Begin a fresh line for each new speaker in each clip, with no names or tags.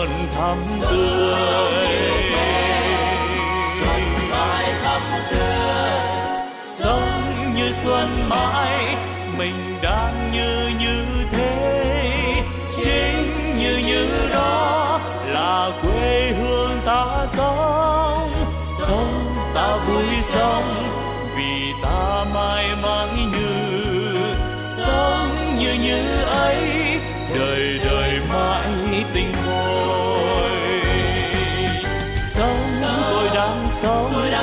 luôn thắm tươi. Xuân mãi thắm tươi sống như xuân mãi mình đang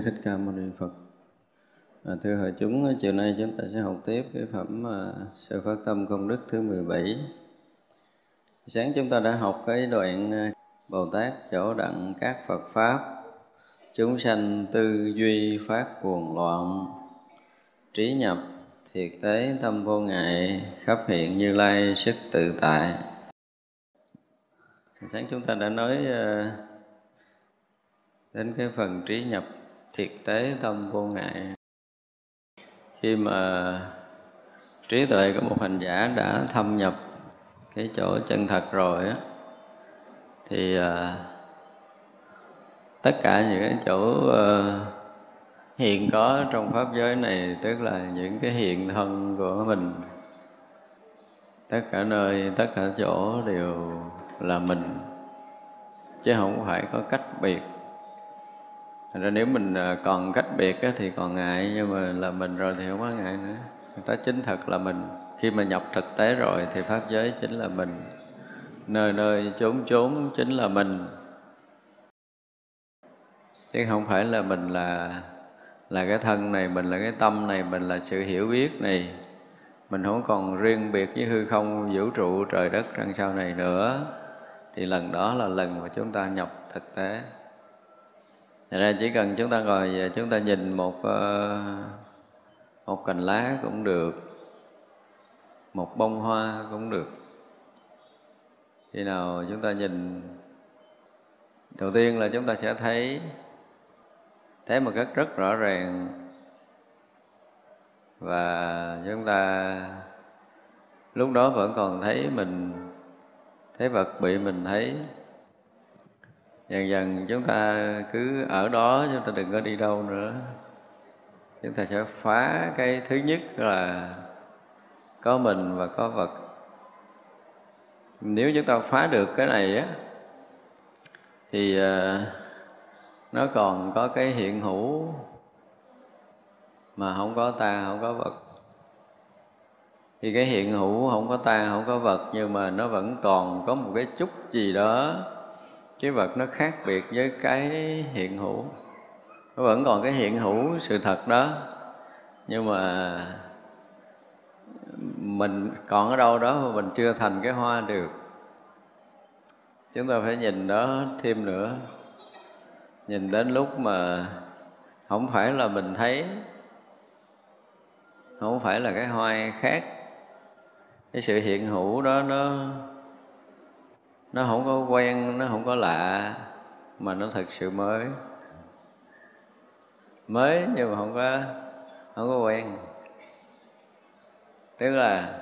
Thích ca mâu ni phật à, thưa hội chúng
chiều nay chúng ta sẽ học tiếp cái phẩm à, Sự Phát Tâm Công Đức thứ 17. Sáng chúng ta đã học cái đoạn à, Bồ Tát chỗ đặng các Phật Pháp, chúng sanh tư duy phát cuồng loạn, trí nhập thiệt tế tâm vô ngại, khắp hiện như lai sức tự tại. Sáng chúng ta đã nói à, đến cái phần trí nhập thiệt tế tâm vô ngại. Khi mà trí tuệ của một hành giả đã thâm nhập cái chỗ chân thật rồi á thì à, tất cả những cái chỗ à, hiện có trong pháp giới này tức là những cái hiện thân của mình tất cả nơi tất cả chỗ đều là mình chứ không phải có cách biệt. Thành ra nếu mình à, còn cách biệt thì còn ngại nhưng mà là mình rồi thì không có ngại nữa. Đó chính thật là mình. Khi mà nhập thực tế rồi thì pháp giới chính là mình. Nơi nơi chốn chốn chính là mình. Chứ không phải là mình là là cái thân này, mình là cái tâm này, mình là sự hiểu biết này. Mình không còn riêng biệt với hư không vũ trụ trời đất răng sau này nữa. Thì lần đó là lần mà chúng ta nhập thực tế. Thật ra chỉ cần chúng ta ngồi chúng ta nhìn một ờ, một cành lá cũng được, một bông hoa cũng được. Khi nào chúng ta nhìn đầu tiên là chúng ta sẽ thấy thấy một cách rất rõ ràng và chúng ta lúc đó vẫn còn thấy mình thấy vật bị mình thấy dần dần chúng ta cứ ở đó, chúng ta đừng có đi đâu nữa. Chúng ta sẽ phá cái thứ nhất là có mình và có vật. Nếu chúng ta phá được cái này á, thì ờ, nó còn có cái hiện hữu mà không có ta, không có vật. Thì cái hiện hữu không có ta, không có vật, nhưng mà nó vẫn còn có một cái chút gì đó cái vật nó khác biệt với cái hiện hữu. Nó vẫn còn cái hiện hữu sự thật đó. Nhưng mà mình còn ở đâu đó mà mình chưa thành cái hoa được. Chúng ta phải nhìn đó thêm nữa. Nhìn đến lúc mà không phải là mình thấy, không phải là cái hoa khác. Cái sự hiện hữu đó nó nó không có quen, nó không có lạ, mà nó thật sự mới. Mới nhưng mà không có không có quen. Tức là,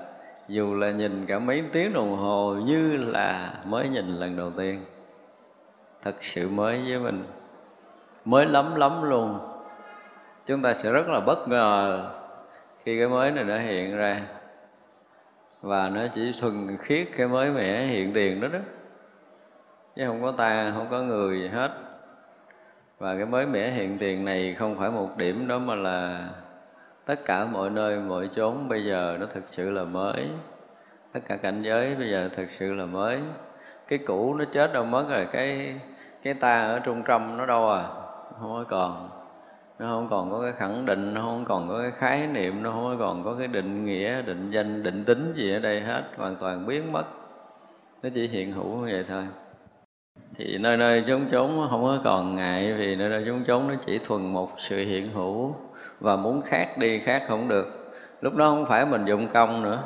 dù là nhìn cả mấy tiếng đồng hồ như là mới nhìn lần đầu tiên, thật sự mới với mình. Mới lắm lắm luôn. Chúng ta sẽ rất là bất ngờ khi cái mới này nó hiện ra. Và nó chỉ thuần khiết cái mới mẻ hiện tiền đó đó chứ không có ta, không có người gì hết. Và cái mới mẻ hiện tiền này không phải một điểm đó mà là tất cả mọi nơi, mọi chốn bây giờ nó thực sự là mới. Tất cả cảnh giới bây giờ thực sự là mới. Cái cũ nó chết đâu mất rồi, cái cái ta ở trung tâm nó đâu à? Không có còn. Nó không còn có cái khẳng định, nó không còn có cái khái niệm, nó không còn có cái định nghĩa, định danh, định tính gì ở đây hết. Hoàn toàn biến mất. Nó chỉ hiện hữu như vậy thôi thì nơi nơi chúng chốn không có còn ngại vì nơi nơi chúng chốn nó chỉ thuần một sự hiện hữu và muốn khác đi khác không được. Lúc đó không phải mình dụng công nữa,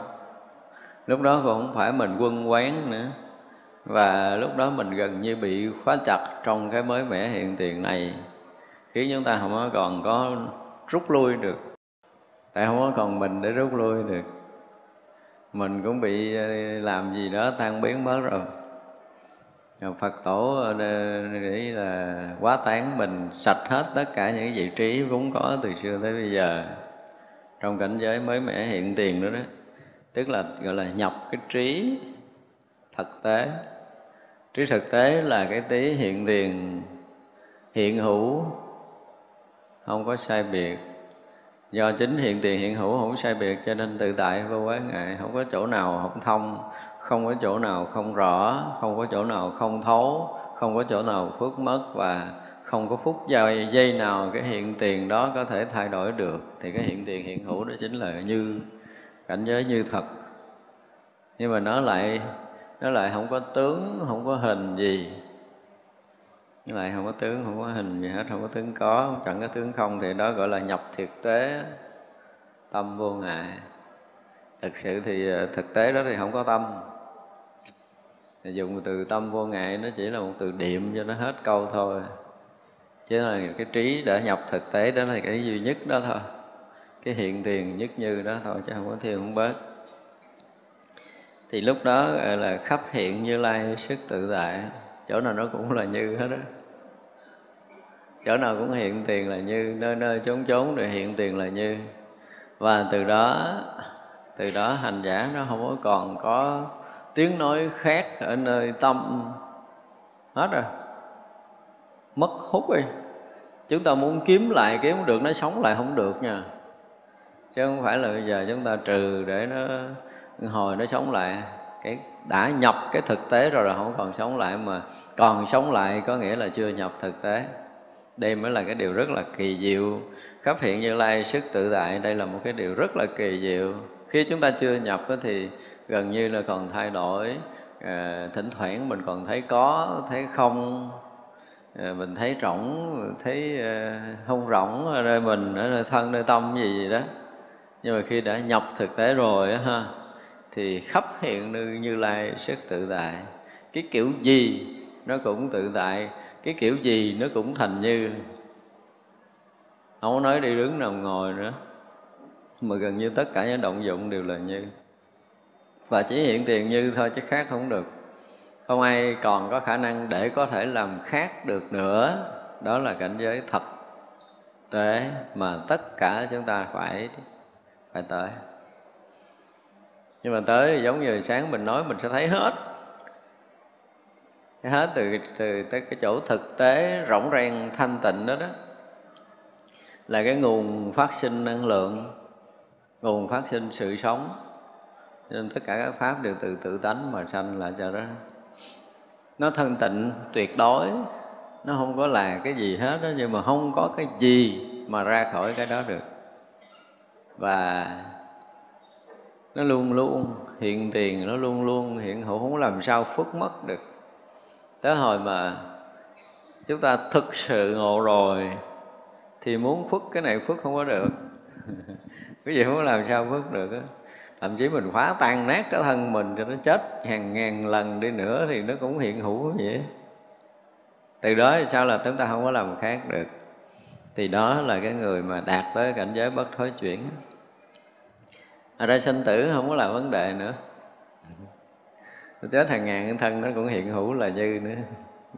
lúc đó cũng không phải mình quân quán nữa. Và lúc đó mình gần như bị khóa chặt trong cái mới mẻ hiện tiền này, khiến chúng ta không có còn có rút lui được. Tại không có còn mình để rút lui được. Mình cũng bị ờ, làm gì đó tan biến mất rồi. Phật tổ ờ, nghĩ là quá tán mình, sạch hết tất cả những vị trí vốn có từ xưa tới bây giờ. Trong cảnh giới mới mẻ hiện tiền đó đó, tức là, gọi là, nhập cái trí thực tế. Trí thực tế là cái tí hiện tiền, hiện hữu, không có sai biệt. Do chính hiện tiền hiện hữu không sai biệt cho nên tự tại vô quán ngại, không có chỗ nào không thông không có chỗ nào không rõ, không có chỗ nào không thấu, không có chỗ nào phước mất và không có phút giây giây nào cái hiện tiền đó có thể thay đổi được thì cái hiện tiền hiện hữu đó chính là như, cảnh giới như thật. Nhưng mà nó lại nó lại không có tướng, không có hình gì. Nó lại không có tướng, không có hình gì hết, không có tướng có. Chẳng có tướng không thì đó gọi là nhập thực tế, tâm vô ngại. Thực sự thì ờ, thực tế đó thì không có tâm dùng từ tâm vô ngại, nó chỉ là một từ điểm cho nó hết câu thôi. Chứ là cái trí đã nhập thực tế, đó là cái duy nhất đó thôi. Cái hiện tiền nhất như đó thôi, chứ không có thêm không bớt. Thì lúc đó là, khắp hiện như lai sức tự tại, chỗ nào nó cũng là như hết đó chỗ nào cũng hiện tiền là như, nơi nơi chốn chốn rồi hiện tiền là như. Và từ đó từ đó hành giả nó không có còn có tiếng nói khác ở nơi tâm. Hết rồi. Mất hút đi. Chúng ta muốn kiếm lại, kiếm được, nó sống lại không được nha. Chứ không phải là bây giờ chúng ta trừ để nó, hồi nó sống lại. Cái, đã nhập cái thực tế rồi là không còn sống lại mà còn sống lại có nghĩa là chưa nhập thực tế. Đây mới là cái điều rất là kỳ diệu. Khắp hiện như lai sức tự tại, đây là một cái điều rất là kỳ diệu. Khi chúng ta chưa nhập thì gần như là còn thay đổi à, thỉnh thoảng mình còn thấy có thấy không. À, mình thấy rỗng thấy à, không rỗng nơi mình nơi thân nơi tâm gì gì đó. Nhưng mà khi đã nhập thực tế rồi á ha thì khắp hiện như như lai sức tự tại. Cái kiểu gì nó cũng tự tại cái kiểu gì nó cũng thành như. Không có nói đi đứng nằm ngồi nữa mà gần như tất cả những động dụng đều là như và chỉ hiện tiền như thôi chứ khác không được. Không ai còn có khả năng để có thể làm khác được nữa. Đó là cảnh giới thật tế mà tất cả chúng ta phải phải tới. Nhưng mà tới giống như sáng mình nói mình sẽ thấy hết. Hết từ từ tới cái chỗ thực tế rỗng rang thanh tịnh đó đó. Là cái nguồn phát sinh năng lượng, nguồn phát sinh sự sống nên tất cả các pháp đều từ tự tánh mà sanh lại cho đó. Nó thân tịnh, tuyệt đối. Nó không có là cái gì hết đó, nhưng mà không có cái gì mà ra khỏi cái đó được. Và nó luôn luôn hiện tiền, nó luôn luôn hiện hữu, không làm sao phước mất được. Tới hồi mà chúng ta thực sự ngộ rồi, thì muốn phước cái này phước không có được. Cái gì không làm sao phước được á? Thậm chí mình phá tan nát cái thân mình cho nó chết hàng ngàn lần đi nữa thì nó cũng hiện hữu vậy. Từ đó thì sao là chúng ta không có làm khác được. Thì đó là cái người mà đạt tới cảnh giới bất thối chuyển. Ở đây sinh tử không có là vấn đề nữa. Chết hàng ngàn cái thân nó cũng hiện hữu là dư nữa.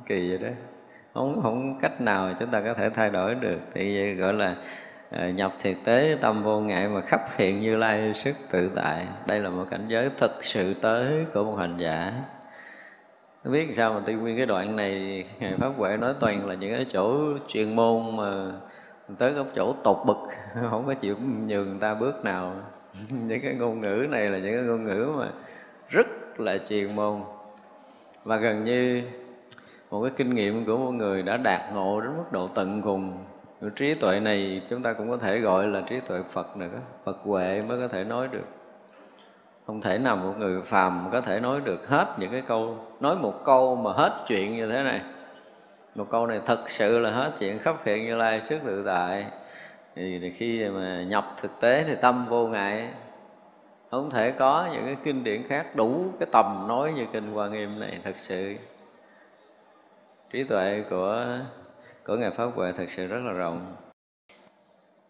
Kỳ vậy đó. Không không cách nào chúng ta có thể thay đổi được. Thì vậy gọi là Ờ, nhập thiệt tế tâm vô ngại mà khắp hiện như lai sức tự tại. Đây là một cảnh giới thực sự tới của một hành giả. Không biết sao mà tiên nguyên cái đoạn này, ngài pháp huệ nói toàn là những cái chỗ chuyên môn mà tới góc chỗ tột bực. Không có chịu nhường người ta bước nào. Những cái ngôn ngữ này là những cái ngôn ngữ mà rất là chuyên môn. Và gần như một cái kinh nghiệm của một người đã đạt ngộ đến mức độ tận cùng trí tuệ này chúng ta cũng có thể gọi là trí tuệ Phật nữa Phật huệ mới có thể nói được. Không thể nào một người phàm có thể nói được hết những cái câu, nói một câu mà hết chuyện như thế này. Một câu này thật sự là hết chuyện, khắp hiện như lai sức tự tại. Thì khi mà nhập thực tế thì tâm vô ngại. Không thể có những cái kinh điển khác đủ cái tầm nói như kinh Hoa Nghiêm này, thật sự. Trí tuệ của của ngài pháp huệ thật sự rất là rộng.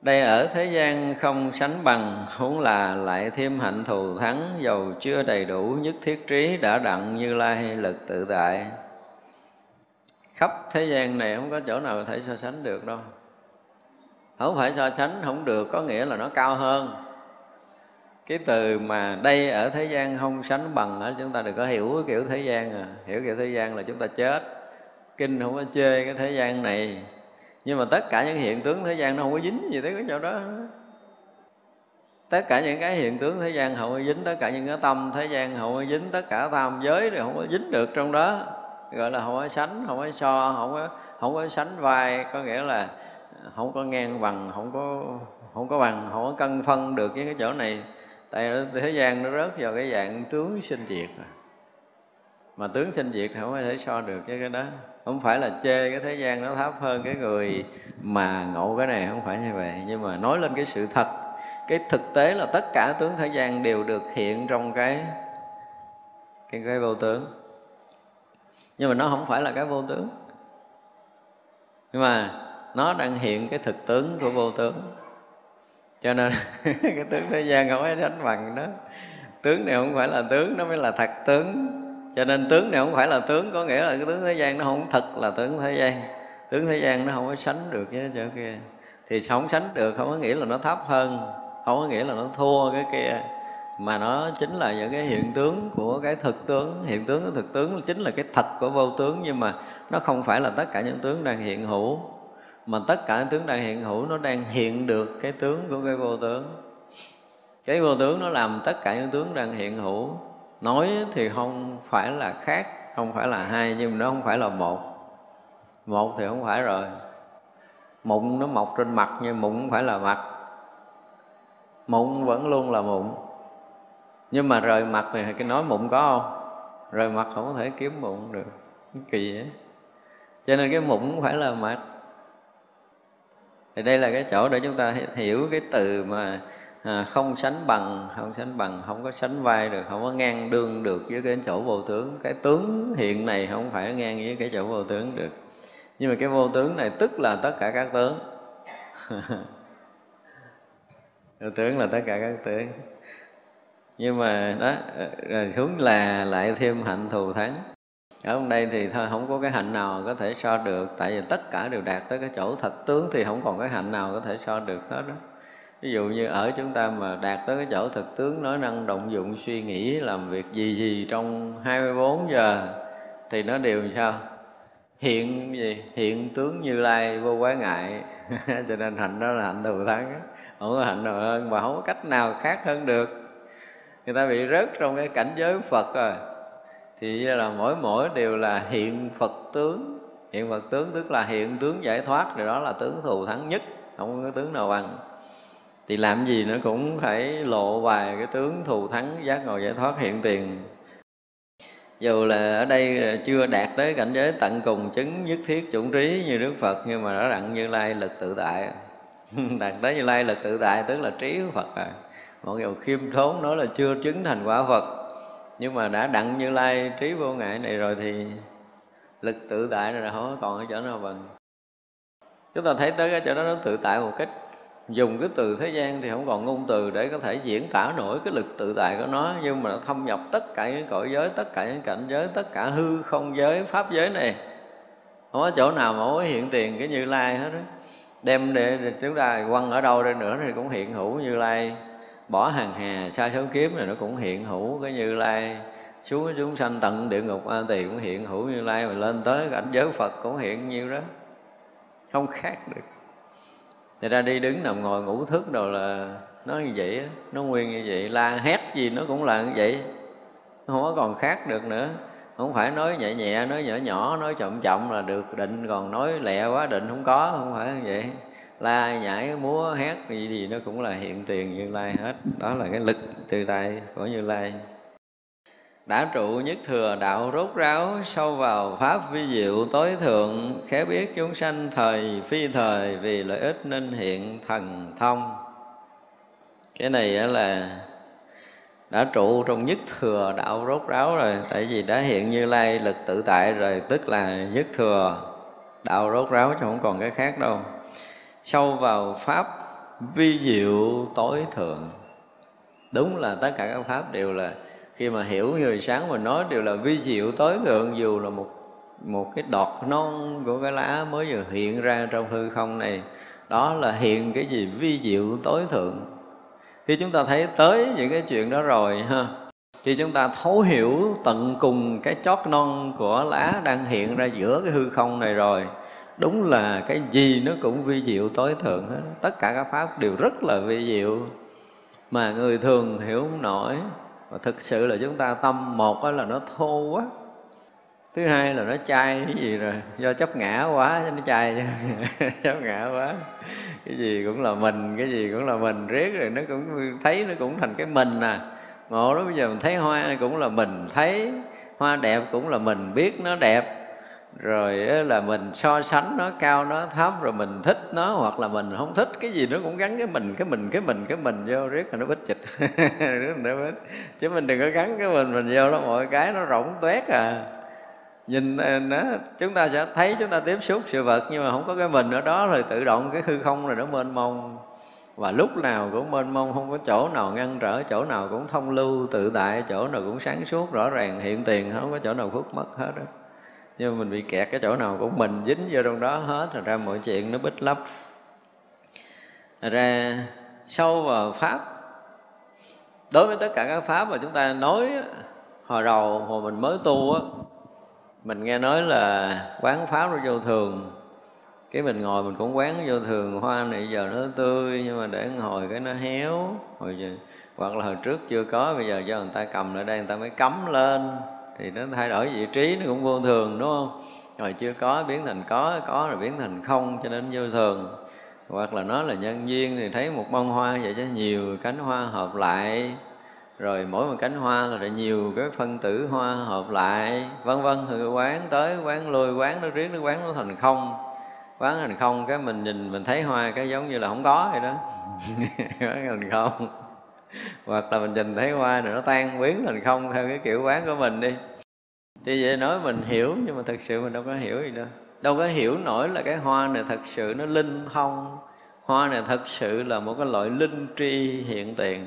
Đây ở thế gian không sánh bằng huống là lại thêm hạnh thù thắng dầu chưa đầy đủ nhất thiết trí đã đặng như lai lực tự tại. Khắp thế gian này không có chỗ nào có thể so sánh được đâu. Không phải so sánh không được có nghĩa là nó cao hơn. Cái từ mà đây ở thế gian không sánh bằng đó, chúng ta đừng có hiểu kiểu thế gian à. Hiểu kiểu thế gian là chúng ta chết kinh không có chê cái thế gian này. Nhưng mà tất cả những hiện tướng thế gian nó không có dính gì tới cái chỗ đó. Tất cả những cái hiện tướng thế gian không có dính, tất cả những cái tâm thế gian không có dính, tất cả tam giới thì không có dính được trong đó. Gọi là không có sánh, không có so, không có không có sánh vai, có nghĩa là không có ngang bằng, không có không có bằng, không có cân phân được với cái chỗ này. Tại thế gian nó rớt vào cái dạng tướng sinh diệt rồi mà tướng sinh diệt không có thể so được với cái đó. Không phải là chê cái thế gian nó thấp hơn cái người mà ngộ cái này, không phải như vậy. Nhưng mà nói lên cái sự thật, cái thực tế là tất cả tướng thế gian đều được hiện trong cái cái cái vô tướng. Nhưng mà nó không phải là cái vô tướng. Nhưng mà nó đang hiện cái thực tướng của vô tướng. Cho nên cái tướng thế gian không có sánh bằng đó tướng này không phải là tướng, nó mới là thật tướng cho nên tướng này không phải là tướng, có nghĩa là cái tướng thế gian nó không thật là tướng thế gian. Tướng thế gian nó không có sánh được với chỗ kia. Thì không sánh được, không có nghĩa là nó thấp hơn, không có nghĩa là nó thua cái kia. Mà nó chính là những cái hiện tướng của cái thực tướng. Hiện tướng của thực tướng chính là cái thật của vô tướng, nhưng mà nó không phải là tất cả những tướng đang hiện hữu. Mà tất cả những tướng đang hiện hữu nó đang hiện được cái tướng của cái vô tướng. Cái vô tướng nó làm tất cả những tướng đang hiện hữu nói thì không phải là khác, không phải là hai, nhưng nó không phải là một. Một thì không phải rồi. Mụn nó mọc trên mặt, nhưng mụn không phải là mặt. Mụn vẫn luôn là mụn. Nhưng mà rời mặt thì cái nói mụn có không? Rời mặt không có thể kiếm mụn được. Kỳ vậy. Cho nên cái mụn không phải là mặt. Thì đây là cái chỗ để chúng ta hiểu cái từ mà à, không sánh bằng không sánh bằng không có sánh vai được không có ngang đương được với cái chỗ vô tướng. Cái tướng hiện này không phải ngang với cái chỗ vô tướng được. Nhưng mà cái vô tướng này tức là tất cả các tướng. Vô tướng là tất cả các tướng. Nhưng mà đó rồi hướng là lại thêm hạnh thù thắng. Ở đây thì thôi không có cái hạnh nào có thể so được. Tại vì tất cả đều đạt tới cái chỗ thật tướng thì không còn cái hạnh nào có thể so được hết đó ví dụ như ở chúng ta mà đạt tới cái chỗ thực tướng nói năng, động dụng, suy nghĩ, làm việc gì gì trong 24 giờ, thì nó đều sao? Hiện gì? Hiện tướng như lai, vô quái ngại. Cho nên hạnh đó là hạnh thù thắng không có hạnh nào hơn, mà không có cách nào khác hơn được. Người ta bị rớt trong cái cảnh giới phật rồi. Thì là mỗi mỗi đều là hiện phật tướng. Hiện phật tướng tức là hiện tướng giải thoát thì đó là tướng thù thắng nhất. Không có tướng nào bằng thì làm gì nó cũng phải lộ vài cái tướng thù thắng, giác ngộ giải thoát hiện tiền. Dù là ở đây chưa đạt tới cảnh giới tận cùng, chứng nhất thiết chủng trí như đức phật, nhưng mà đã đặng như lai lực tự tại. Đạt tới như lai lực tự tại, tức là trí của phật rồi mọi người khiêm thốn nói là chưa chứng thành quả phật. Nhưng mà đã đặng như lai trí vô ngại này rồi thì lực tự tại rồi không còn ở chỗ nào bằng. Chúng ta thấy tới cái chỗ đó nó tự tại một cách dùng cái từ thế gian thì không còn ngôn từ để có thể diễn tả nổi cái lực tự tại của nó. Nhưng mà nó thâm nhập tất cả những cõi giới tất cả những cảnh giới tất cả hư không giới pháp giới này không có chỗ nào mà có hiện tiền cái như lai hết đó đem để, chúng ta quăng ở đâu đây nữa thì cũng hiện hữu như lai. Bỏ hàng hà xa số kiếm này nó cũng hiện hữu cái như lai. Xuống chúng sanh tận địa ngục a tỳ cũng hiện hữu như lai. Mà lên tới cảnh giới phật cũng hiện nhiêu đó. Không khác được thì ra đi đứng nằm ngồi ngủ thức đồ là nó như vậy nó nguyên như vậy. La hét gì nó cũng là như vậy. Không có còn khác được nữa. Không phải nói nhẹ nhẹ, nói nhỏ nhỏ, nói chậm chậm là được định. Còn nói lẹ quá định không có, không phải như vậy. La nhảy múa hét gì gì nó cũng là hiện tiền như lai hết. Đó là cái lực từ tại của như lai đã trụ nhất thừa đạo rốt ráo, sâu vào pháp vi diệu tối thượng khé biết chúng sanh thời, phi thời, vì lợi ích nên hiện thần thông. Cái này là đã trụ trong nhất thừa đạo rốt ráo rồi, tại vì đã hiện như lai lực tự tại rồi, tức là nhất thừa đạo rốt ráo chứ không còn cái khác đâu. Sâu vào pháp vi diệu tối thượng. Đúng là tất cả các pháp đều là khi mà hiểu người sáng mà nói đều là vi diệu tối thượng, dù là một một cái đọt non của cái lá mới vừa hiện ra trong hư không này, đó là hiện cái gì? Vi diệu tối thượng. Khi chúng ta thấy tới những cái chuyện đó rồi, ha, khi chúng ta thấu hiểu tận cùng cái chót non của lá đang hiện ra giữa cái hư không này rồi, đúng là cái gì nó cũng vi diệu tối thượng hết. Tất cả các pháp đều rất là vi diệu. Mà người thường hiểu không nổi và thực sự là chúng ta tâm một là nó thô quá. Thứ hai là nó chai cái gì rồi, do chấp ngã quá, cho nó chai chấp ngã quá. Cái gì cũng là mình, cái gì cũng là mình, riết rồi nó cũng thấy nó cũng thành cái mình à. Ngộ đó bây giờ mình thấy hoa cũng là mình, thấy hoa đẹp cũng là mình, biết nó đẹp rồi là mình so sánh nó, cao nó, thấp, rồi mình thích nó, hoặc là mình không thích, cái gì nó cũng gắn cái mình cái mình cái mình cái mình vô, riết là nó bích chịch. Nó bích chứ mình đừng có gắn cái mình mình vô nó mọi cái nó rỗng tuét à. Nhìn à, nó, chúng ta sẽ thấy, chúng ta tiếp xúc sự vật, nhưng mà không có cái mình ở đó, rồi tự động cái hư không rồi nó mênh mông. Và lúc nào cũng mênh mông, không có chỗ nào ngăn trở, chỗ nào cũng thông lưu, tự tại, chỗ nào cũng sáng suốt, rõ ràng, hiện tiền, không có chỗ nào khuất mất hết đó nhưng mà mình bị kẹt cái chỗ nào của mình dính vô trong đó hết rồi ra mọi chuyện nó bích lấp ra sâu vào pháp đối với tất cả các pháp mà chúng ta nói hồi đầu hồi mình mới tu á mình nghe nói là quán pháp nó vô thường. Cái mình ngồi mình cũng quán vô thường hoa này giờ nó tươi nhưng mà để hồi cái nó héo. Hồi giờ, hoặc là hồi trước chưa có bây giờ cho người ta cầm lại đây người ta mới cắm lên thì nó thay đổi vị trí, nó cũng vô thường, đúng không? Rồi chưa có, biến thành có có rồi biến thành không, cho nên vô thường. Hoặc là nó là nhân duyên thì thấy một bông hoa vậy cho nhiều cánh hoa hợp lại. Rồi mỗi một cánh hoa là lại nhiều cái phân tử hoa hợp lại. Vân vân thì quán tới, quán lui, quán nó riết, nó quán nó thành không. Quán thành không, cái mình nhìn, mình thấy hoa cái giống như là không có vậy đó. Quán thành không. Hoặc là mình nhìn thấy hoa rồi nó tan biến thành không theo cái kiểu quán của mình đi thì vậy nói mình hiểu, nhưng mà thật sự mình đâu có hiểu gì đâu. Đâu có hiểu nổi là cái hoa này thật sự nó linh thông. Hoa này thật sự là một cái loại linh tri hiện tiền.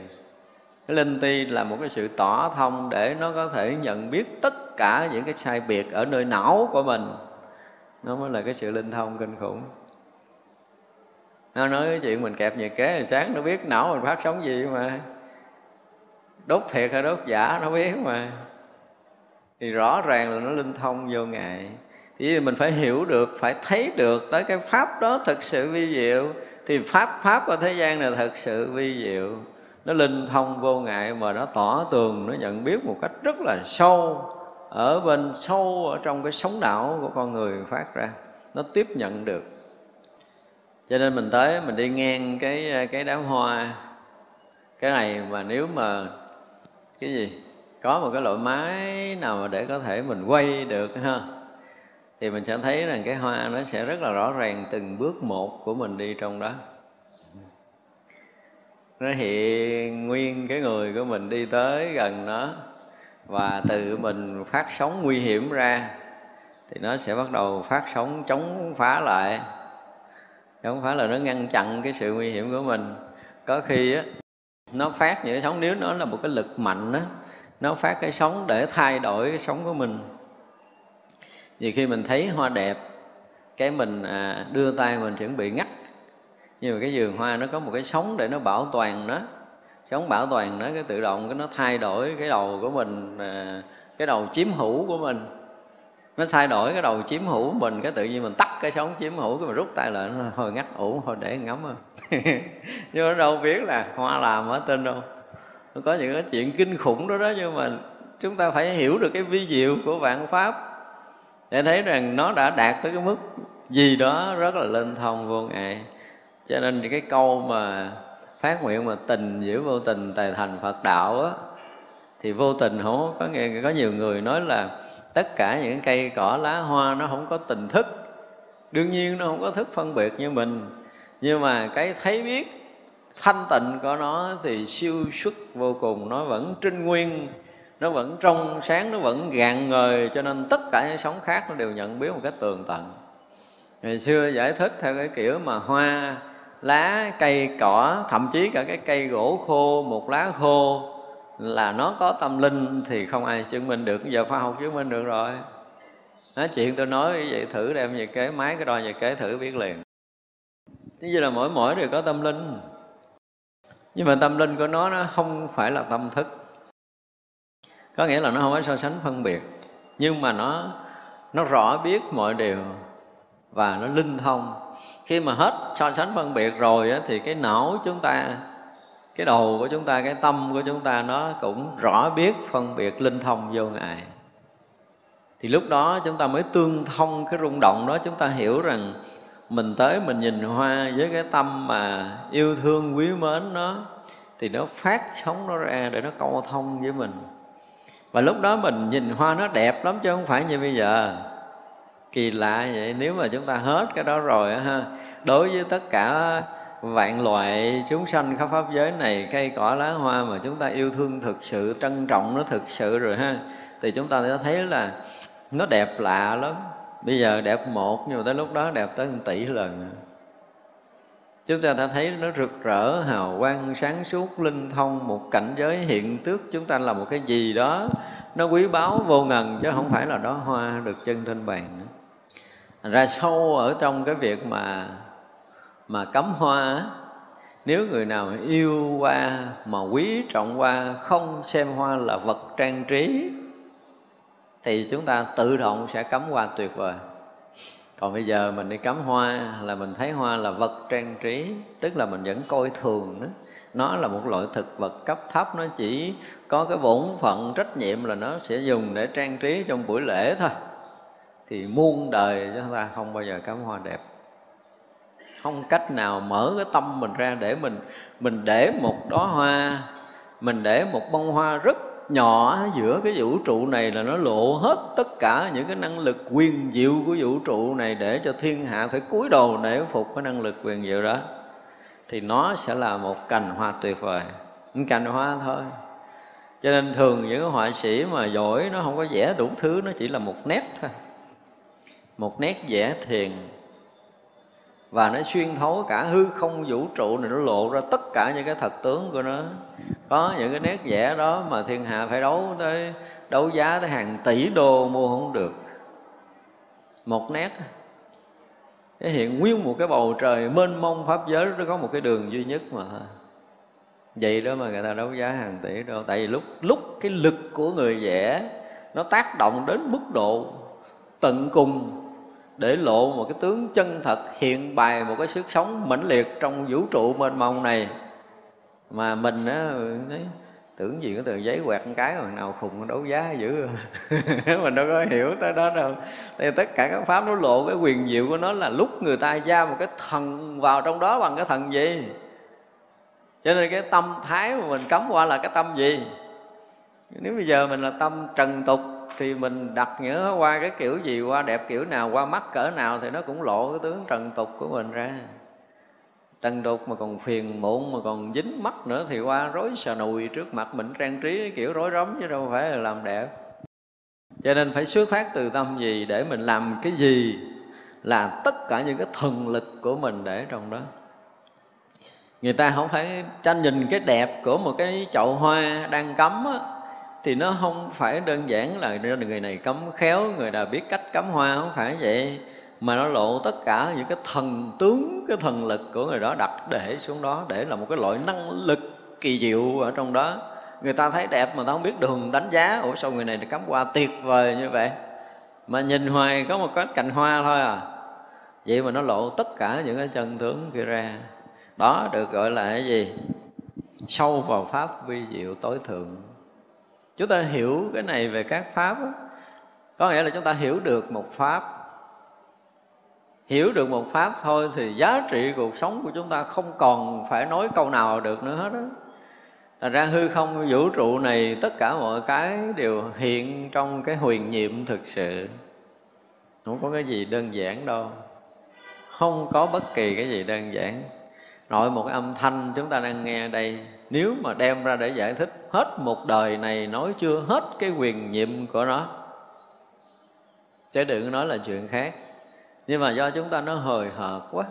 Cái linh ti là một cái sự tỏ thông để nó có thể nhận biết tất cả những cái sai biệt ở nơi não của mình. Nó mới là cái sự linh thông kinh khủng. Nó nói cái chuyện mình kẹp nhiệt kế sáng nó biết não mình phát sóng gì mà. Đốt thiệt hay đốt giả nó biết mà thì rõ ràng là nó linh thông vô ngại thì mình phải hiểu được, phải thấy được tới cái pháp đó thực sự vi diệu. Thì pháp pháp ở thế gian này thật sự vi diệu. Nó linh thông vô ngại mà nó tỏ tường, nó nhận biết một cách rất là sâu ở bên, sâu ở trong cái sống não của con người phát ra. Nó tiếp nhận được. Cho nên mình tới, mình đi ngang cái cái đám hoa. Cái này mà nếu mà, cái gì? Có một cái loại máy nào mà để có thể mình quay được, ha? Thì mình sẽ thấy rằng cái hoa nó sẽ rất là rõ ràng từng bước một của mình đi trong đó. Nó hiện nguyên cái người của mình đi tới gần nó và từ mình phát sóng nguy hiểm ra thì nó sẽ bắt đầu phát sóng chống phá lại. Chống phá là nó ngăn chặn cái sự nguy hiểm của mình. Có khi á, nó phát những cái sóng, nếu nó là một cái lực mạnh á nó phát cái sóng để thay đổi cái sóng của mình. Vì khi mình thấy hoa đẹp cái mình à, đưa tay mình chuẩn bị ngắt. Nhưng mà cái vườn hoa nó có một cái sóng để nó bảo toàn nó. Sóng bảo toàn nó cái tự động cái nó thay đổi cái đầu của mình à, cái đầu chiếm hữu của mình. Nó thay đổi cái đầu chiếm hữu của mình cái tự nhiên mình tắt cái sóng chiếm hữu cái mình rút tay lại nó hồi ngắt ủ hồi để ngắm. Rồi nhưng mà đâu biết là hoa làm ở tên đâu nó có những cái chuyện kinh khủng đó đó, nhưng mà chúng ta phải hiểu được cái vi diệu của vạn pháp. Để thấy rằng nó đã đạt tới cái mức gì đó rất là linh thông vô ngại. Cho nên cái câu mà phát nguyện mà tình giữ vô tình tài thành phật đạo á, thì vô tình không có nghe, có nhiều người nói là tất cả những cây cỏ lá hoa nó không có tình thức. Đương nhiên nó không có thức phân biệt như mình, nhưng mà cái thấy biết thanh tịnh của nó thì siêu xuất vô cùng. Nó vẫn trinh nguyên, nó vẫn trong sáng, nó vẫn gạn ngời, cho nên tất cả những sống khác nó đều nhận biết một cách tường tận. Ngày xưa giải thích theo cái kiểu mà hoa, lá, cây, cỏ, thậm chí cả cái cây gỗ khô, một lá khô, là nó có tâm linh thì không ai chứng minh được. Giờ khoa học chứng minh được rồi. Nói chuyện tôi nói vậy thử đem về kế, máy cái đo về kế thử biết liền. Thế như là mỗi mỗi đều có tâm linh nhưng mà tâm linh của nó nó không phải là tâm thức. Có nghĩa là nó không có so sánh phân biệt. Nhưng mà nó nó rõ biết mọi điều và nó linh thông. Khi mà hết so sánh phân biệt rồi á, thì cái não chúng ta cái đầu của chúng ta cái tâm của chúng ta nó cũng rõ biết phân biệt linh thông vô ngại thì lúc đó chúng ta mới tương thông cái rung động đó chúng ta hiểu rằng mình tới mình nhìn hoa với cái tâm mà yêu thương quý mến nó, thì nó phát sống nó ra để nó câu thông với mình. Và lúc đó mình nhìn hoa nó đẹp lắm chứ không phải như bây giờ. Kỳ lạ vậy, nếu mà chúng ta hết cái đó rồi ha, đối với tất cả vạn loại chúng sanh khắp pháp giới này, cây cỏ lá hoa mà chúng ta yêu thương thực sự, trân trọng nó thực sự rồi ha, thì chúng ta sẽ thấy là nó đẹp lạ lắm bây giờ đẹp một, nhưng mà tới lúc đó đẹp tới một tỷ lần. Chúng ta đã thấy nó rực rỡ, hào quang, sáng suốt, linh thông, một cảnh giới hiện tước. Chúng ta là một cái gì đó, nó quý báu, vô ngần, chứ không phải là đó hoa được chân trên bàn. Nữa Thành ra sâu ở trong cái việc mà mà cắm hoa nếu người nào yêu hoa mà quý trọng hoa, không xem hoa là vật trang trí thì chúng ta tự động sẽ cắm hoa tuyệt vời. Còn bây giờ mình đi cắm hoa là mình thấy hoa là vật trang trí, tức là mình vẫn coi thường đó nó là một loại thực vật cấp thấp, nó chỉ có cái bổn phận trách nhiệm là nó sẽ dùng để trang trí trong buổi lễ thôi. Thì muôn đời chúng ta không bao giờ cắm hoa đẹp. Không cách nào mở cái tâm mình ra để mình mình để một đóa hoa, mình để một bông hoa rất nhỏ giữa cái vũ trụ này là nó lộ hết tất cả những cái năng lực quyền diệu của vũ trụ này để cho thiên hạ phải cúi đầu để phục cái năng lực quyền diệu đó. Thì nó sẽ là một cành hoa tuyệt vời những cành hoa thôi. Cho nên thường những họa sĩ mà giỏi nó không có vẽ đủ thứ, nó chỉ là một nét thôi. Một nét vẽ thiền và nó xuyên thấu cả hư không vũ trụ này, nó lộ ra tất cả những cái thật tướng của nó. Có những cái nét vẽ đó mà thiên hạ phải đấu tới, đấu giá tới hàng tỷ đô mua không được. Một nét. Thể hiện nguyên một cái bầu trời mênh mông pháp giới, nó có một cái đường duy nhất mà. Vậy đó mà người ta đấu giá hàng tỷ đô. Tại vì lúc lúc cái lực của người vẽ nó tác động đến mức độ tận cùng để lộ một cái tướng chân thật, hiện bày một cái sức sống mãnh liệt trong vũ trụ mênh mông này. Mà mình á tưởng gì có tờ giấy quẹt một cái mà nào khùng đấu giá dữ. Mình đâu có hiểu tới đó đâu. Thì tất cả các pháp nó lộ cái quyền diệu của nó là lúc người ta ra một cái thần vào trong đó bằng cái thần gì? Cho nên cái tâm thái mà mình cấm qua là cái tâm gì? Nếu bây giờ mình là tâm trần tục thì mình đặt nhớ qua cái kiểu gì qua đẹp kiểu nào qua mắt cỡ nào thì nó cũng lộ cái tướng trần tục của mình ra. Trần tục mà còn phiền muộn mà còn dính mắt nữa thì qua rối xà nùi trước mặt mình trang trí kiểu rối rắm chứ đâu phải là làm đẹp. Cho nên phải xuất phát từ tâm gì để mình làm cái gì là tất cả những cái thần lực của mình để trong đó. Người ta không phải tranh nhìn cái đẹp của một cái chậu hoa đang cắm á, thì nó không phải đơn giản là người này cấm khéo, người nào biết cách cắm hoa, không phải vậy. Mà nó lộ tất cả những cái thần tướng, cái thần lực của người đó đặt để xuống đó để là một cái loại năng lực kỳ diệu ở trong đó. Người ta thấy đẹp mà ta không biết đường đánh giá. Ủa, sao người này cắm hoa tuyệt vời như vậy? Mà nhìn hoài có một cái cành hoa thôi à. Vậy mà nó lộ tất cả những cái chân tướng kia ra. Đó được gọi là cái gì? Sâu vào pháp vi diệu tối thượng chúng ta hiểu cái này về các pháp đó. có nghĩa là chúng ta hiểu được một pháp. Hiểu được một pháp thôi thì giá trị cuộc sống của chúng ta không còn phải nói câu nào được nữa hết đó Thành ra hư không, vũ trụ này, tất cả mọi cái đều hiện trong cái huyền nhiệm thực sự. Không có cái gì đơn giản đâu. Không có bất kỳ cái gì đơn giản. Nội một cái âm thanh chúng ta đang nghe đây nếu mà đem ra để giải thích, hết một đời này nói chưa hết cái quyền nhiệm của nó. Chứ đừng nói là chuyện khác. Nhưng mà do chúng ta nó hời hợt quá.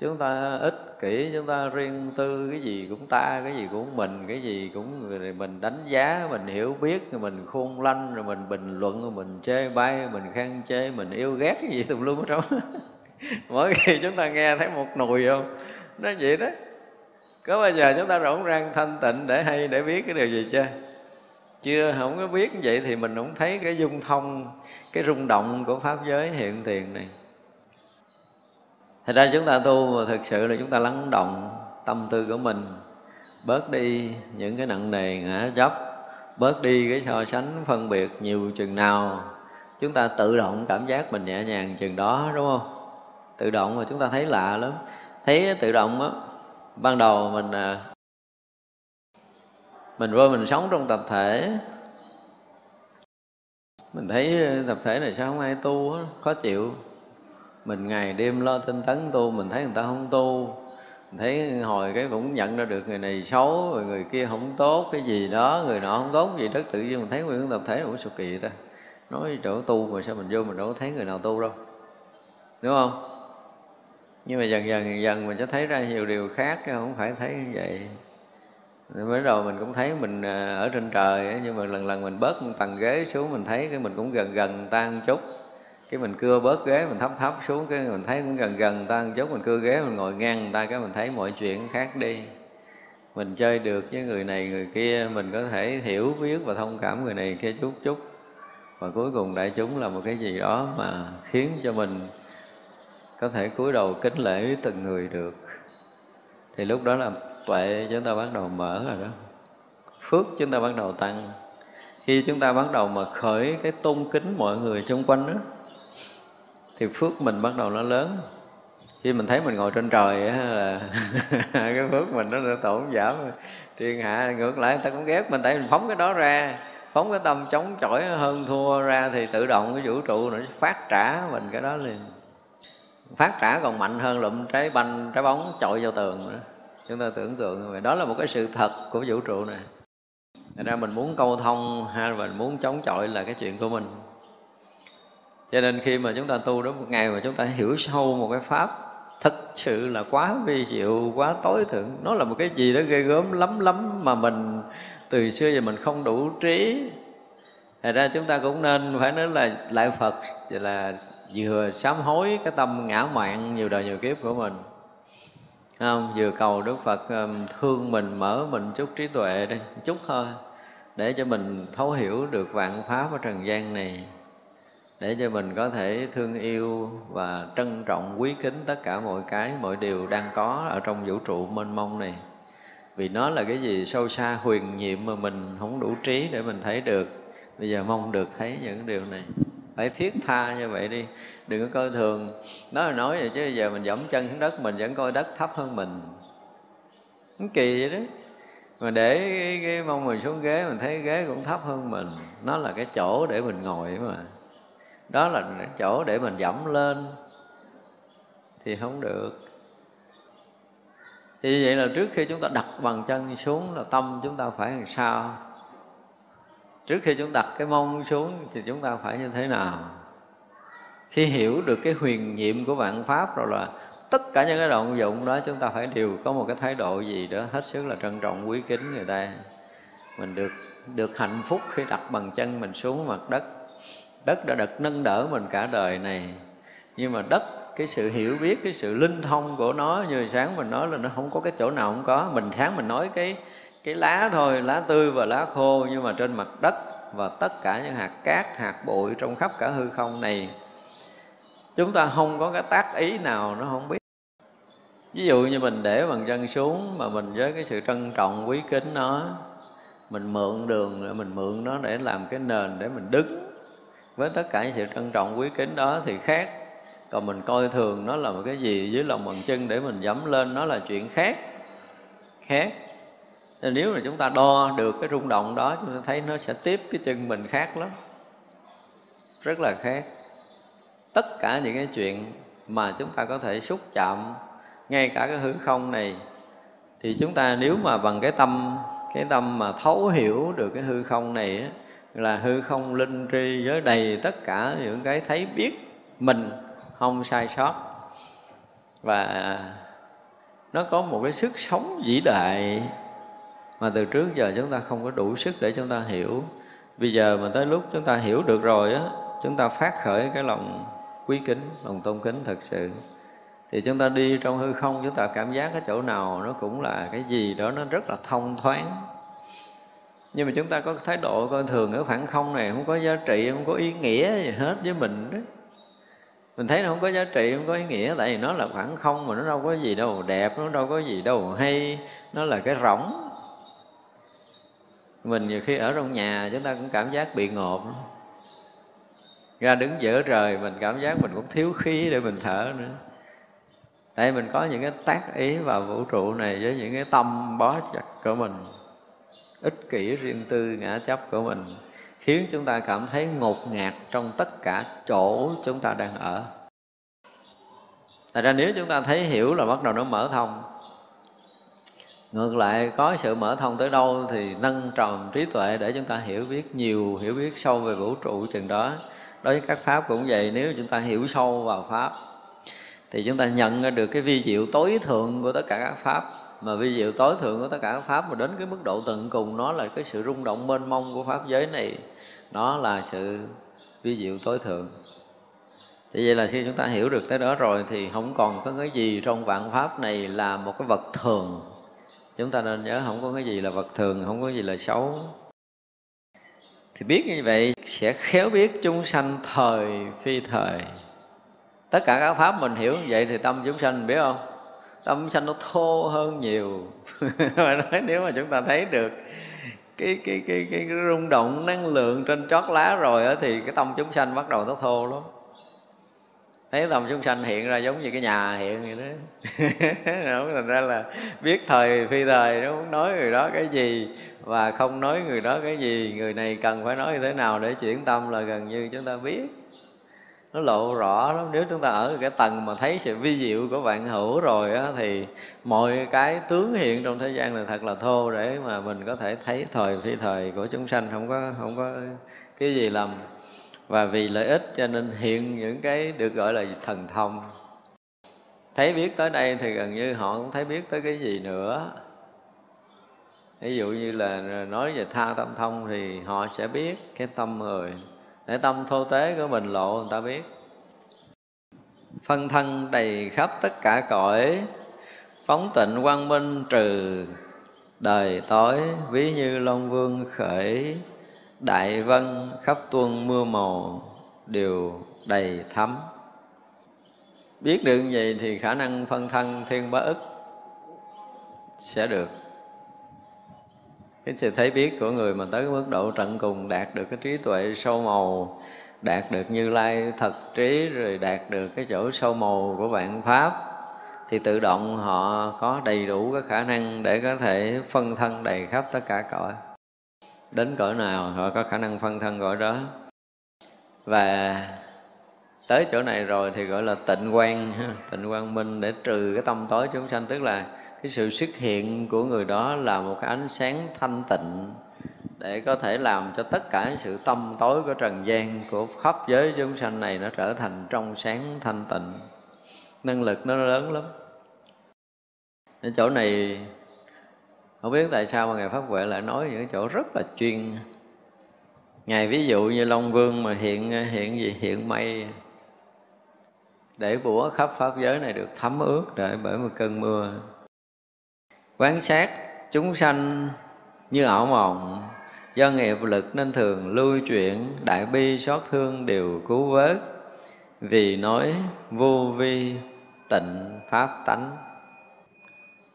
Chúng ta ích kỷ, chúng ta riêng tư, cái gì cũng ta, cái gì cũng mình, cái gì cũng mình đánh giá, mình hiểu biết rồi mình khôn lanh, rồi mình bình luận rồi mình chê bai, mình khen chê, mình yêu ghét cái gì tùm lum hết trơn mỗi khi chúng ta nghe thấy một nùi không? Nó vậy đó có bao giờ chúng ta rỗng rang, thanh tịnh để hay để biết cái điều gì chưa? Chưa, không có biết vậy thì mình không thấy cái dung thông, cái rung động của pháp giới hiện tiền này. Thật ra chúng ta tu mà thực sự là chúng ta lắng động tâm tư của mình, Bớt đi những cái nặng nề ngã chấp Bớt đi cái so sánh phân biệt nhiều chừng nào, Chúng ta tự động cảm giác mình nhẹ nhàng chừng đó, đúng không? Tự động mà chúng ta thấy lạ lắm. Thấy tự động á Ban đầu mình à, Mình vô mình sống trong tập thể. Mình thấy à, tập thể này sao không ai tu đó, Khó chịu. Mình ngày đêm lo tinh tấn tu mình thấy người ta không tu. Mình thấy hồi cái cũng nhận ra được người này xấu rồi người kia không tốt cái gì đó người nọ không tốt gì đó tự nhiên mình thấy nguyên tập thể cũng sụp kỳ ta. Nói chỗ tu mà sao mình vô mình đâu có thấy người nào tu đâu. Đúng không? Nhưng mà dần dần dần, dần mình sẽ thấy ra nhiều điều khác chứ không phải thấy như vậy. Mới đầu mình cũng thấy mình à, ở trên trời nhưng mà lần lần mình bớt một tầng ghế xuống mình thấy cái mình cũng gần gần tan chút. Cái mình cưa bớt ghế mình thấp thấp xuống cái mình thấy cũng gần gần ta một chút. Mình cưa ghế mình ngồi ngang người ta cái mình thấy mọi chuyện khác đi. Mình chơi được với người này người kia mình có thể hiểu biết và thông cảm người này kia chút chút. Và cuối cùng đại chúng là một cái gì đó mà khiến cho mình có thể cúi đầu kính lễ từng người được. Thì lúc đó là tuệ chúng ta bắt đầu mở rồi đó. Phước chúng ta bắt đầu tăng. Khi chúng ta bắt đầu mà khởi cái tôn kính mọi người xung quanh đó, thì phước mình bắt đầu nó lớn. Khi mình thấy mình ngồi trên trời á là cái phước mình nó tổn giảm. Thiên hạ ngược lại, người ta cũng ghét mình, tại mình phóng cái đó ra. Phóng cái tâm chống chọi hơn thua ra thì tự động cái vũ trụ nó phát trả mình cái đó liền phát trả còn mạnh hơn lụm trái banh, trái bóng chọi vào tường nữa. Chúng ta tưởng tượng vậy. Đó là một cái sự thật của vũ trụ này. Thành ra mình muốn câu thông hay là mình muốn chống chọi là cái chuyện của mình. Cho nên khi mà chúng ta tu đó một ngày mà chúng ta hiểu sâu một cái pháp, thật sự là quá vi diệu, quá tối thượng. Nó là một cái gì đó ghê gớm, lắm lắm mà mình từ xưa giờ mình không đủ trí Thật ra chúng ta cũng nên phải nói là lại Phật là vừa sám hối cái tâm ngã mạn nhiều đời nhiều kiếp của mình. Không? Vừa cầu Đức Phật um, thương mình, mở mình chút trí tuệ đi, chút thôi Để cho mình thấu hiểu được vạn pháp ở trần gian này. Để cho mình có thể thương yêu và trân trọng quý kính tất cả mọi cái mọi điều đang có ở trong vũ trụ mênh mông này. Vì nó là cái gì sâu xa huyền nhiệm mà mình không đủ trí để mình thấy được bây giờ mong được thấy những điều này. Phải thiết tha như vậy đi. Đừng có coi thường. Nó là nói vậy chứ bây giờ mình dẫm chân xuống đất mình vẫn coi đất thấp hơn mình. Nó kỳ vậy đó. Mà để cái, cái mong mình xuống ghế mình thấy ghế cũng thấp hơn mình. Nó là cái chỗ để mình ngồi mà. Đó là cái chỗ để mình dẫm lên. Thì không được. Thì vậy là trước khi chúng ta đặt bằng chân xuống là tâm chúng ta phải làm sao? Trước khi chúng đặt cái mông xuống thì chúng ta phải như thế nào? Khi hiểu được cái huyền nhiệm của vạn pháp rồi là tất cả những cái động dụng đó, chúng ta phải đều có một cái thái độ gì đó hết sức là trân trọng, quý kính người ta. Mình được được hạnh phúc khi đặt bằng chân mình xuống mặt đất. Đất đã được nâng đỡ mình cả đời này. Nhưng mà đất, cái sự hiểu biết, cái sự linh thông của nó, như sáng mình nói là nó không có cái chỗ nào không có. Mình sáng mình nói cái cái lá thôi, lá tươi và lá khô, nhưng mà trên mặt đất và tất cả những hạt cát, hạt bụi trong khắp cả hư không này, chúng ta không có cái tác ý nào nó không biết. Ví dụ như mình để bằng chân xuống mà mình với cái sự trân trọng, quý kính nó, mình mượn đường mình mượn nó để làm cái nền để mình đứng. Với tất cả những sự trân trọng, quý kính đó thì khác. Còn mình coi thường nó là một cái gì dưới lòng bàn chân để mình dẫm lên, nó là chuyện khác. Khác nên nếu mà chúng ta đo được cái rung động đó chúng ta thấy nó sẽ tiếp cái chân mình khác lắm. Rất là khác. Tất cả những cái chuyện mà chúng ta có thể xúc chạm ngay cả cái hư không này thì chúng ta nếu mà bằng cái tâm cái tâm mà thấu hiểu được cái hư không này á, là hư không linh tri với đầy tất cả những cái thấy biết mình không sai sót. Và nó có một cái sức sống vĩ đại mà từ trước giờ chúng ta không có đủ sức để chúng ta hiểu. Bây giờ mà tới lúc chúng ta hiểu được rồi á, chúng ta phát khởi cái lòng quý kính, lòng tôn kính thật sự. Thì chúng ta đi trong hư không, chúng ta cảm giác cái chỗ nào nó cũng là cái gì đó nó rất là thông thoáng. Nhưng mà chúng ta có thái độ coi thường ở khoảng không này, không có giá trị, không có ý nghĩa gì hết với mình đó. Mình thấy nó không có giá trị, không có ý nghĩa, tại vì nó là khoảng không mà nó đâu có gì đâu đẹp, nó đâu có gì đâu hay, nó là cái rỗng mình nhiều khi ở trong nhà chúng ta cũng cảm giác bị ngộp. Ra đứng giữa trời, mình cảm giác mình cũng thiếu khí để mình thở nữa. Tại mình có những cái tác ý vào vũ trụ này với những cái tâm bó chặt của mình. Ích kỷ riêng tư ngã chấp của mình khiến chúng ta cảm thấy ngột ngạt trong tất cả chỗ chúng ta đang ở. Tại ra nếu chúng ta thấy hiểu là bắt đầu nó mở thông ngược lại, có sự mở thông tới đâu thì nâng tròn trí tuệ để chúng ta hiểu biết nhiều, hiểu biết sâu về vũ trụ chừng đó. Đối với các pháp cũng vậy, nếu chúng ta hiểu sâu vào pháp thì chúng ta nhận ra được cái vi diệu tối thượng của tất cả các pháp. Mà vi diệu tối thượng của tất cả các pháp mà đến cái mức độ tận cùng, nó là cái sự rung động mênh mông của pháp giới này. Nó là sự vi diệu tối thượng. Thì vậy là khi chúng ta hiểu được tới đó rồi thì không còn có cái gì trong vạn pháp này là một cái vật thường chúng ta nên nhớ không có cái gì là vật thường không có gì là xấu. Thì biết như vậy sẽ khéo biết chúng sanh thời phi thời. Tất cả các pháp mình hiểu như vậy thì tâm chúng sanh mình biết không? Tâm chúng sanh nó thô hơn nhiều. Mà nói nếu mà chúng ta thấy được cái cái cái cái, cái rung động năng lượng trên chót lá rồi đó, thì cái tâm chúng sanh bắt đầu nó thô lắm thấy tâm chúng sanh hiện ra giống như cái nhà hiện vậy đó. Thành ra là biết thời phi thời, nó muốn nói người đó cái gì và không nói người đó cái gì, người này cần phải nói như thế nào để chuyển tâm là gần như chúng ta biết. Nó lộ rõ lắm, nếu chúng ta ở cái tầng mà thấy sự vi diệu của vạn hữu rồi á, thì mọi cái tướng hiện trong thế gian này thật là thô để mà mình có thể thấy thời phi thời của chúng sanh, không có không có cái gì lầm và vì lợi ích cho nên hiện những cái được gọi là thần thông. Thấy biết tới đây thì gần như họ cũng thấy biết tới cái gì nữa. Ví dụ như là nói về tha tâm thông thì họ sẽ biết cái tâm người. Để tâm thô tế của mình lộ, người ta biết. Phân thân đầy khắp tất cả cõi, phóng tịnh quang minh trừ đời tối, ví như long vương khởi đại vân khắp tuôn mưa màu đều đầy thấm biết được như vậy thì khả năng phân thân thiên bá ức sẽ được. Cái sự thấy biết của người mà tới mức độ tận cùng đạt được cái trí tuệ sâu màu, đạt được như lai thật trí, rồi đạt được cái chỗ sâu màu của vạn pháp, thì tự động họ có đầy đủ cái khả năng để có thể phân thân đầy khắp tất cả cõi đến cõi nào họ có khả năng phân thân cõi đó. Và tới chỗ này rồi thì gọi là tịnh quan tịnh quang minh để trừ cái tâm tối chúng sanh. Tức là cái sự xuất hiện của người đó là một cái ánh sáng thanh tịnh để có thể làm cho tất cả sự tâm tối của trần gian, của khắp giới chúng sanh này nó trở thành trong sáng thanh tịnh. Năng lực nó lớn lắm. Ở chỗ này không biết tại sao mà ngài pháp huệ lại nói những chỗ rất là chuyên. Ngài ví dụ như long vương mà hiện hiện gì? Hiện mây. Để bủa khắp pháp giới này được thấm ướt để bởi một cơn mưa. Quán sát chúng sanh như ảo mộng. Do nghiệp lực nên thường lưu chuyển, đại bi xót thương đều cứu vớt. Vì nói vô vi, tịnh pháp tánh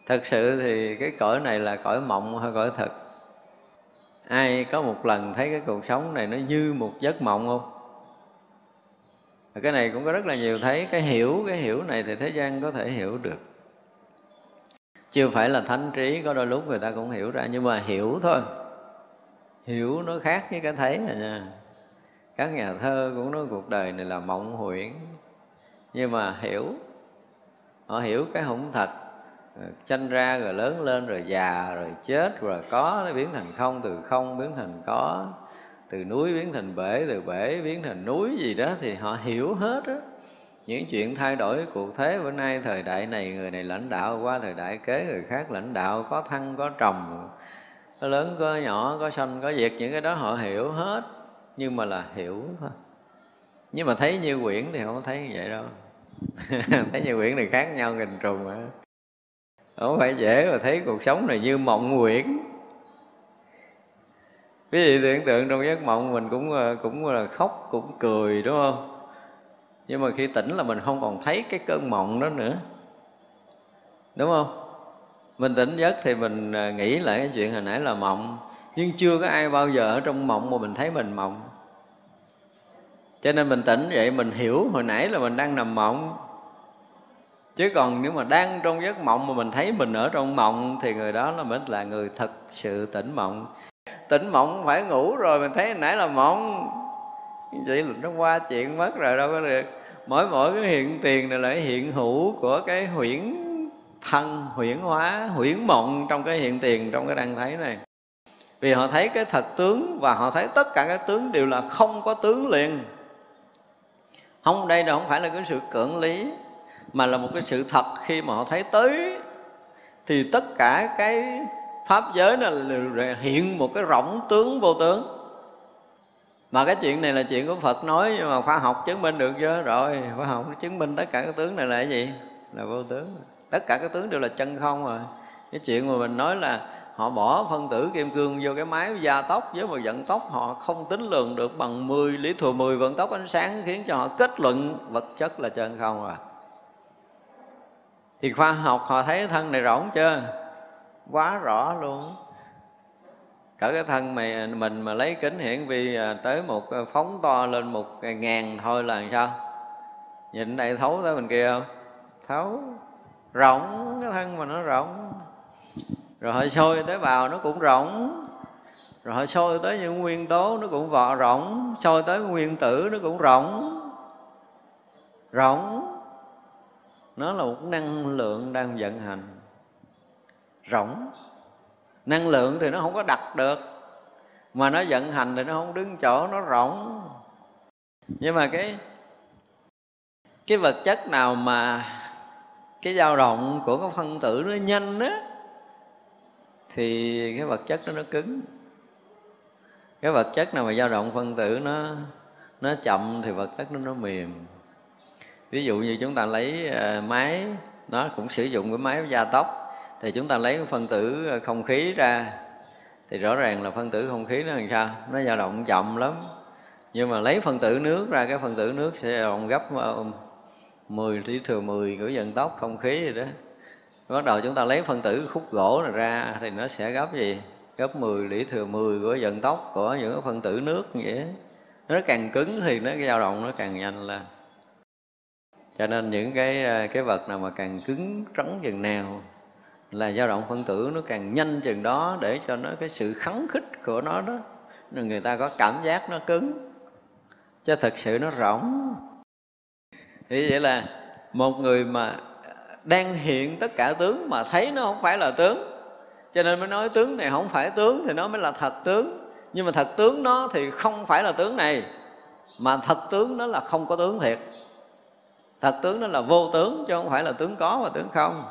thật sự thì cái cõi này là cõi mộng hay cõi thật? Ai có một lần thấy cái cuộc sống này nó như một giấc mộng không? Cái này cũng có rất là nhiều thấy, cái hiểu cái hiểu này thì thế gian có thể hiểu được. Chưa phải là thánh trí, có đôi lúc người ta cũng hiểu ra, nhưng mà hiểu thôi. Hiểu nó khác với cái thấy này nha. Các nhà thơ cũng nói cuộc đời này là mộng huyễn. Nhưng mà hiểu, họ hiểu cái không thật. Ờ, sanh ra rồi lớn lên rồi già rồi chết rồi có nó biến thành không, từ không biến thành có, từ núi biến thành bể, từ bể biến thành núi gì đó thì họ hiểu hết á. Những chuyện thay đổi cuộc thế bữa nay, thời đại này, người này lãnh đạo qua thời đại kế, người khác lãnh đạo, có thăng có trầm có lớn, có nhỏ, có sanh, có diệt, những cái đó họ hiểu hết, nhưng mà là hiểu thôi. Nhưng mà thấy như quyển thì không thấy như vậy đâu. Thấy như quyển thì khác nhau nghìn trùng á không phải dễ mà thấy cuộc sống này như mộng nguyễn quý vị tưởng tượng trong giấc mộng mình cũng ờ, cũng là khóc, cũng cười, đúng không? Nhưng mà khi tỉnh là mình không còn thấy cái cơn mộng đó nữa. Đúng không? Mình tỉnh giấc thì mình ờ, nghĩ lại cái chuyện hồi nãy là mộng. Nhưng chưa có ai bao giờ ở trong mộng mà mình thấy mình mộng. Cho nên mình tỉnh vậy, mình hiểu hồi nãy là mình đang nằm mộng chứ còn nếu mà đang trong giấc mộng mà mình thấy mình ở trong mộng thì người đó là mới là người thật sự tỉnh mộng. Tỉnh mộng phải ngủ rồi, mình thấy nãy là mộng. Vậy là nó qua chuyện mất rồi, đâu có được. Mỗi mỗi cái hiện tiền này là hiện hữu của cái huyễn thân, huyễn hóa, huyễn mộng trong cái hiện tiền, trong cái đang thấy này. Vì họ thấy cái thật tướng và họ thấy tất cả các tướng đều là không có tướng liền. Không, đây là không phải là cái sự cưỡng lý mà là một cái sự thật khi mà họ thấy tới. Thì tất cả cái pháp giới này là hiện một cái rỗng tướng vô tướng. Mà cái chuyện này là chuyện của Phật nói, nhưng mà khoa học chứng minh được chưa? Rồi, khoa học nó chứng minh tất cả các tướng này là cái gì? Là vô tướng. Tất cả các tướng đều là chân không rồi. Cái chuyện mà mình nói là họ bỏ phân tử kim cương vô cái máy gia tốc với một vận tốc họ không tính lường được bằng 10 lý thừa 10 vận tốc ánh sáng khiến cho họ kết luận vật chất là chân không rồi thì khoa học họ thấy thân này rỗng chưa? Quá rõ luôn. Cả cái thân mày mình mà lấy kính hiển vi à, tới một à, phóng to lên một ngàn thôi là sao? Nhìn đây thấu tới bên kia không? Thấu. Rộng cái thân mà nó rộng rồi họ sôi tế bào nó cũng rộng rồi họ sôi tới những nguyên tố nó cũng vọ rộng sôi tới nguyên tử nó cũng rộng rộng nó là một năng lượng đang vận hành rỗng. Năng lượng thì nó không có đặt được, mà nó vận hành thì nó không đứng chỗ, nó rỗng. Nhưng mà cái cái vật chất nào mà cái dao động của cái phân tử nó nhanh á, thì cái vật chất đó nó cứng. Cái vật chất nào mà dao động phân tử nó nó chậm thì vật chất nó nó mềm ví dụ như chúng ta lấy ờ, máy nó cũng sử dụng cái máy gia tốc thì chúng ta lấy phân tử ờ, không khí ra. Thì rõ ràng là phân tử không khí nó làm sao? Nó dao động chậm lắm. Nhưng mà lấy phân tử nước ra cái phân tử nước sẽ dao động gấp 10 ờ, lý thừa 10 của vận tốc không khí rồi đó. Bắt đầu chúng ta lấy phân tử khúc gỗ này ra thì nó sẽ gấp gì? Gấp 10 lý thừa 10 của vận tốc của những phân tử nước như vậy nó càng cứng thì nó cái dao động nó càng nhanh lên cho nên những cái ờ, cái vật nào mà càng cứng trắng chừng nào là dao động phân tử nó càng nhanh chừng đó để cho nó cái sự khắng khích của nó đó người ta có cảm giác nó cứng. Cho thật sự nó rỗng. Thì vậy là một người mà đang hiện tất cả tướng mà thấy nó không phải là tướng, cho nên mới nói tướng này không phải tướng thì nó mới là thật tướng. Nhưng mà thật tướng nó thì không phải là tướng này, mà thật tướng nó là không có tướng thiệt thật tướng đó là vô tướng, chứ không phải là tướng có và tướng không.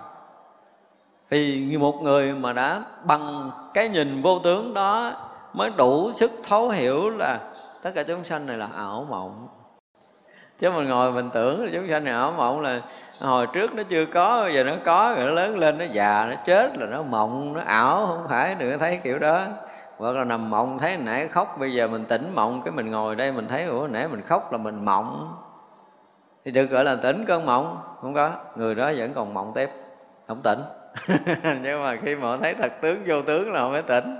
Thì một người mà đã bằng cái nhìn vô tướng đó mới đủ sức thấu hiểu là tất cả chúng sanh này là ảo mộng. Chứ mình ngồi mình tưởng là chúng sanh này ảo mộng là hồi trước nó chưa có, giờ nó có, rồi nó lớn lên, nó già, nó chết là nó mộng, nó ảo, không phải đừng thấy kiểu đó. Hoặc là nằm mộng, thấy nãy khóc, bây giờ mình tỉnh mộng, cái mình ngồi đây mình thấy, ủa, nãy mình khóc là mình mộng thì được gọi là tỉnh cơn mộng, không có. Người đó vẫn còn mộng tiếp, không tỉnh. Nhưng mà khi mà thấy thật tướng vô tướng là mới tỉnh.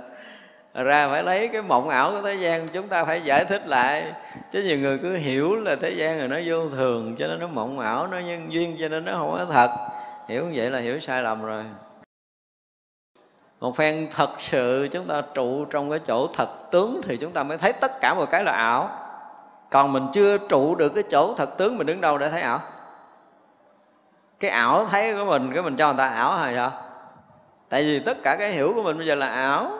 Ra phải lấy cái mộng ảo của thế gian, chúng ta phải giải thích lại. Chứ nhiều người cứ hiểu là thế gian rồi nó vô thường, cho nên nó mộng ảo, nó nhân duyên, cho nên nó không có thật. Hiểu như vậy là hiểu sai lầm rồi. Một phen thật sự chúng ta trụ trong cái chỗ thật tướng thì chúng ta mới thấy tất cả mọi cái là ảo còn mình chưa trụ được cái chỗ thật tướng, mình đứng đâu để thấy ảo? Cái ảo thấy của mình, cái mình cho người ta ảo hay sao? Tại vì tất cả cái hiểu của mình bây giờ là ảo.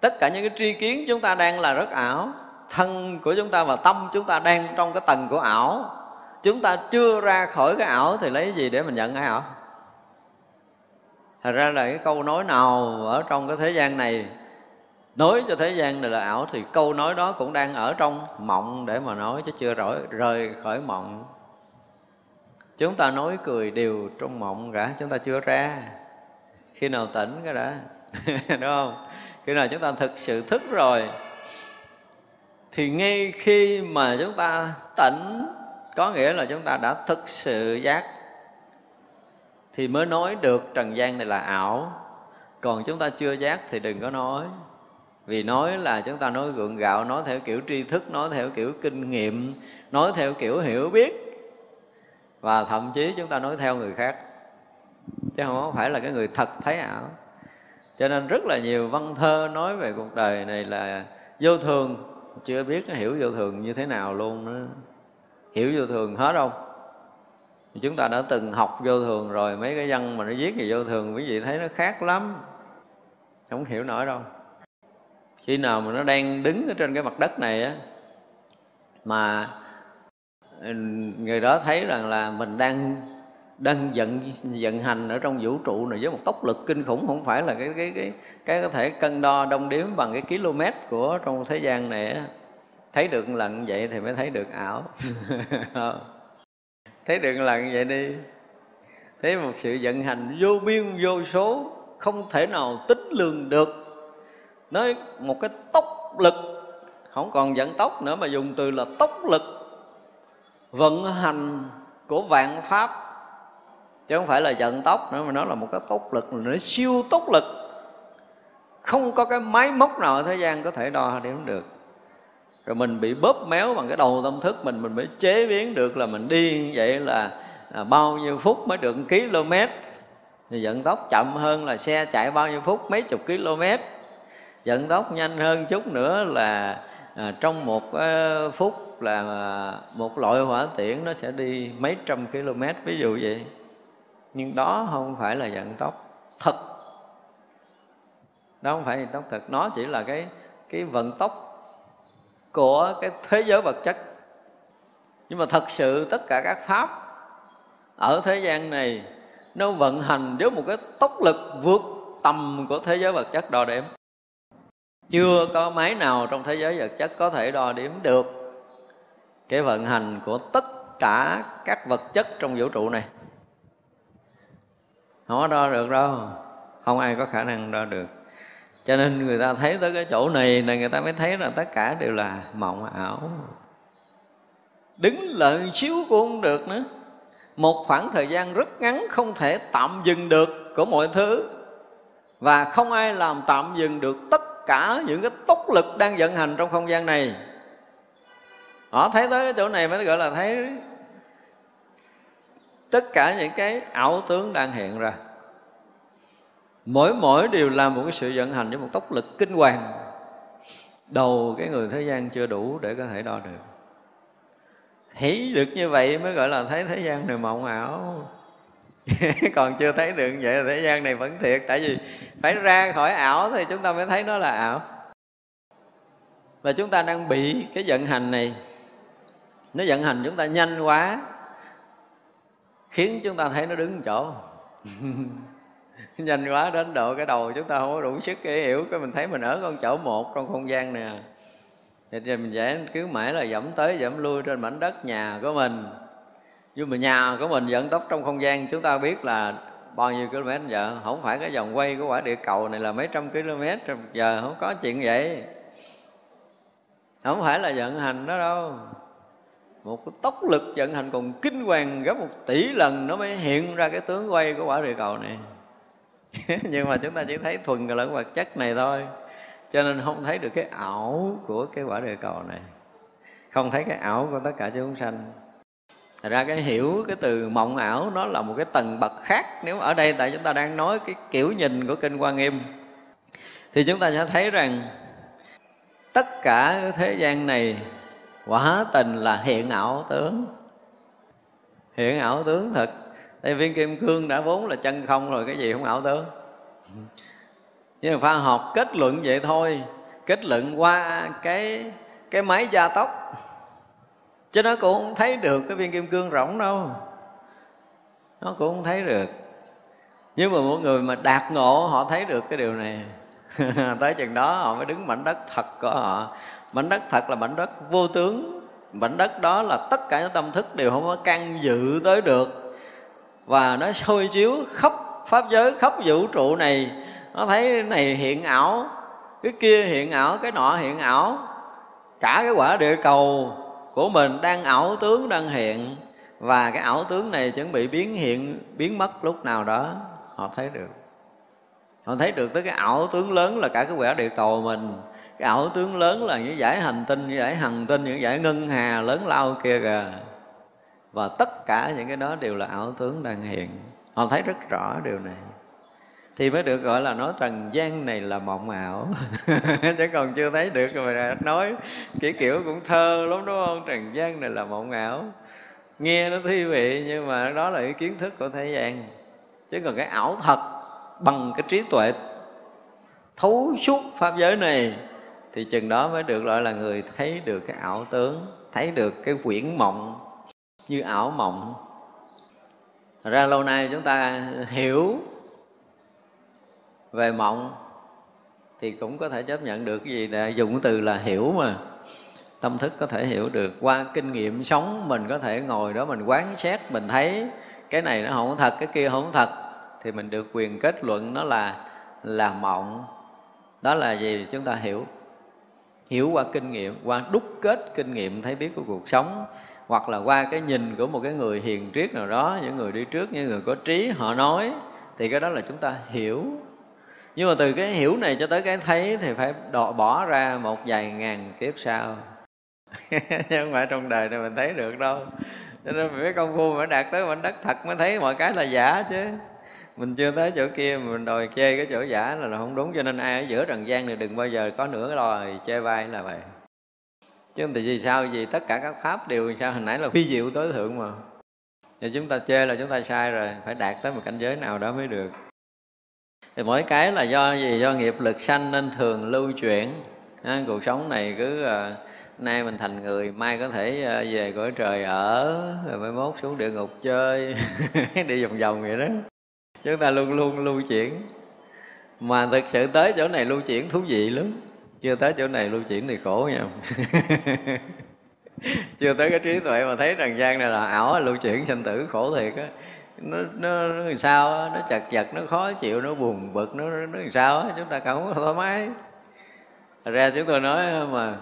Tất cả những cái tri kiến chúng ta đang là rất ảo. Thân của chúng ta và tâm chúng ta đang trong cái tầng của ảo. Chúng ta chưa ra khỏi cái ảo thì lấy gì để mình nhận cái ảo? Thật ra là cái câu nói nào ở trong cái thế gian này nói cho thế gian này là ảo thì câu nói đó cũng đang ở trong mộng để mà nói chứ chưa rời, rời khỏi mộng. Chúng ta nói cười đều trong mộng cả chúng ta chưa ra. Khi nào tỉnh cái đã đúng không? Khi nào chúng ta thực sự thức rồi thì ngay khi mà chúng ta tỉnh có nghĩa là chúng ta đã thực sự giác thì mới nói được trần gian này là ảo. Còn chúng ta chưa giác thì đừng có nói vì nói là chúng ta nói gượng gạo, nói theo kiểu tri thức, nói theo kiểu kinh nghiệm, nói theo kiểu hiểu biết. Và thậm chí chúng ta nói theo người khác. Chứ không phải là cái người thật thấy ảo. Cho nên rất là nhiều văn thơ nói về cuộc đời này là vô thường. Chưa biết nó hiểu vô thường như thế nào luôn nữa hiểu vô thường hết không? Chúng ta đã từng học vô thường rồi, mấy cái văn mà nó viết về vô thường quý vị thấy nó khác lắm. Không hiểu nổi đâu khi nào mà nó đang đứng ở trên cái mặt đất này á, mà ừ, người đó thấy rằng là mình đang đang vận vận hành ở trong vũ trụ này với một tốc lực kinh khủng, không phải là cái cái cái cái có thể cân đo đong đếm bằng cái km của trong thế gian này thấy được lần vậy thì mới thấy được ảo. Ờ. Thấy được lần vậy đi. Thấy một sự vận hành vô biên vô số, không thể nào tính lường được nói một cái tốc lực không còn vận tốc nữa mà dùng từ là tốc lực vận hành của vạn pháp. Chứ không phải là vận tốc nữa mà nó là một cái tốc lực nó siêu tốc lực. Không có cái máy móc nào ở thế gian có thể đo đếm được. Rồi mình bị bóp méo bằng cái đầu tâm thức mình mình mới chế biến được là mình đi như vậy là à, bao nhiêu phút mới được km. Thì vận tốc chậm hơn là xe chạy bao nhiêu phút mấy chục km vận tốc nhanh hơn chút nữa là à, trong một uh, phút là một loại hỏa tiễn nó sẽ đi mấy trăm km ví dụ vậy. Nhưng đó không phải là vận tốc thật. Đó không phải vận tốc thật nó chỉ là cái cái vận tốc của cái thế giới vật chất. Nhưng mà thật sự tất cả các pháp ở thế gian này nó vận hành với một cái tốc lực vượt tầm của thế giới vật chất đo đếm chưa có máy nào trong thế giới vật chất có thể đo đếm được cái vận hành của tất cả các vật chất trong vũ trụ này. Không có đo được đâu? Không ai có khả năng đo được. Cho nên người ta thấy tới cái chỗ này là người ta mới thấy là tất cả đều là mộng ảo. Đứng lợn xíu cũng không được nữa. Một khoảng thời gian rất ngắn không thể tạm dừng được của mọi thứ. Và không ai làm tạm dừng được tất cả những cái tốc lực đang vận hành trong không gian này. Họ thấy tới cái chỗ này mới gọi là thấy tất cả những cái ảo tướng đang hiện ra. Mỗi mỗi đều là một cái sự vận hành với một tốc lực kinh hoàng. Đầu cái người thế gian chưa đủ để có thể đo được. Thấy được như vậy mới gọi là thấy thế gian này mộng ảo. còn chưa thấy được vậy là thế gian này vẫn thiệt. Tại vì phải ra khỏi ảo thì chúng ta mới thấy nó là ảo. Và chúng ta đang bị cái vận hành này. Nó vận hành chúng ta nhanh quá, khiến chúng ta thấy nó đứng chỗ. Nhanh quá đến độ cái đầu chúng ta không có đủ sức để hiểu. Cái mình thấy mình ở con chỗ một trong không gian nè. Thì mình dễ cứ mãi là dẫm tới dẫm lui trên mảnh đất nhà của mình nhưng mà nhà của mình vận tốc trong không gian. Chúng ta biết là bao nhiêu km giờ. Không phải cái vòng quay của quả địa cầu này là mấy trăm km giờ. Không có chuyện vậy. Không phải là vận hành đó đâu. Một cái tốc lực vận hành còn kinh hoàng gấp một tỷ lần nó mới hiện ra cái tướng quay của quả địa cầu này. Nhưng mà chúng ta chỉ thấy thuần là vật chất này thôi. Cho nên không thấy được cái ảo của cái quả địa cầu này. Không thấy cái ảo của tất cả chúng sanh. Thật ra cái hiểu cái từ mộng ảo nó là một cái tầng bậc khác. Nếu ở đây tại chúng ta đang nói cái kiểu nhìn của Kinh Quan Nghiêm, Thì chúng ta sẽ thấy rằng Tất cả thế gian này quả tình là hiện ảo tướng. Hiện ảo tướng thật. Tại viên kim cương đã vốn là chân không rồi, Cái gì không ảo tướng? Nhưng mà pha học kết luận vậy thôi. Kết luận qua cái cái máy gia tốc chứ nó cũng không thấy được cái viên kim cương rỗng đâu. Nó cũng không thấy được. Nhưng mà mỗi người mà đạt ngộ, họ thấy được cái điều này. Tới chừng đó, họ mới đứng mảnh đất thật của họ. Mảnh đất thật là mảnh đất vô tướng. Mảnh đất đó là tất cả những tâm thức đều không có căn dự tới được. Và nó sôi chiếu khắp pháp giới, khắp vũ trụ này. Nó thấy cái này hiện ảo, cái kia hiện ảo, cái nọ hiện ảo. Cả cái quả địa cầu của mình đang ảo tướng đang hiện. Và cái ảo tướng này chuẩn bị biến hiện, biến mất lúc nào đó. Họ thấy được. Họ thấy được tới cái ảo tướng lớn là cả cái quả địa cầu mình. Cái ảo tướng lớn là những giải hành tinh, những giải hành tinh, những giải ngân hà lớn lao kia kìa. Và tất cả những cái đó đều là ảo tướng đang hiện. Họ thấy rất rõ điều này thì mới được gọi là nói trần gian này là mộng ảo. Chứ còn chưa thấy được rồi mà nói, kiểu kiểu cũng thơ lắm, đúng không? Trần gian này là mộng ảo. Nghe nó thi vị, nhưng mà đó là cái kiến thức của thế gian. Chứ còn cái ảo thật bằng cái trí tuệ thấu suốt pháp giới này, thì chừng đó mới được gọi là người thấy được cái ảo tướng, thấy được cái quyển mộng như ảo mộng. Thật ra lâu nay chúng ta hiểu về mộng thì cũng có thể chấp nhận được cái gì để dùng từ là hiểu mà. Tâm thức có thể hiểu được. Qua kinh nghiệm sống, mình có thể ngồi đó mình quán xét, mình thấy cái này nó không thật, cái kia không thật, thì mình được quyền kết luận nó là là mộng. Đó là gì? Chúng ta hiểu. Hiểu qua kinh nghiệm, qua đúc kết kinh nghiệm thấy biết của cuộc sống, hoặc là qua cái nhìn của một cái người hiền triết nào đó, những người đi trước, những người có trí, họ nói, thì cái đó là chúng ta hiểu nhưng mà từ cái hiểu này cho tới cái thấy thì phải đọ, bỏ ra một vài ngàn kiếp sau. Chứ không phải trong đời này mình thấy được đâu. Cho nên phải công phu phải đạt tới mảnh đất thật mới thấy mọi cái là giả chứ. Mình chưa tới chỗ kia mình đòi chê cái chỗ giả là, là không đúng. Cho nên ai ở giữa trần gian này đừng bao giờ có nửa cái lời chê vai là vậy. Chứ thì vì sao? Vì tất cả các pháp đều sao? Hồi nãy là phi diệu tối thượng mà. Và chúng ta chê là chúng ta sai rồi. Phải đạt tới một cảnh giới nào đó mới được thì mỗi cái là do gì? Do nghiệp lực sanh nên thường lưu chuyển. À, cuộc sống này cứ à, nay mình thành người mai có thể à, về cõi trời ở rồi mai mốt xuống địa ngục chơi đi vòng vòng vậy đó. Chúng ta luôn luôn lưu chuyển. Mà thực sự tới chỗ này lưu chuyển thú vị lắm. Chưa tới chỗ này lưu chuyển thì khổ nha. Chưa tới cái trí tuệ mà thấy rằng gian này là ảo lưu chuyển sanh tử khổ thiệt á nó nó, nó làm sao đó, nó chật vật nó khó chịu nó buồn bực nó nó làm sao đó, chúng ta không thoải mái. Thật ra chúng tôi nói mà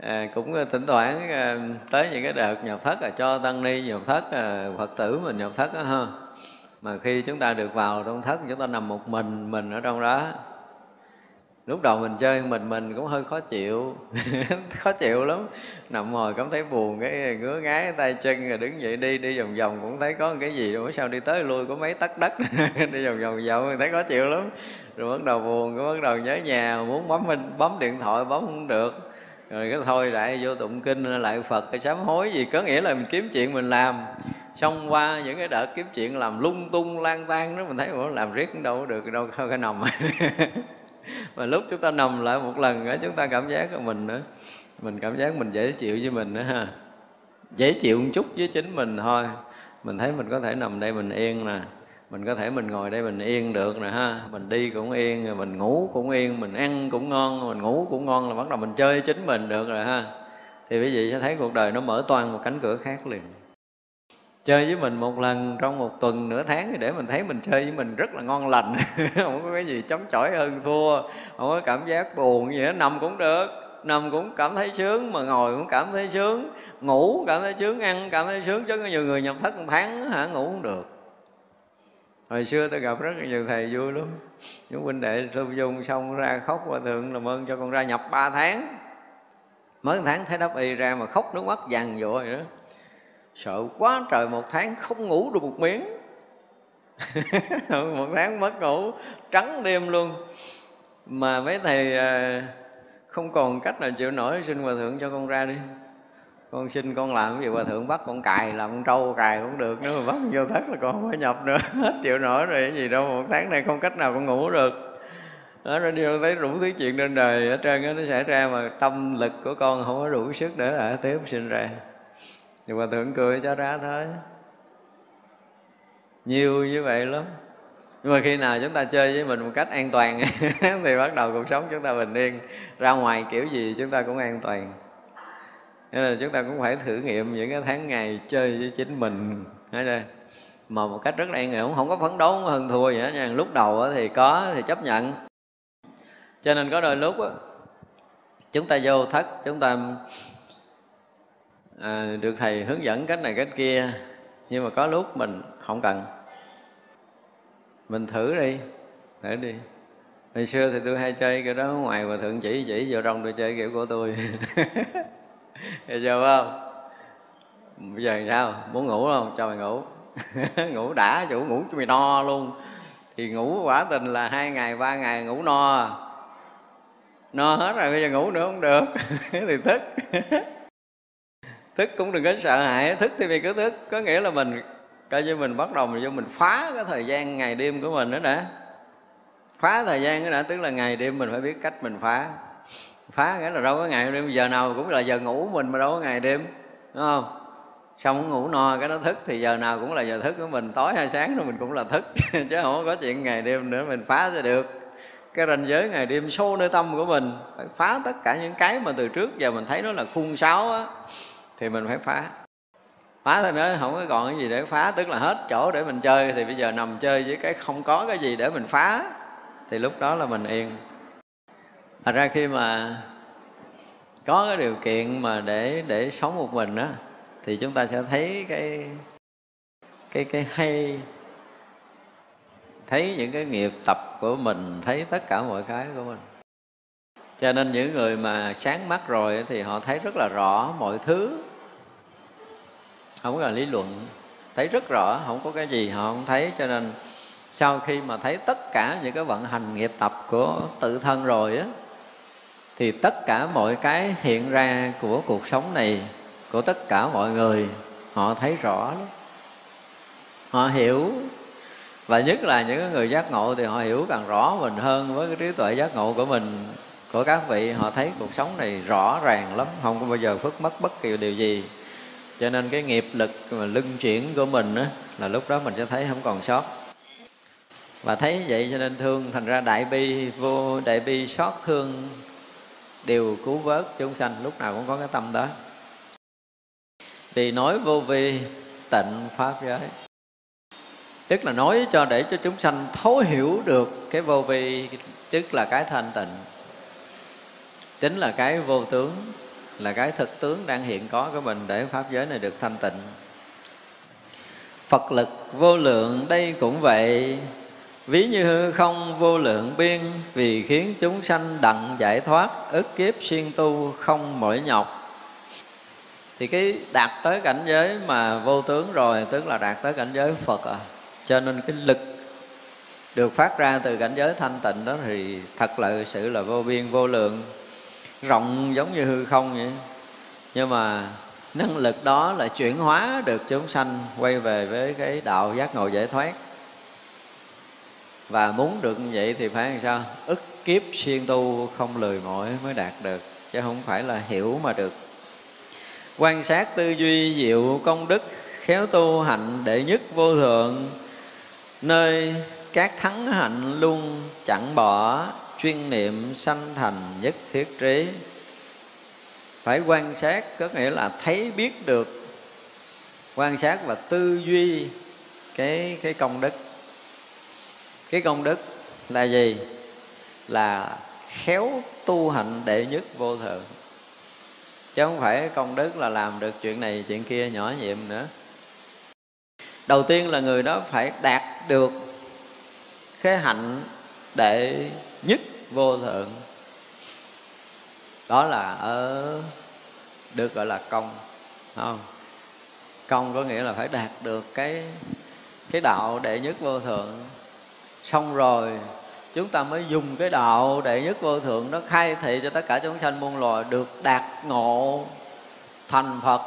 à, cũng thỉnh thoảng à, tới những cái đợt nhập thất là cho tăng ni nhập thất à, phật tử mình nhập thất đó ha. Mà khi chúng ta được vào trong thất chúng ta nằm một mình mình ở trong đó lúc đầu mình chơi mình mình cũng hơi khó chịu. Khó chịu lắm. Nằm ngồi cảm thấy buồn, cái ngứa ngái tay chân rồi đứng dậy đi đi vòng vòng cũng thấy có cái gì. Rồi sao đi tới lui có mấy tấc đất? Đi vòng vòng vòng thấy khó chịu lắm. Rồi bắt đầu buồn cũng bắt đầu nhớ nhà, muốn bấm bấm điện thoại bấm không được. Rồi cái thôi lại vô tụng kinh, lại phật cái sám hối gì, có nghĩa là mình kiếm chuyện mình làm. Xong qua những cái đợt kiếm chuyện làm lung tung, lang tan đó, mình thấy, ủa, làm riết đâu có được, đâu không cái nồng mà lúc chúng ta nằm lại một lần nữa chúng ta cảm giác của mình nữa mình cảm giác mình dễ chịu với mình nữa ha. Dễ chịu một chút với chính mình thôi. Mình thấy mình có thể nằm đây mình yên nè. Mình có thể mình ngồi đây mình yên được nè ha. Mình đi cũng yên, rồi mình ngủ cũng yên, mình ăn cũng ngon mình ngủ cũng ngon là bắt đầu mình chơi chính mình được rồi ha. Thì quý vị sẽ thấy cuộc đời nó mở toàn một cánh cửa khác liền chơi với mình một lần trong một tuần, nửa tháng thì để mình thấy mình chơi với mình rất là ngon lành. Không có cái gì chống chọi hơn thua, không có cảm giác buồn gì hết. Nằm cũng được, nằm cũng cảm thấy sướng, mà ngồi cũng cảm thấy sướng. Ngủ cảm thấy sướng, ăn cảm thấy sướng, chứ có nhiều người nhập thất một tháng hả, ngủ không được. Hồi xưa tôi gặp rất là nhiều thầy vui lắm. Những huynh đệ thu dung xong ra khóc và thượng làm ơn cho con ra nhập ba tháng. Mới một tháng thấy đắp y ra mà khóc nước mắt vàng dội rồi đó sợ quá trời một tháng không ngủ được một miếng. Một tháng mất ngủ trắng đêm luôn. Mà mấy thầy à, không còn cách nào chịu nổi xin hòa thượng cho con ra đi. Con xin con làm cái gì? Hòa thượng bắt con cài làm con trâu cài cũng được nếu mà bắt vô thất là con không phải nhập nữa hết chịu nổi rồi cái gì đâu một tháng này không cách nào con ngủ được. Đó nó đi thấy đủ thứ chuyện trên đời ở trên đó, nó xảy ra mà tâm lực của con không có đủ sức để lại tiếp sinh ra thì hòa thượng cười cho ra thôi. Nhiều như vậy lắm. Nhưng mà khi nào chúng ta chơi với mình một cách an toàn thì bắt đầu cuộc sống chúng ta bình yên. Ra ngoài kiểu gì chúng ta cũng an toàn. Nên là chúng ta cũng phải thử nghiệm những cái tháng ngày chơi với chính mình. Thấy đây mà một cách rất là an ổn, không có phấn đấu hơn thua gì hết nha. Lúc đầu thì có thì chấp nhận. Cho nên có đôi lúc chúng ta vô thất chúng ta à, được thầy hướng dẫn cách này cách kia nhưng mà có lúc mình không cần. Mình thử đi thử đi. Hồi xưa thì tôi hay chơi cái đó ngoài và thượng chỉ chỉ vô trong tôi chơi kiểu của tôi. Hiểu chưa không? Bây giờ sao? Muốn ngủ không? Cho mày ngủ. Ngủ đã chủ ngủ cho mày no luôn. Thì ngủ quả tình là hai ngày ba ngày ngủ no à. no hết rồi bây giờ ngủ nữa không được. Thì thức thức cũng đừng có sợ hãi, thức thì vì cứ thức. Có nghĩa là mình, coi như mình bắt đầu mình vô, mình phá cái thời gian ngày đêm của mình đó đã. Phá thời gian đó đã, tức là ngày đêm mình phải biết cách mình phá. Phá nghĩa là đâu có ngày đêm, giờ nào cũng là giờ ngủ mình mà đâu có ngày đêm, đúng không? Xong ngủ no, cái nó thức thì giờ nào cũng là giờ thức của mình. Tối hay sáng rồi mình cũng là thức, chứ không có chuyện ngày đêm nữa, mình phá ra được. Cái ranh giới ngày đêm sâu nơi tâm của mình, phải phá tất cả những cái mà từ trước giờ mình thấy nó là khuôn sáo á thì mình phải phá. Phá thôi nữa không có còn cái gì để phá, tức là hết chỗ để mình chơi. Thì bây giờ nằm chơi với cái không có cái gì để mình phá, thì lúc đó là mình yên. Thật ra khi mà có cái điều kiện mà để để sống một mình á, thì chúng ta sẽ thấy cái cái cái hay. Thấy những cái nghiệp tập của mình, thấy tất cả mọi cái của mình. Cho nên những người mà sáng mắt rồi thì họ thấy rất là rõ mọi thứ không là lý luận. Thấy rất rõ, không có cái gì họ không thấy, cho nên sau khi mà thấy tất cả những cái vận hành nghiệp tập của tự thân rồi á, thì tất cả mọi cái hiện ra của cuộc sống này, của tất cả mọi người, họ thấy rõ lắm. Họ hiểu. Và nhất là những người giác ngộ thì họ hiểu càng rõ mình hơn với cái trí tuệ giác ngộ của mình, của các vị. Họ thấy cuộc sống này rõ ràng lắm, không có bao giờ phước mất bất kỳ điều gì cho nên cái nghiệp lực mà lưng chuyển của mình á, là lúc đó mình sẽ thấy không còn sót. Và thấy vậy cho nên thương thành ra đại bi vô đại bi xót thương đều cứu vớt chúng sanh lúc nào cũng có cái tâm đó. Vì nói vô vi tịnh pháp giới. Tức là nói cho để cho chúng sanh thấu hiểu được cái vô vi tức là cái thanh tịnh. Chính là cái vô tướng là cái thực tướng đang hiện có của mình để pháp giới này được thanh tịnh. Phật lực vô lượng, đây cũng vậy. Ví như hư không vô lượng biên, vì khiến chúng sanh đặng giải thoát, ức kiếp xuyên tu không mỏi nhọc. Thì cái đạt tới cảnh giới mà vô tướng rồi, tức là đạt tới cảnh giới phật à. Cho nên cái lực được phát ra từ cảnh giới thanh tịnh đó thì thật là sự là vô biên vô lượng rộng giống như hư không vậy. Nhưng mà năng lực đó là chuyển hóa được chúng sanh quay về với cái đạo giác ngộ giải thoát. Và muốn được như vậy thì phải làm sao? Ức kiếp siêng tu không lười mỏi mới đạt được, chứ không phải là hiểu mà được. Quan sát tư duy diệu công đức, khéo tu hạnh đệ nhất vô thượng, nơi các thắng hạnh luôn chẳng bỏ chuyên niệm sanh thành nhất thiết trí. Phải quan sát, có nghĩa là thấy biết được, quan sát và tư duy cái cái công đức. Cái công đức là gì? Là khéo tu hạnh đệ nhất vô thượng. Chứ không phải công đức là làm được chuyện này, chuyện kia, nhỏ nhiệm nữa. Đầu tiên là người đó phải đạt được cái hạnh đệ nhất vô thượng. Đó là ở, được gọi là công không? Công có nghĩa là phải đạt được cái cái đạo đệ nhất vô thượng. Xong rồi, chúng ta mới dùng cái đạo đệ nhất vô thượng nó khai thị cho tất cả chúng sanh muôn loài được đạt ngộ thành phật.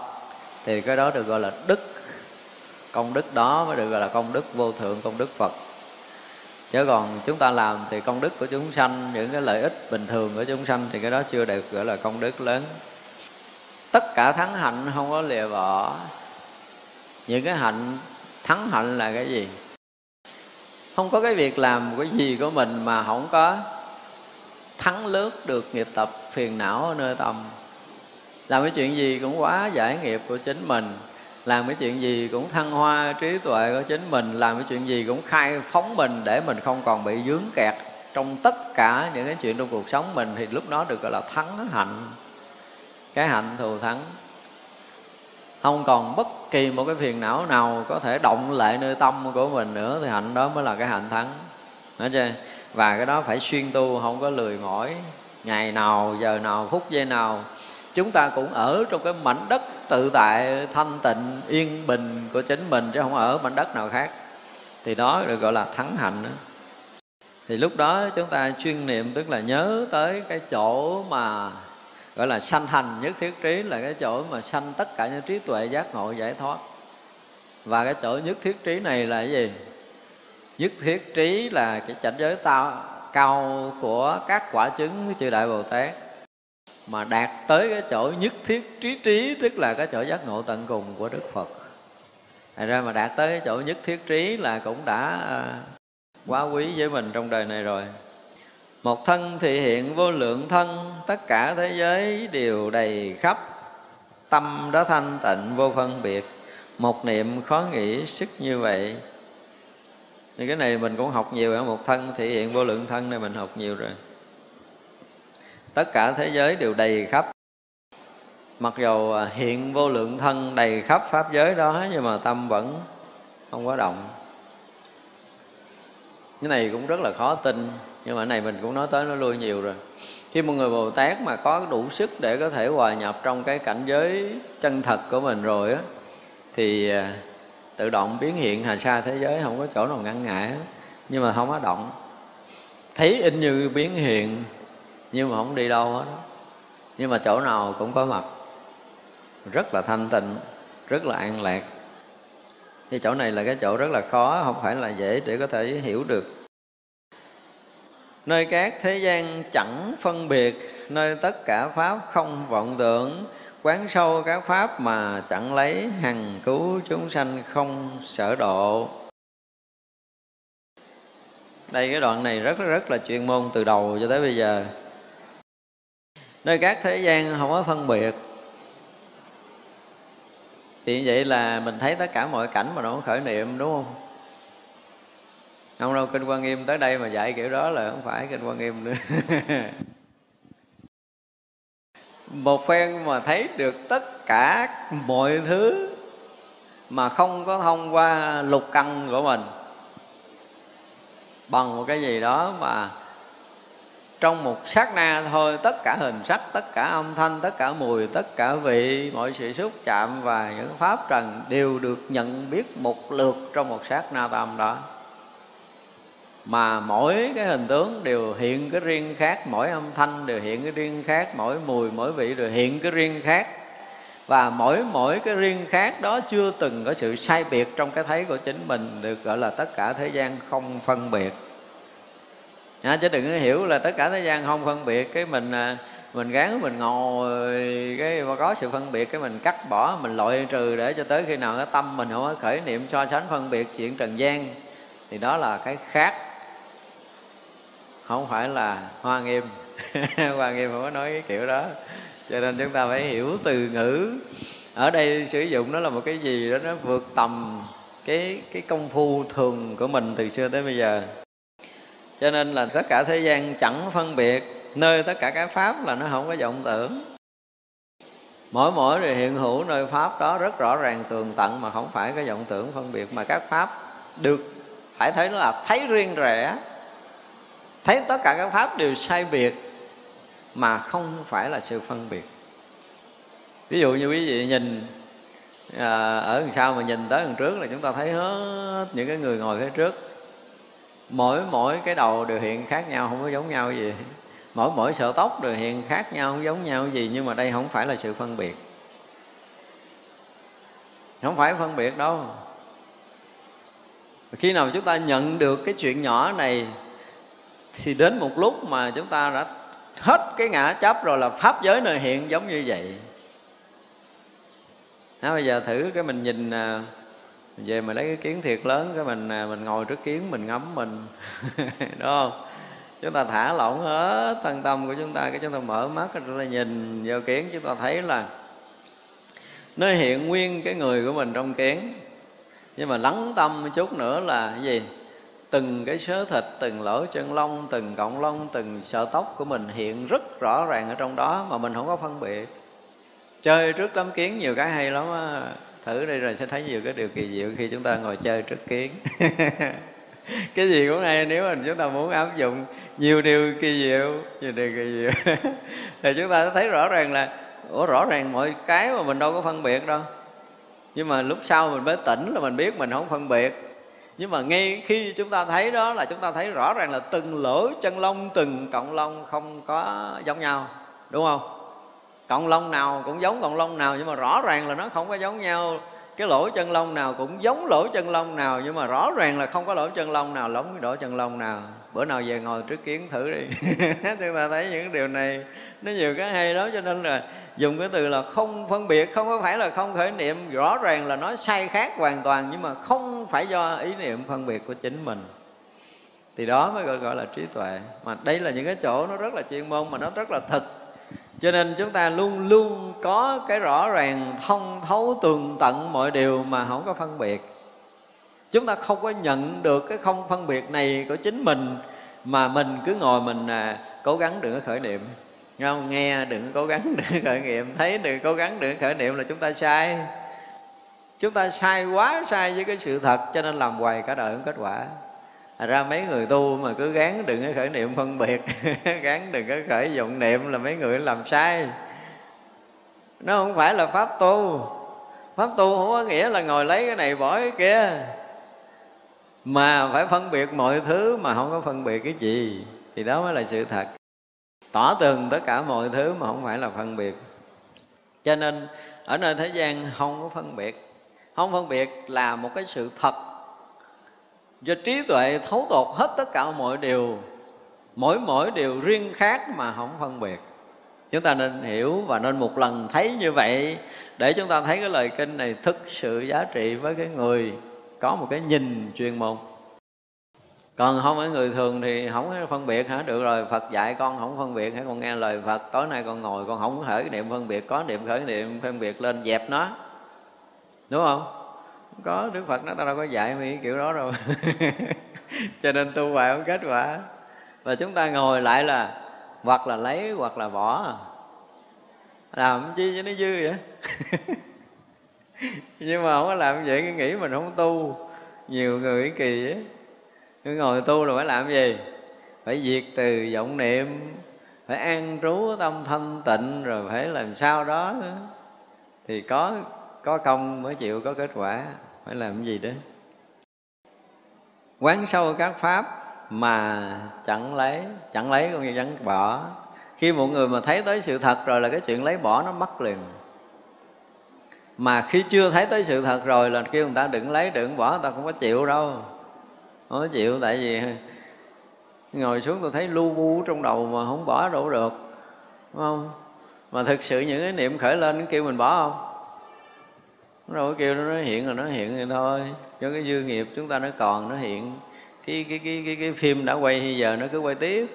Thì cái đó được gọi là đức. Công đức đó mới được gọi là công đức vô thượng, công đức phật chứ còn chúng ta làm thì công đức của chúng sanh, những cái lợi ích bình thường của chúng sanh thì cái đó chưa được gọi là công đức lớn. Tất cả thắng hạnh không có lìa bỏ. Những cái hạnh, thắng hạnh là cái gì? Không có cái việc làm cái gì của mình mà không có thắng lướt được nghiệp tập phiền não ở nơi tâm. Làm cái chuyện gì cũng quá giải nghiệp của chính mình làm cái chuyện gì cũng thăng hoa, trí tuệ của chính mình. Làm cái chuyện gì cũng khai phóng mình để mình không còn bị dướng kẹt trong tất cả những cái chuyện trong cuộc sống mình. Thì lúc đó được gọi là thắng hạnh. Cái hạnh thù thắng. Không còn bất kỳ một cái phiền não nào có thể động lại nơi tâm của mình nữa, thì hạnh đó mới là cái hạnh thắng. Nói chưa? và cái đó phải xuyên tu, không có lười mỏi. Ngày nào, giờ nào, phút giây nào chúng ta cũng ở trong cái mảnh đất tự tại, thanh tịnh, yên bình của chính mình chứ không ở mảnh đất nào khác. Thì đó được gọi là thắng hạnh đó. thì lúc đó chúng ta chuyên niệm, tức là nhớ tới cái chỗ mà gọi là sanh thành nhất thiết trí, là cái chỗ mà sanh tất cả những trí tuệ giác ngộ giải thoát. Và cái chỗ nhất thiết trí này là cái gì? Nhất thiết trí là cái cảnh giới tao, cao của các quả chứng chư đại bồ tát mà đạt tới cái chỗ nhất thiết trí trí, tức là cái chỗ giác ngộ tận cùng của đức phật. Thành ra mà đạt tới cái chỗ nhất thiết trí là cũng đã à, quá quý với mình trong đời này rồi. Một thân thì hiện vô lượng thân, tất cả thế giới đều đầy khắp. Tâm đó thanh tịnh vô phân biệt. Một niệm khó nghĩ sức như vậy. Thì cái này mình cũng học nhiều ở một thân thể hiện vô lượng thân này mình học nhiều rồi tất cả thế giới đều đầy khắp. Mặc dù à, hiện vô lượng thân đầy khắp pháp giới đó, nhưng mà tâm vẫn không có động. Cái này cũng rất là khó tin, nhưng mà cái này mình cũng nói tới, nó lui nhiều rồi. Khi một người bồ tát mà có đủ sức để có thể hòa nhập trong cái cảnh giới chân thật của mình rồi á, thì à, tự động biến hiện hành xa thế giới, không có chỗ nào ngăn ngại nhưng mà không có động. Thấy in như biến hiện nhưng mà không đi đâu hết. Nhưng mà chỗ nào cũng có mặt. Rất là thanh tịnh, rất là an lạc. Thì chỗ này là cái chỗ rất là khó, không phải là dễ để có thể hiểu được. Nơi các thế gian chẳng phân biệt, nơi tất cả pháp không vọng tưởng. Quán sâu các pháp mà chẳng lấy, hằng cứu chúng sanh không sở độ. Đây, cái đoạn này rất rất là chuyên môn từ đầu cho tới bây giờ nơi các thế gian không có phân biệt. Thì như vậy là mình thấy tất cả mọi cảnh mà nó khởi niệm, đúng không? Không đâu, kinh quan nghiêm tới đây mà dạy kiểu đó là không phải kinh quan nghiêm nữa. Một phen mà thấy được tất cả mọi thứ mà không có thông qua lục căn của mình. Bằng một cái gì đó mà trong một sát na thôi, tất cả hình sắc, tất cả âm thanh, tất cả mùi, tất cả vị, mọi sự xúc chạm và những pháp trần đều được nhận biết một lượt trong một sát na tâm đó. Mà mỗi cái hình tướng đều hiện cái riêng khác, mỗi âm thanh đều hiện cái riêng khác, mỗi mùi, mỗi vị đều hiện cái riêng khác. Và mỗi mỗi cái riêng khác đó chưa từng có sự sai biệt trong cái thấy của chính mình, được gọi là tất cả thế gian không phân biệt à, chứ đừng có hiểu là tất cả thế gian không phân biệt. Cái mình à, mình gán mình ngồi cái mà có sự phân biệt cái mình cắt bỏ mình loại trừ để cho tới khi nào cái tâm mình không có khởi niệm so sánh phân biệt chuyện trần gian thì đó là cái khác. Không phải là hoa nghiêm. Hoa nghiêm không có nói cái kiểu đó. Cho nên chúng ta phải hiểu từ ngữ. Ở đây sử dụng nó là một cái gì đó nó vượt tầm cái cái công phu thường của mình từ xưa tới bây giờ cho nên là tất cả thế gian chẳng phân biệt nơi tất cả các pháp là nó không có vọng tưởng. Mỗi mỗi rồi hiện hữu nơi pháp đó rất rõ ràng tường tận mà không phải cái vọng tưởng phân biệt mà các pháp được phải thấy nó là thấy riêng rẽ. Thấy tất cả các pháp đều sai biệt mà không phải là sự phân biệt. Ví dụ như quý vị nhìn à, ở đằng sau mà nhìn tới đằng trước là chúng ta thấy hết những cái người ngồi phía trước mỗi mỗi cái đầu đều hiện khác nhau không có giống nhau gì. Mỗi mỗi sợi tóc đều hiện khác nhau không giống nhau gì nhưng mà đây không phải là sự phân biệt. Không phải phân biệt đâu. Khi nào chúng ta nhận được cái chuyện nhỏ này thì đến một lúc mà chúng ta đã hết cái ngã chấp rồi là pháp giới nơi hiện giống như vậy. Đó, bây giờ thử cái mình nhìn à, mình về mà lấy cái kiến thiệt lớn, cái mình à, mình ngồi trước kiến, mình ngắm, mình đúng không? Chúng ta thả lỏng hết thân tâm của chúng ta, cái chúng ta mở mắt chúng ta nhìn vào kiến, chúng ta thấy là nó hiện nguyên cái người của mình trong kiến. Nhưng mà lắng tâm một chút nữa là cái gì? Từng cái sớ thịt, từng lỗ chân lông, từng cọng lông, từng sợi tóc của mình hiện rất rõ ràng ở trong đó mà mình không có phân biệt. Chơi trước lắm kiến nhiều cái hay lắm á thử đi rồi sẽ thấy nhiều cái điều kỳ diệu khi chúng ta ngồi chơi trước kiến. Cái gì cũng hay, nếu mà chúng ta muốn áp dụng nhiều điều kỳ diệu, nhiều điều kỳ diệu. Thì chúng ta thấy rõ ràng là, ủa, rõ ràng mọi cái mà mình đâu có phân biệt đâu. Nhưng mà lúc sau mình mới tỉnh là mình biết mình không phân biệt. Nhưng mà ngay khi chúng ta thấy đó là chúng ta thấy rõ ràng là từng lỗ chân lông, từng cộng lông không có giống nhau, đúng không? Cọng lông nào cũng giống cọng lông nào nhưng mà rõ ràng là nó không có giống nhau. Cái lỗ chân lông nào cũng giống lỗ chân lông nào nhưng mà rõ ràng là không có lỗ chân lông nào giống cái lỗ chân lông nào. Bữa nào về ngồi trước kiến thử đi. Chúng ta thấy những điều này nó nhiều cái hay đó cho nên là dùng cái từ là không phân biệt không có phải là không khởi niệm. Rõ ràng là nó sai khác hoàn toàn nhưng mà không phải do ý niệm phân biệt của chính mình. Thì đó mới gọi, gọi là trí tuệ. Mà đây là những cái chỗ nó rất là chuyên môn mà nó rất là thực cho nên chúng ta luôn luôn có cái rõ ràng thông thấu tường tận mọi điều mà không có phân biệt. Chúng ta không có nhận được cái không phân biệt này của chính mình mà mình cứ ngồi mình à, cố gắng đừng có khởi niệm. Không? nghe đừng cố gắng đừng khởi niệm. Thấy đừng cố gắng đừng khởi niệm là chúng ta sai. Chúng ta sai quá sai với cái sự thật cho nên làm hoài cả đời không kết quả. Ra mấy người tu mà cứ gán đừng có khởi niệm phân biệt, Gán đừng có khởi vọng niệm là mấy người làm sai. Nó không phải là pháp tu. Pháp tu không có nghĩa là ngồi lấy cái này bỏ cái kia. Mà phải phân biệt mọi thứ mà không có phân biệt cái gì, Thì đó mới là sự thật. Tỏ tường tất cả mọi thứ mà không phải là phân biệt. Cho nên, ở nơi thế gian không có phân biệt. Không phân biệt là một cái sự thật do trí tuệ thấu tột hết tất cả mọi điều, mỗi mỗi điều riêng khác mà không phân biệt. Chúng ta nên hiểu và nên một lần thấy như vậy để chúng ta thấy cái lời kinh này thực sự giá trị với cái người có một cái nhìn chuyên môn. Còn không phải người thường thì không có phân biệt hả? Được rồi, phật dạy con không phân biệt hả? Con nghe lời phật, tối nay con ngồi, con không khởi niệm phân biệt, có niệm khởi niệm phân biệt lên dẹp nó. Đúng không? Có, đức phật nó tao đâu có dạy mấy kiểu đó đâu. Cho nên tu hoài không kết quả. Và chúng ta ngồi lại là hoặc là lấy, hoặc là bỏ. Làm chi cho nó dư vậy? Nhưng mà không có làm vậy nghĩ mình không tu. Nhiều người kỳ ấy cứ ngồi tu là phải làm gì? Phải diệt từ vọng niệm, phải an trú tâm thanh tịnh, rồi phải làm sao đó. Thì có có công mới chịu, có kết quả phải làm cái gì đó. Quán sâu các pháp mà chẳng lấy chẳng lấy cũng như chẳng bỏ. Khi một người mà thấy tới sự thật rồi là cái chuyện lấy bỏ nó mất liền. Mà khi chưa thấy tới sự thật rồi là kêu người ta đừng lấy, đừng bỏ, người ta không có chịu đâu. Không có chịu, tại vì ngồi xuống tôi thấy lu bu trong đầu mà không bỏ đâu được, đúng không? Mà thực sự những cái niệm khởi lên nó kêu mình bỏ không? Rồi đâu kêu nó hiện là nó hiện thì thôi. Cho cái dư nghiệp chúng ta nó còn nó hiện. Cái cái cái cái, cái phim đã quay bây giờ nó cứ quay tiếp.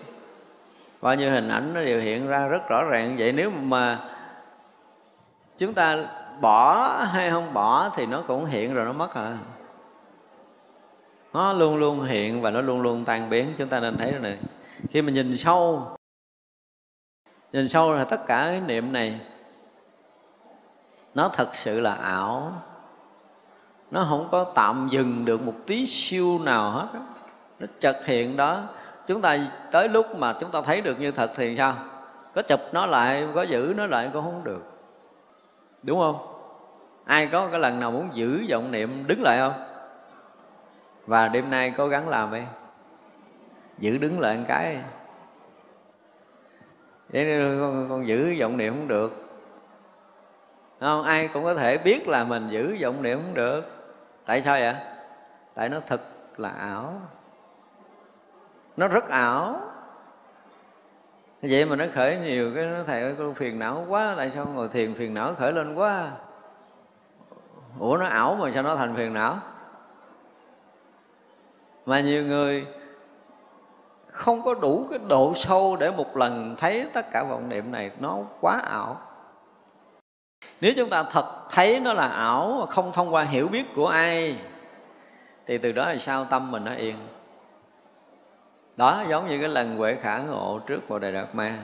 Bao nhiêu hình ảnh nó đều hiện ra rất rõ ràng vậy. Nếu mà chúng ta bỏ hay không bỏ thì nó cũng hiện rồi nó mất à nó luôn luôn hiện và nó luôn luôn tan biến. Chúng ta nên thấy rồi này. Khi mà nhìn sâu nhìn sâu là tất cả cái niệm này nó thật sự là ảo. Nó không có tạm dừng được một tí siêu nào hết nó chật hiện đó. Chúng ta tới lúc mà chúng ta thấy được như thật thì sao? Có chụp nó lại có giữ nó lại cũng không được. Đúng không? Ai có cái lần nào muốn giữ vọng niệm đứng lại không? Và đêm nay cố gắng làm đi. Giữ đứng lại một cái. Vậy nên con, con giữ vọng niệm không được không, ai cũng có thể biết là mình giữ vọng niệm không được. Tại sao vậy? Tại nó thật là ảo. Nó rất ảo. Vậy mà nó khởi nhiều cái, nó thầy ơi, con phiền não quá, tại sao ngồi thiền phiền não khởi lên quá? Ủa, nó ảo mà sao nó thành phiền não? Mà nhiều người không có đủ cái độ sâu để một lần thấy tất cả vọng niệm này, nó quá ảo nếu chúng ta thật thấy nó là ảo không thông qua hiểu biết của ai, thì từ đó là sao tâm mình nó yên? Đó, giống như cái lần huệ khả ngộ trước bồ đề đạt ma.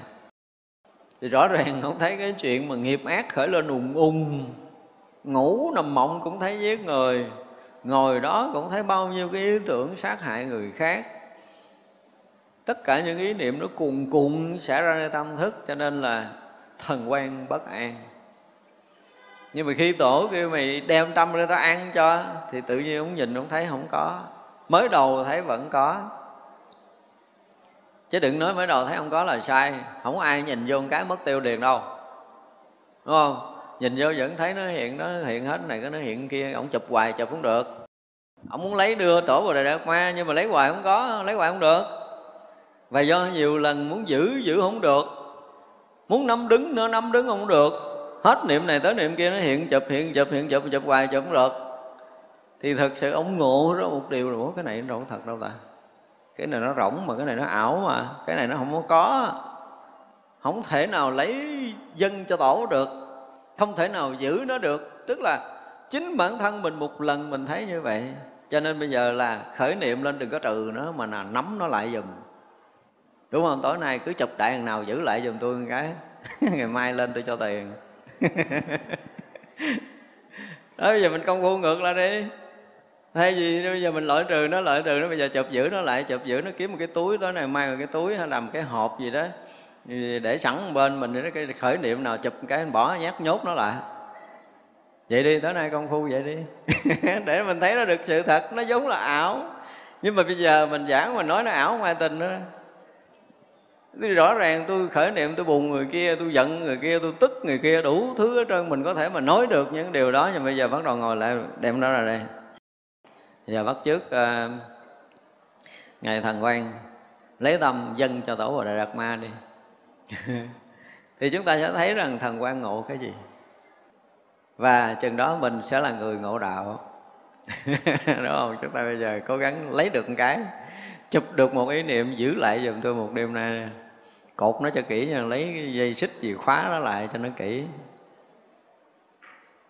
Thì rõ ràng không thấy cái chuyện mà nghiệp ác khởi lên ùng ùng. Ngủ nằm mộng cũng thấy giết người. Ngồi đó cũng thấy bao nhiêu cái ý tưởng sát hại người khác. Tất cả những ý niệm nó cuồn cuộn xảy tâm thức, cho nên là thần quan bất an nhưng mà khi tổ kêu mày đem tâm ra tao ăn cho, thì tự nhiên ông nhìn ông thấy không có. Mới đầu thấy vẫn có. Chứ đừng nói mới đầu thấy không có là sai. Không ai nhìn vô một cái mất tiêu liền đâu. Đúng không? Nhìn vô vẫn thấy nó hiện nó hiện hết này, cái nó hiện kia, ông chụp hoài chụp cũng được. Ông muốn lấy đưa tổ vào đại đạt ma, nhưng mà lấy hoài không có, lấy hoài không được. Và do nhiều lần muốn giữ giữ không được. Muốn nắm đứng nữa, nắm đứng không được hết niệm này tới niệm kia, nó hiện chụp hiện chụp hiện chụp chụp hoài, chụp không được. Thì thật sự ông ngộ đó một điều là cái này nó đâu thật đâu ta. Cái này nó rỗng mà, cái này nó ảo mà. Cái này nó không có không thể nào lấy dân cho tổ được. Không thể nào giữ nó được. Tức là chính bản thân mình một lần mình thấy như vậy. Cho nên bây giờ là khởi niệm lên đừng có trừ nó, mà là nắm nó lại dùm đúng không? Tối nay cứ chụp đại thằng nào giữ lại dùm tôi một cái. Ngày mai lên tôi cho tiền. đó, bây giờ mình công phu ngược lại đi. Thay vì bây giờ mình loại trừ nó loại trừ nó, bây giờ chụp giữ nó lại chụp giữ nó kiếm một cái túi, tối này mang một cái túi, hay làm cái hộp gì đó. Để sẵn bên mình để cái khởi niệm nào chụp cái bỏ, nhát nhốt nó lại. Vậy đi, tối nay công phu vậy đi. Để mình thấy nó được sự thật, nó giống là ảo. Nhưng mà bây giờ mình giảng mình nói nó ảo ngoài tình đó nữa thì rõ ràng tôi khởi niệm tôi buồn người kia tôi giận người kia tôi tức người kia đủ thứ hết trên mình có thể mà nói được những điều đó nhưng bây giờ bắt đầu ngồi lại đem nó ra đây. Giờ bắt trước uh, ờ, ngài thần quan lấy tâm dân cho tổ bồ đại đạt ma đi. Thì chúng ta sẽ thấy rằng thần quan ngộ cái gì? Và chừng đó mình sẽ là người ngộ đạo. Đúng không? Chúng ta bây giờ cố gắng lấy được một cái chụp được một ý niệm giữ lại giùm tôi một đêm nay cột nó cho kỹ nha lấy cái dây xích gì khóa nó lại cho nó kỹ.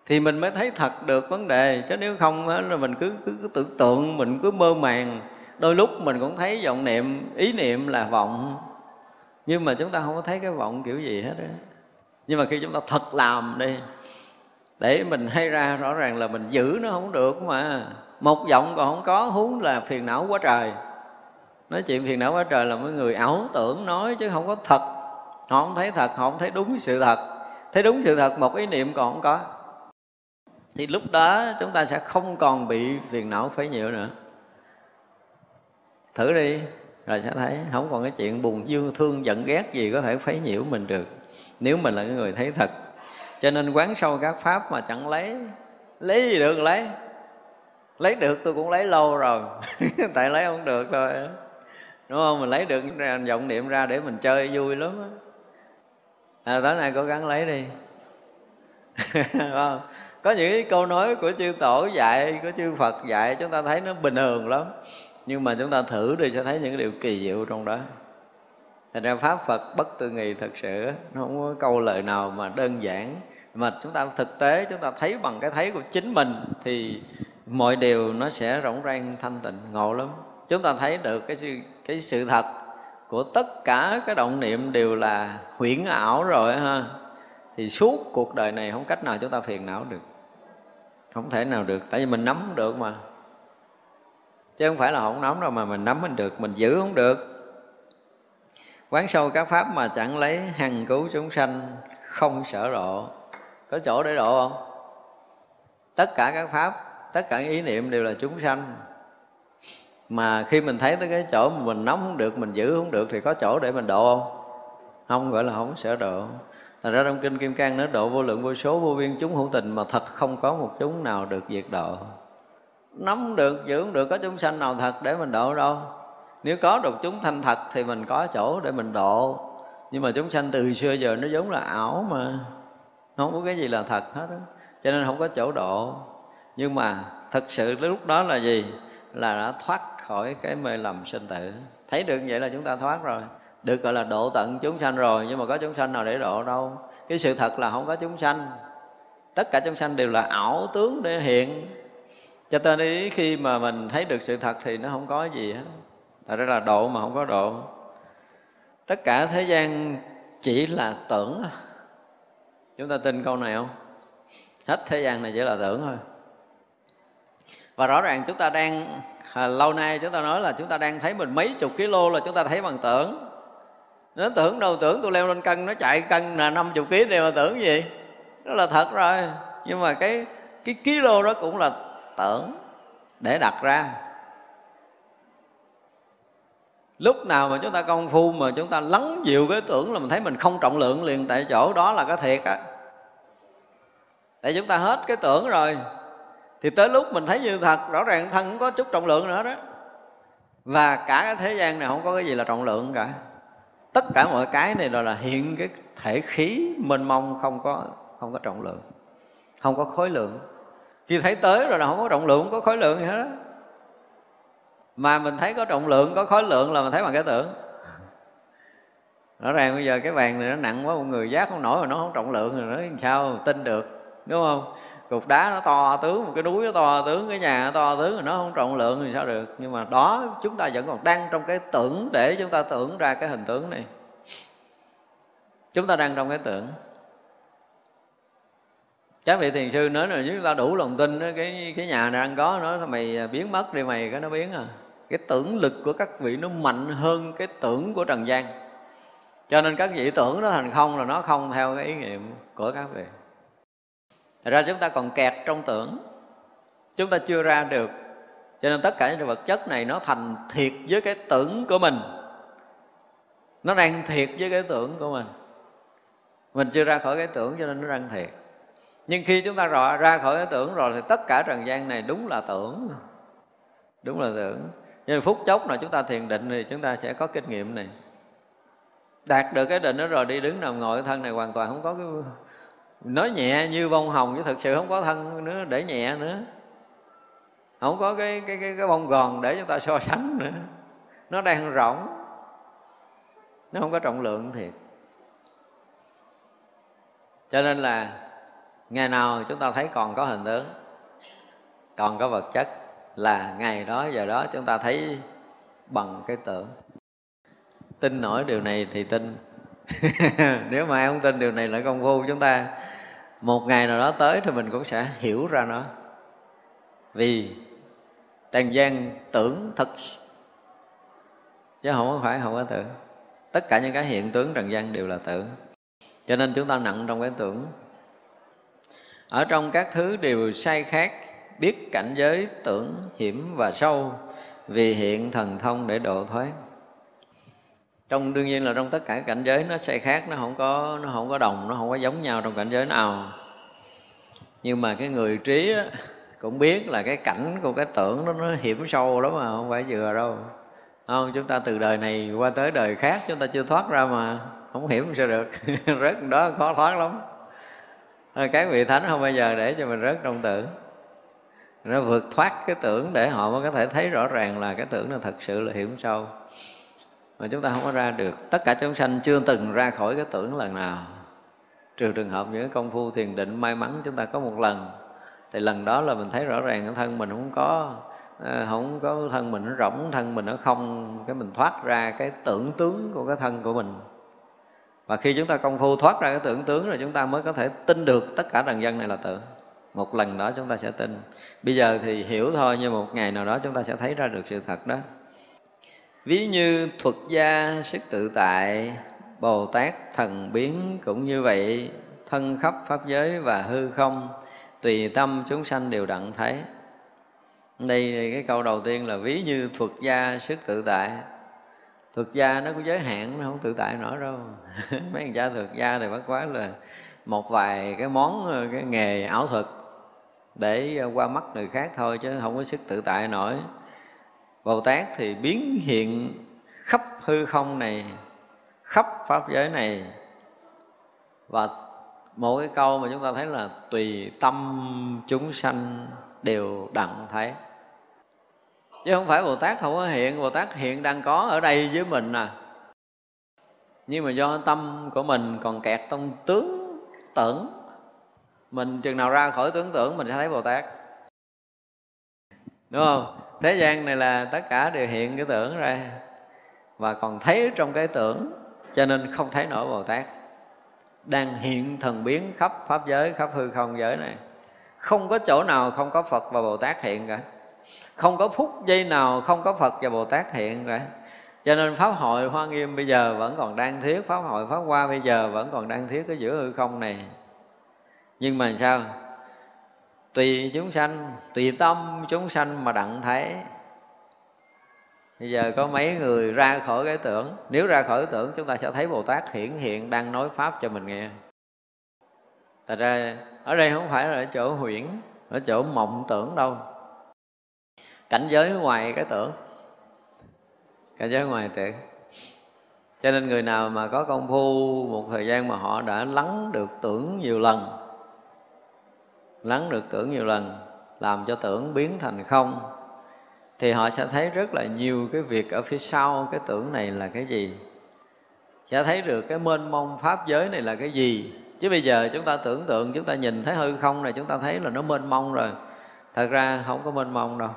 Thì mình mới thấy thật được vấn đề chứ nếu không là mình cứ, cứ, cứ tưởng tượng mình cứ mơ màng. Đôi lúc mình cũng thấy vọng niệm ý niệm là vọng. Nhưng mà chúng ta không có thấy cái vọng kiểu gì hết á. Nhưng mà khi chúng ta thật làm đi để mình hay ra rõ ràng là mình giữ nó không được mà. Một giọng còn không có huống là phiền não quá trời nói chuyện phiền não quá trời là mấy người ảo tưởng nói chứ không có thật. Họ không thấy thật, họ không thấy đúng sự thật. Thấy đúng sự thật một ý niệm còn không có. Thì lúc đó chúng ta sẽ không còn bị phiền não phế nhiễu nữa. Thử đi, rồi sẽ thấy không còn cái chuyện buồn dư thương, giận ghét gì có thể phế nhiễu mình được, nếu mình là cái người thấy thật. Cho nên quán sâu các pháp mà chẳng lấy lấy gì được lấy? Lấy được tôi cũng lấy lâu rồi, tại lấy không được thôi đúng không? Mình lấy được vọng niệm ra để mình chơi vui lắm à, tối nay cố gắng lấy đi. Có những cái câu nói của chư tổ dạy của chư phật dạy chúng ta thấy nó bình thường lắm. Nhưng mà chúng ta thử đi sẽ thấy những điều kỳ diệu trong đó. Thành ra Pháp Phật bất tư nghị thật sự Nó không có câu lời nào mà đơn giản. Mà chúng ta thực tế chúng ta thấy bằng cái thấy của chính mình Thì mọi điều nó sẽ rộng rang thanh tịnh ngộ lắm. Chúng ta thấy được cái sự, cái sự thật của tất cả cái động niệm đều là huyễn ảo rồi ha. Thì suốt cuộc đời này không cách nào chúng ta phiền não được. Không thể nào được, Tại vì mình nắm được mà. Chứ không phải là không nắm đâu mà mình nắm mình được, Mình giữ không được. Quán sâu các pháp mà chẳng lấy hằng cứu chúng sanh, không sở độ có chỗ để độ không? Tất cả các pháp, tất cả ý niệm đều là chúng sanh mà khi mình thấy tới cái chỗ mà mình nắm không được mình giữ không được thì có chỗ để mình độ không? Không gọi là không sở độ. Thành ra trong Kinh Kim Cang nó độ vô lượng vô số vô biên chúng hữu tình mà thật không có một chúng nào được diệt độ. Nắm được, giữ không được có chúng sanh nào thật để mình độ đâu? Nếu có được chúng thanh thật thì mình có chỗ để mình độ. Nhưng mà chúng sanh từ xưa giờ nó giống là ảo mà. Không có cái gì là thật hết đó. cho nên không có chỗ độ. Nhưng mà thật sự lúc đó là gì? Là đã thoát khỏi cái mê lầm sinh tử. Thấy được vậy là chúng ta thoát rồi. Được gọi là độ tận chúng sanh rồi, nhưng mà có chúng sanh nào để độ đâu? Cái sự thật là không có chúng sanh. Tất cả chúng sanh đều là ảo tướng để hiện. Cho nên ý khi mà mình thấy được sự thật thì nó không có gì hết. Thật ra là độ mà không có độ. Tất cả thế gian chỉ là tưởng. Chúng ta tin câu này không? Hết thế gian này chỉ là tưởng thôi. Và rõ ràng chúng ta đang à, Lâu nay chúng ta nói là chúng ta đang thấy mình mấy chục kg là chúng ta thấy bằng tưởng. Nó tưởng đâu tưởng tôi leo lên cân Nó chạy cân là 50 kg này mà tưởng gì? Đó là thật rồi. Nhưng mà cái cái ký lô đó cũng là tưởng Để đặt ra. Lúc nào mà chúng ta công phu mà chúng ta lắng dịu cái tưởng là mình thấy mình không trọng lượng liền tại chỗ đó là cái thiệt á. Để chúng ta hết cái tưởng rồi thì tới lúc mình thấy như thật, rõ ràng thân không có chút trọng lượng nữa đó. Và cả cái thế gian này không có cái gì là trọng lượng cả. Tất cả mọi cái này đều là hiện cái thể khí mênh mông không có không có trọng lượng, không có khối lượng. Khi thấy tới rồi là không có trọng lượng, không có khối lượng gì hết đó mà mình thấy có trọng lượng, có khối lượng là mình thấy bằng cái tưởng. Rõ ràng bây giờ cái bàn này nó nặng quá, một người giác không nổi mà nó không trọng lượng rồi nó sao tin được, đúng không? Cục đá nó to tướng một cái núi nó to tướng cái nhà nó to tướng rồi nó không trọng lượng thì sao được. Nhưng mà đó chúng ta vẫn còn đang trong cái tưởng để chúng ta tưởng ra cái hình tướng này. Chúng ta đang trong cái tưởng. Các vị thiền sư nói là chúng ta đủ lòng tin đó, cái cái nhà này đang có nó mày biến mất đi mày cái nó biến à? Cái tưởng lực của các vị nó mạnh hơn cái tưởng của trần gian. Cho nên các vị tưởng nó thành không là nó không theo cái ý nghiệm của các vị. Thật ra chúng ta còn kẹt trong tưởng. Chúng ta chưa ra được. Cho nên tất cả những vật chất này nó thành thiệt với cái tưởng của mình. Nó đang thiệt với cái tưởng của mình. Mình chưa ra khỏi cái tưởng cho nên nó đang thiệt. Nhưng khi chúng ta rõ ra khỏi cái tưởng rồi thì tất cả trần gian này đúng là tưởng. Đúng là tưởng. Nhưng phút chốc nào chúng ta thiền định thì chúng ta sẽ có kinh nghiệm này. Đạt được cái định đó rồi, đi đứng nằm ngồi thân này hoàn toàn không có cái nói nhẹ như bông hồng chứ thực sự không có thân nữa để nhẹ nữa. Không có cái cái cái, cái bông gòn để chúng ta so sánh nữa. Nó đang rỗng. Nó không có trọng lượng thiệt. Cho nên là ngày nào chúng ta thấy còn có hình tướng còn có vật chất là ngày đó giờ đó chúng ta thấy bằng cái tưởng. Tin nổi điều này thì tin. nếu mà ai không tin điều này là công phu chúng ta. Một ngày nào đó tới thì mình cũng sẽ hiểu ra nó. Vì trần gian tưởng thật. Chứ không phải không có tưởng. Tất cả những cái hiện tướng trần gian đều là tưởng. Cho nên chúng ta nặng trong cái tưởng. Ở trong các thứ đều sai khác, biết cảnh giới, tưởng, hiểm và sâu, vì hiện thần thông để độ thoát trong đương nhiên là trong tất cả cảnh giới nó sai khác nó không có nó không có đồng nó không có giống nhau trong cảnh giới nào. Nhưng mà cái người trí á, cũng biết là cái cảnh của cái tưởng đó nó hiểm sâu lắm mà không phải vừa đâu. Không chúng ta từ đời này qua tới đời khác chúng ta chưa thoát ra mà không hiểm sao được. Rớt đó khó thoát lắm. Cái vị thánh không bao giờ để cho mình rớt trong tưởng. Nó vượt thoát cái tưởng để họ mới có thể thấy rõ ràng là cái tưởng là thật sự là hiểm sâu mà chúng ta không có ra được. Tất cả chúng sanh chưa từng ra khỏi cái tưởng lần nào. Trừ trường hợp những công phu thiền định may mắn chúng ta có một lần. Thì lần đó là mình thấy rõ ràng cái thân mình không có ờ, không có thân mình nó rỗng, thân mình nó không, cái mình thoát ra cái tưởng tướng của cái thân của mình. Và khi chúng ta công phu thoát ra cái tưởng tướng rồi chúng ta mới có thể tin được tất cả trần dân này là tưởng một lần đó chúng ta sẽ tin. Bây giờ thì hiểu thôi, nhưng một ngày nào đó chúng ta sẽ thấy ra được sự thật đó ví như thuật gia sức tự tại, bồ tát thần biến cũng như vậy, thân khắp pháp giới và hư không, tùy tâm chúng sanh đều đặng thấy. Đây cái câu đầu tiên là ví như thuật gia sức tự tại. Thuật gia nó có giới hạn, nó không tự tại nổi đâu. Mấy thằng cha thuật gia thì bất quá là một vài cái món, cái nghề ảo thuật để qua mắt người khác thôi chứ không có sức tự tại nổi bồ tát thì biến hiện khắp hư không này, khắp pháp giới này. Và một cái câu mà chúng ta thấy là tùy tâm chúng sanh đều đặng thấy. Chứ không phải bồ tát không có hiện, bồ tát hiện đang có ở đây với mình à. Nhưng mà do tâm của mình còn kẹt trong tướng tưởng. Mình chừng nào ra khỏi tướng tưởng, mình sẽ thấy bồ tát. Đúng không? Thế gian này là tất cả đều hiện cái tưởng ra, và còn thấy trong cái tưởng, cho nên không thấy nổi bồ tát. Đang hiện thần biến khắp pháp giới, khắp hư không giới này. Không có chỗ nào không có phật và bồ tát hiện cả. Không có phút giây nào không có phật và bồ tát hiện cả. Cho nên pháp hội hoa nghiêm bây giờ vẫn còn đang thiết pháp hội pháp hoa bây giờ vẫn còn đang thiết cái giữa hư không này. Nhưng mà sao? Tùy chúng sanh, tùy tâm chúng sanh mà đặng thấy. Bây giờ có mấy người ra khỏi cái tưởng. Nếu ra khỏi cái tưởng, chúng ta sẽ thấy bồ tát hiển hiện đang nói pháp cho mình nghe. Thật ra, ở đây không phải là ở chỗ huyễn, ở chỗ mộng tưởng đâu. Cảnh giới ngoài cái tưởng. Cảnh giới ngoài tưởng. Cho nên người nào mà có công phu, một thời gian mà họ đã lắng được tưởng nhiều lần lắng được tưởng nhiều lần, làm cho tưởng biến thành không, thì họ sẽ thấy rất là nhiều cái việc ở phía sau cái tưởng này là cái gì. Sẽ thấy được cái mênh mông pháp giới này là cái gì. Chứ bây giờ chúng ta tưởng tượng, chúng ta nhìn thấy hư không này, chúng ta thấy là nó mênh mông rồi. Thật ra không có mênh mông đâu.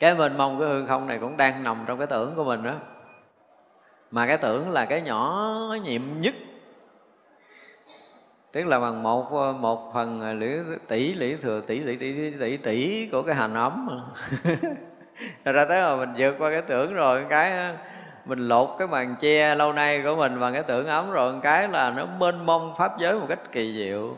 Cái mênh mông cái hư không này cũng đang nằm trong cái tưởng của mình đó mà cái tưởng là cái nhỏ nhiệm nhất tức là bằng một ờ, một phần ờ, lũ tỷ lũy thừa, tỷ tỷ tỷ tỷ tỷ của cái hành ấm rồi ra tới mà mình vượt qua cái tưởng rồi cái ờ, mình lột cái màn che lâu nay của mình bằng cái tưởng ấm rồi cái là nó mênh mông pháp giới một cách kỳ diệu.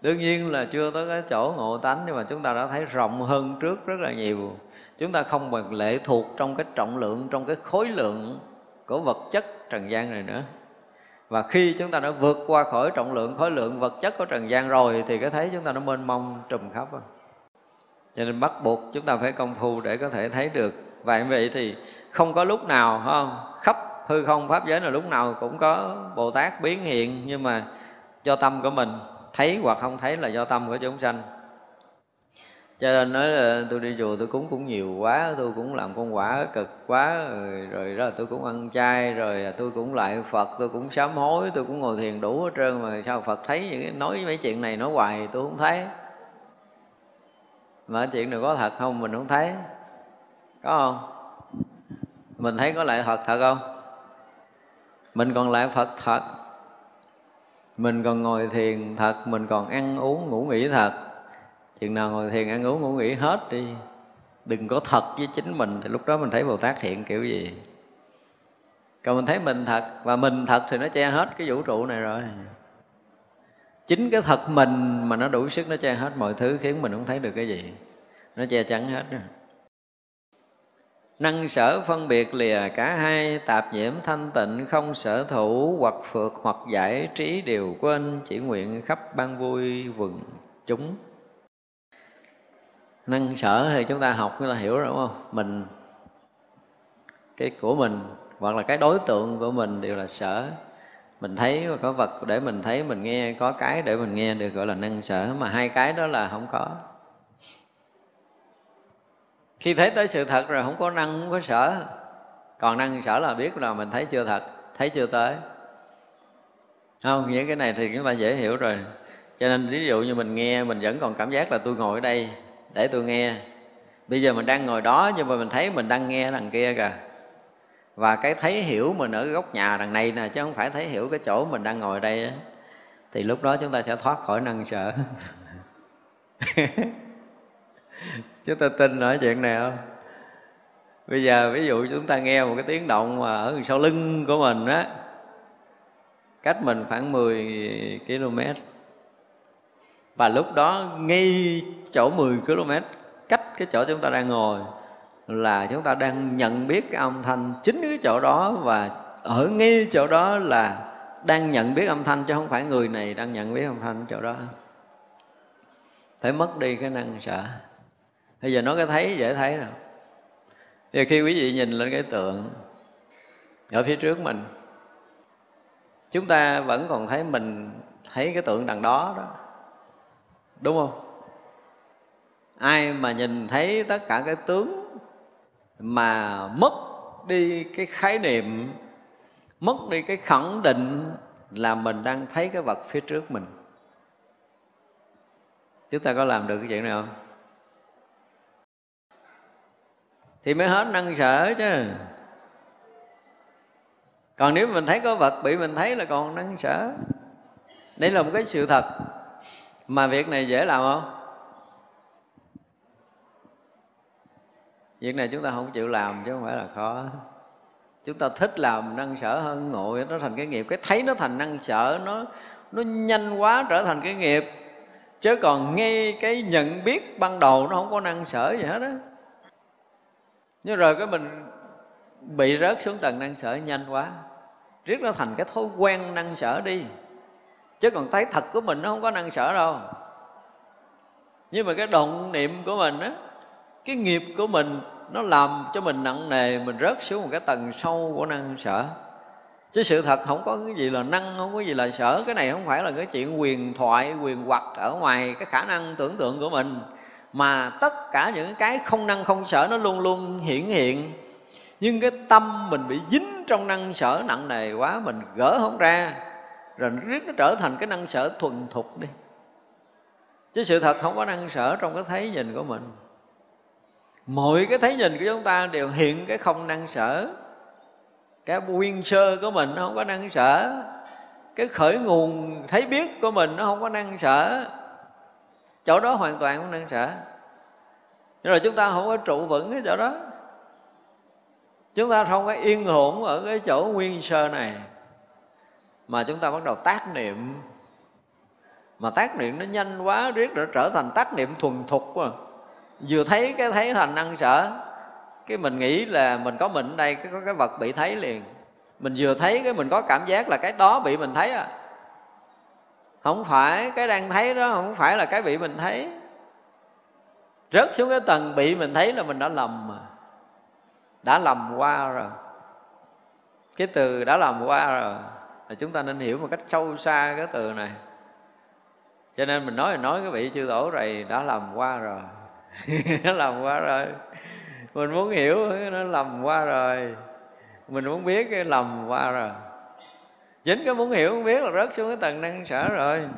Đương nhiên là chưa tới cái chỗ ngộ tánh, nhưng mà chúng ta đã thấy rộng hơn trước rất là nhiều. Chúng ta không bằng lệ thuộc trong cái trọng lượng, trong cái khối lượng của vật chất trần gian này nữa và khi chúng ta đã vượt qua khỏi trọng lượng, khối lượng vật chất của trần gian rồi, thì cái thấy chúng ta nó mênh mông trùm khắp rồi cho nên bắt buộc chúng ta phải công phu để có thể thấy được. Vậy vậy thì không có lúc nào không? Khắp hư không, pháp giới là lúc nào cũng có bồ tát biến hiện, nhưng mà do tâm của mình thấy hoặc không thấy là do tâm của chúng sanh cho nên nói là tôi đi chùa tôi cúng cũng nhiều quá tôi cũng làm con quả cực quá rồi, rồi đó là tôi cũng ăn chay rồi tôi cũng lại phật tôi cũng sám hối tôi cũng ngồi thiền đủ hết trơn mà sao phật thấy những cái nói mấy chuyện này nói hoài tôi không thấy. Mà chuyện này có thật không mình không thấy. Có không? Mình thấy có lại phật thật không? Mình còn lại phật thật. Mình còn ngồi thiền thật mình còn ăn uống ngủ nghỉ thật chừng nào ngồi thiền, ăn uống, ngủ nghỉ hết đi. Đừng có thật với chính mình, thì lúc đó mình thấy bồ tát hiện kiểu gì? Còn mình thấy mình thật và mình thật thì nó che hết cái vũ trụ này rồi. Chính cái thật mình mà nó đủ sức nó che hết mọi thứ, khiến mình không thấy được cái gì. Nó che chắn hết. Rồi năng sở phân biệt lìa cả hai, tạp nhiễm thanh tịnh, không sở thủ, hoặc phượt hoặc giải, trí đều quên, chỉ nguyện khắp ban vui vừng chúng năng sở thì chúng ta học là hiểu rồi, đúng không? Mình, cái của mình, hoặc là cái đối tượng của mình đều là sở. Mình thấy có vật để mình thấy, mình nghe, có cái để mình nghe được gọi là năng sở, mà hai cái đó là không có. Khi thấy tới sự thật rồi không có năng, không có sở. Còn năng sở là biết là mình thấy chưa thật, thấy chưa tới. Không, những cái này thì chúng ta dễ hiểu rồi. Cho nên ví dụ như mình nghe, mình vẫn còn cảm giác là tôi ngồi ở đây để tôi nghe. Bây giờ mình đang ngồi đó, nhưng mà mình thấy mình đang nghe đằng kia kìa. Và cái thấy hiểu mình ở góc nhà đằng này nè, chứ không phải thấy hiểu cái chỗ mình đang ngồi đây á. Thì lúc đó chúng ta sẽ thoát khỏi năng sợ. Chúng ta tin nói chuyện này không? Bây giờ ví dụ chúng ta nghe một cái tiếng động mà ở sau lưng của mình á, cách mình khoảng 10 km và lúc đó ngay chỗ 10 km, cách cái chỗ chúng ta đang ngồi là chúng ta đang nhận biết cái âm thanh chính cái chỗ đó và ở ngay chỗ đó là đang nhận biết âm thanh chứ không phải người này đang nhận biết âm thanh chỗ đó. Phải mất đi cái năng sợ. Bây giờ nói cái thấy dễ thấy nào. Giờ khi quý vị nhìn lên cái tượng ở phía trước mình, chúng ta vẫn còn thấy mình thấy cái tượng đằng đó đó đúng không? Ai mà nhìn thấy tất cả cái tướng mà mất đi cái khái niệm, mất đi cái khẳng định là mình đang thấy cái vật phía trước mình? Chúng ta có làm được cái chuyện này không? Thì mới hết năng sở chứ. Còn nếu mình thấy có vật bị mình thấy là còn năng sở đây là một cái sự thật mà việc này dễ làm không? Việc này chúng ta không chịu làm chứ không phải là khó. Chúng ta thích làm năng sở hơn ngộ nó thành cái nghiệp. Cái thấy nó thành năng sở, nó nó nhanh quá trở thành cái nghiệp. Chứ còn ngay cái nhận biết ban đầu nó không có năng sở gì hết á. Nhưng rồi cái mình bị rớt xuống tầng năng sở nhanh quá. Riết nó thành cái thói quen năng sở đi chứ còn thấy thật của mình nó không có năng sở đâu. Nhưng mà cái động niệm của mình á, cái nghiệp của mình nó làm cho mình nặng nề, mình rớt xuống một cái tầng sâu của năng sở. Chứ sự thật không có cái gì là năng, không có gì là sở. Cái này không phải là cái chuyện quyền thoại quyền hoặc ở ngoài cái khả năng tưởng tượng của mình. Mà tất cả những cái không năng không sở nó luôn luôn hiển hiện. Nhưng cái tâm mình bị dính trong năng sở nặng nề quá, mình gỡ không ra rồi riết, nó trở thành cái năng sở thuần thục đi. Chứ sự thật không có năng sở trong cái thấy nhìn của mình. Mọi cái thấy nhìn của chúng ta đều hiện cái không năng sở. Cái nguyên sơ của mình nó không có năng sở. Cái khởi nguồn thấy biết của mình nó không có năng sở. Chỗ đó hoàn toàn không năng sở. Rồi chúng ta không có trụ vững cái chỗ đó. Chúng ta không có yên ổn ở cái chỗ nguyên sơ này mà chúng ta bắt đầu tác niệm. Mà tác niệm nó nhanh quá, riết đã trở thành tác niệm thuần thục mà vừa thấy cái thấy thành năng sở cái mình nghĩ là mình có mình ở đây có cái vật bị thấy liền. Mình vừa thấy cái mình có cảm giác là cái đó bị mình thấy à. Không phải cái đang thấy đó, không phải là cái bị mình thấy. Rớt xuống cái tầng bị mình thấy là mình đã lầm mà đã lầm qua rồi. Cái từ đã lầm qua rồi là chúng ta nên hiểu một cách sâu xa cái từ này. Cho nên mình nói nói, cái vị chư tổ này đã lầm qua rồi. Nó lầm qua rồi. Mình muốn hiểu nó lầm qua rồi. Mình muốn biết cái lầm qua rồi. Chính cái muốn hiểu, muốn biết là rớt xuống cái tầng năng sở rồi.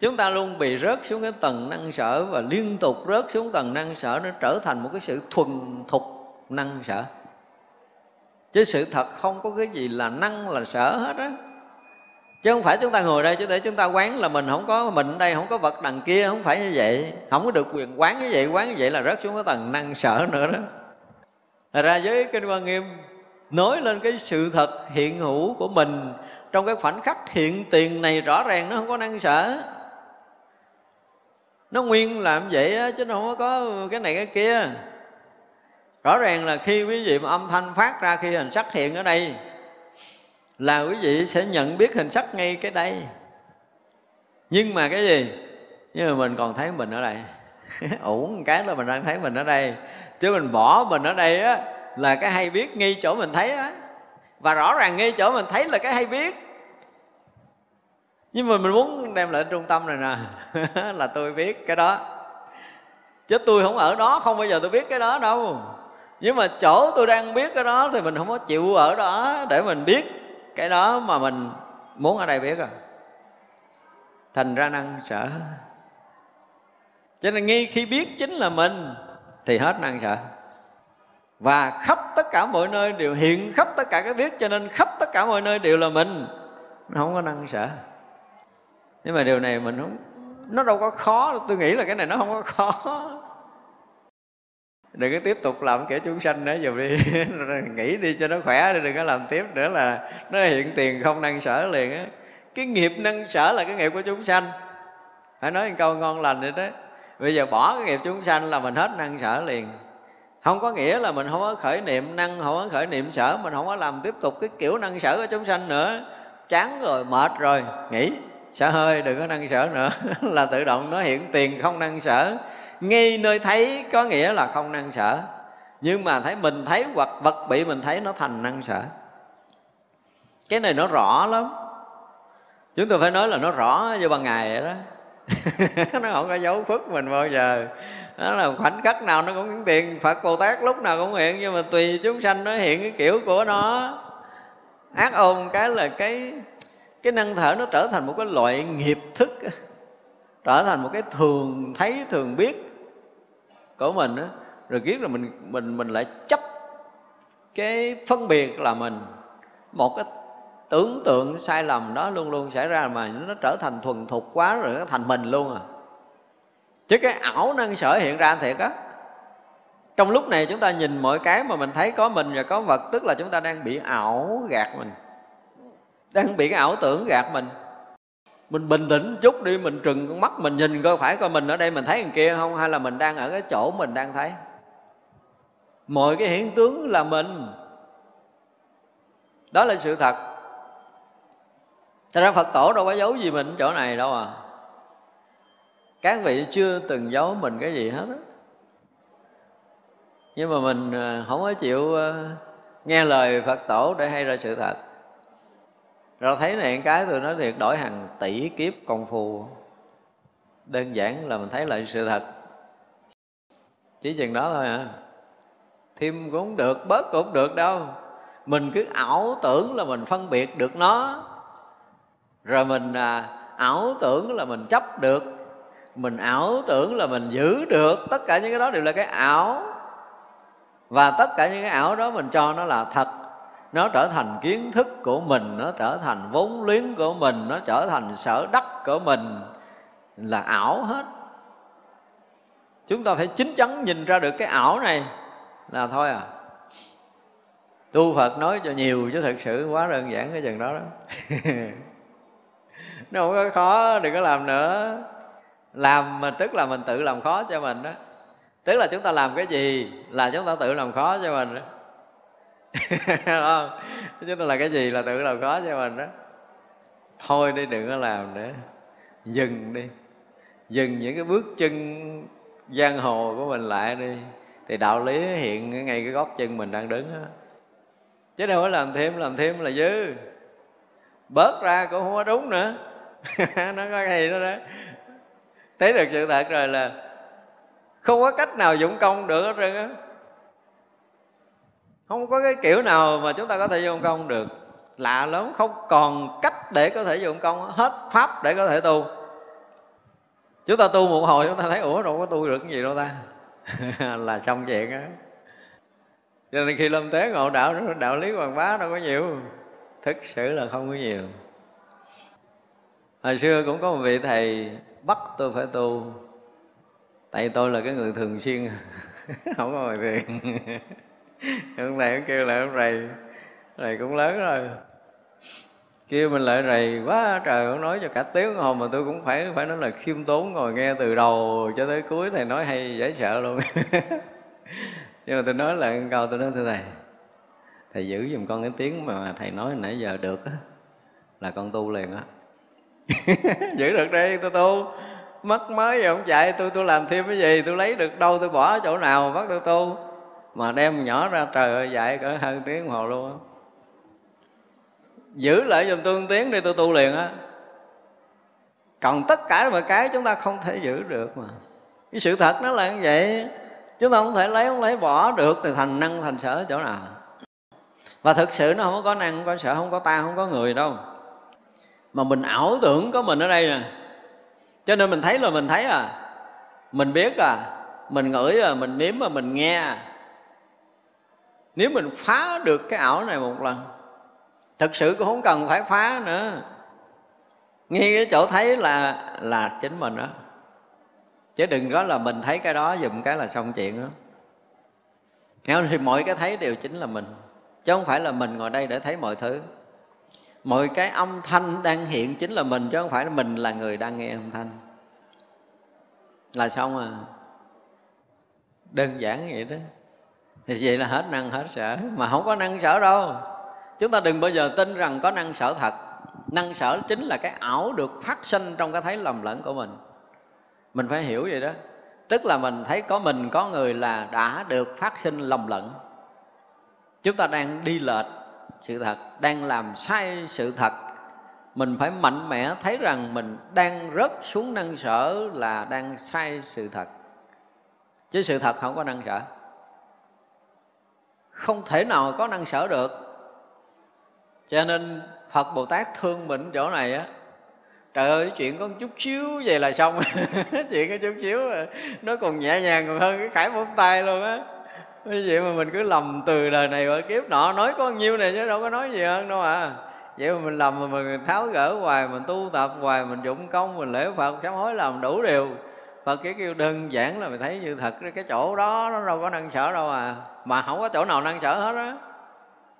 Chúng ta luôn bị rớt xuống cái tầng năng sở và liên tục rớt xuống tầng năng sở, nó trở thành một cái sự thuần thục năng sở chứ sự thật không có cái gì là năng là sở hết á. Chứ không phải chúng ta ngồi đây chứ để chúng ta quán là mình không có mình đây không có vật đằng kia không phải như vậy. Không có được quyền quán như vậy quán như vậy là rớt xuống cái tầng năng sở nữa đó. Thật ra với kinh quan nghiêm nói lên cái sự thật hiện hữu của mình trong cái khoảnh khắc hiện tiền này rõ ràng nó không có năng sở nó nguyên làm vậy á, chứ nó không có cái này cái kia rõ ràng là khi quý vị mà âm thanh phát ra, khi hình sắc hiện ở đây, là quý vị sẽ nhận biết hình sắc ngay cái đây. Nhưng mà cái gì? Nhưng mà mình còn thấy mình ở đây. Ổn cái là mình đang thấy mình ở đây. Chứ mình bỏ mình ở đây á, là cái hay biết ngay chỗ mình thấy á. Và rõ ràng ngay chỗ mình thấy là cái hay biết. Nhưng mà mình muốn đem lại trung tâm này nè, là tôi biết cái đó. Chứ tôi không ở đó, không bao giờ tôi biết cái đó đâu nhưng mà chỗ tôi đang biết cái đó thì mình không có chịu ở đó để mình biết cái đó mà mình muốn ở đây biết à. Thành ra năng sợ. Cho nên ngay khi biết chính là mình thì hết năng sợ. Và khắp tất cả mọi nơi đều hiện khắp tất cả cái biết, cho nên khắp tất cả mọi nơi đều là mình. Nó không có năng sợ. Nhưng mà điều này mình không, nó đâu có khó. Tôi nghĩ là cái này nó không có khó đừng có tiếp tục làm kẻ chúng sanh nữa dùm đi. Nghĩ đi cho nó khỏe đi, đừng có làm tiếp nữa là nó hiện tiền không năng sở liền á. Cái nghiệp năng sở là cái nghiệp của chúng sanh. Phải nói một câu ngon lành vậy đó. Bây giờ bỏ cái nghiệp chúng sanh là mình hết năng sở liền. Không có nghĩa là mình không có khởi niệm năng, không có khởi niệm sở, mình không có làm tiếp tục cái kiểu năng sở của chúng sanh nữa. Chán rồi, mệt rồi, nghỉ. Xả hơi, đừng có năng sở nữa. Là tự động nó hiện tiền không năng sở ngay nơi thấy có nghĩa là không năng sở. Nhưng mà thấy mình thấy hoặc vật bị mình thấy nó thành năng sở. Cái này nó rõ lắm. Chúng tôi phải nói là nó rõ như ban ngày vậy đó. Nó không có dấu phức mình bao giờ. Đó là khoảnh khắc nào nó cũng hiện tiền phật bồ tát lúc nào cũng hiện nhưng mà tùy chúng sanh nó hiện cái kiểu của nó. Ác ôn cái là cái cái năng thở nó trở thành một cái loại nghiệp thức trở thành một cái thường thấy, thường biết của mình á, rồi biết là mình mình mình lại chấp cái phân biệt là mình. Một cái tưởng tượng sai lầm đó luôn luôn xảy ra mà nó trở thành thuần thục quá rồi nó thành mình luôn à. Chứ cái ảo năng sở hiện ra thiệt á. Trong lúc này chúng ta nhìn mọi cái mà mình thấy có mình và có vật, tức là chúng ta đang bị ảo gạt mình, đang bị cái ảo tưởng gạt mình mình bình tĩnh chút đi, mình trừng mắt, mình nhìn coi phải coi mình ở đây mình thấy thằng kia không, hay là mình đang ở cái chỗ mình đang thấy. Mọi cái hiện tướng là mình. Đó là sự thật. Thật ra Phật tổ đâu có giấu gì mình chỗ này đâu à. Các vị chưa từng giấu mình cái gì hết á. Nhưng mà mình à, không có chịu à, nghe lời Phật tổ để hay ra sự thật rồi thấy này cái tôi nói thiệt đổi hàng tỷ kiếp công phu. Đơn giản là mình thấy lại sự thật. Chỉ chừng đó thôi à. Thêm cũng được bớt cũng được đâu. Mình cứ ảo tưởng là mình phân biệt được nó. Rồi mình à, ảo tưởng là mình chấp được. Mình ảo tưởng là mình giữ được. Tất cả những cái đó đều là cái ảo. Và tất cả những cái ảo đó mình cho nó là thật nó trở thành kiến thức của mình, nó trở thành vốn liếng của mình, nó trở thành sở đắc của mình là ảo hết. Chúng ta phải chính chắn nhìn ra được cái ảo này là thôi à. Tu phật nói cho nhiều chứ thật sự quá đơn giản cái chừng đó đó. Nó không có khó, đừng có làm nữa. Làm mà tức là mình tự làm khó cho mình đó. Tức là chúng ta làm cái gì là chúng ta tự làm khó cho mình đó. không chúng là cái gì là tự làm khó cho mình đó. Thôi đi, đừng có làm nữa. Dừng đi. Dừng những cái bước chân giang hồ của mình lại đi. Thì đạo lý hiện ngay cái gót chân mình đang đứng đó. chứ đâu có làm thêm làm thêm là dư. Bớt ra cũng không có đúng nữa. Nó có cái gì đó đó. Thấy được sự thật rồi là không có cách nào dụng công được hết trơn á không có cái kiểu nào mà chúng ta có thể dụng công được. Lạ lắm, không còn cách để có thể dụng công, hết pháp để có thể tu. Chúng ta tu một hồi, chúng ta thấy, ủa, đâu có tu được cái gì đâu ta. Là xong chuyện á. Cho nên khi lâm tế ngộ đạo đạo lý hoàng bá đâu có nhiều. Thực sự là không có nhiều. Hồi xưa cũng có một vị thầy, bắt tôi phải tu. Tại tôi là cái người thường xuyên. Không có ngồi thiền ông thầy cũng kêu lại ông rầy rầy cũng lớn rồi. Kêu mình lại rầy quá, trời ông nói cho cả tiếng hồn mà tôi cũng phải phải nói là khiêm tốn ngồi nghe từ đầu cho tới cuối thầy nói hay, dễ sợ luôn. Nhưng mà tôi nói lại câu, tôi nói thưa thầy thầy giữ giùm con cái tiếng mà thầy nói nãy giờ được á, là con tu liền á. Giữ được đi, tôi tu. Mất mới rồi không chạy, tôi tôi làm thêm cái gì, tôi lấy được đâu, tôi bỏ chỗ nào, bắt tôi tu mà đem nhỏ ra trời ơi, dạy cỡ hơn tiếng hồ luôn á. Giữ lại dùm tôi tiếng đi, tôi tu liền á. Còn tất cả mọi cái chúng ta không thể giữ được mà. Cái sự thật nó là như vậy, chúng ta không thể lấy, không lấy, bỏ được thì thành năng, thành sở chỗ nào. Và thực sự nó không có năng, không có sở, không có ta, không có người đâu. Mà mình ảo tưởng có mình ở đây nè. Cho nên mình thấy là mình thấy à mình biết à mình ngửi à mình nếm à mình nghe à nếu mình phá được cái ảo này một lần thực sự cũng không cần phải phá nữa. Ngay cái chỗ thấy là là chính mình đó chứ đừng có là mình thấy cái đó dùm cái là xong chuyện đó. Nghe thì mọi cái thấy đều chính là mình. Chứ không phải là mình ngồi đây để thấy mọi thứ. Mọi cái âm thanh đang hiện chính là mình, chứ không phải là mình là người đang nghe âm thanh. Là xong à. Đơn giản vậy đó thì vậy là hết năng, hết sở. Mà không có năng sở đâu. Chúng ta đừng bao giờ tin rằng có năng sở thật. Năng sở chính là cái ảo được phát sinh trong cái thấy lầm lẫn của mình. Mình phải hiểu vậy đó. Tức là mình thấy có mình, có người là đã được phát sinh lầm lẫn. Chúng ta đang đi lệch sự thật, đang làm sai sự thật. Mình phải mạnh mẽ thấy rằng mình đang rớt xuống năng sở là đang sai sự thật. Chứ sự thật không có năng sở không thể nào có năng sở được. Cho nên phật bồ tát thương mình chỗ này á, trời ơi, chuyện có chút xíu vậy là xong. Chuyện có chút xíu nó còn nhẹ nhàng còn hơn cái khải bóng tay luôn á. Như vậy mà mình cứ lầm từ đời này qua kiếp nọ, nói có nhiêu này chứ đâu có nói gì hơn đâu à. Vậy mà mình lầm mà mình tháo gỡ hoài, mình tu tập hoài, mình dụng công, mình lễ phật, sám hối làm đủ điều. Phật cái kêu đơn giản là mình thấy như thật cái chỗ đó nó đâu có năng sở đâu à. Mà không có chỗ nào năng sở hết á.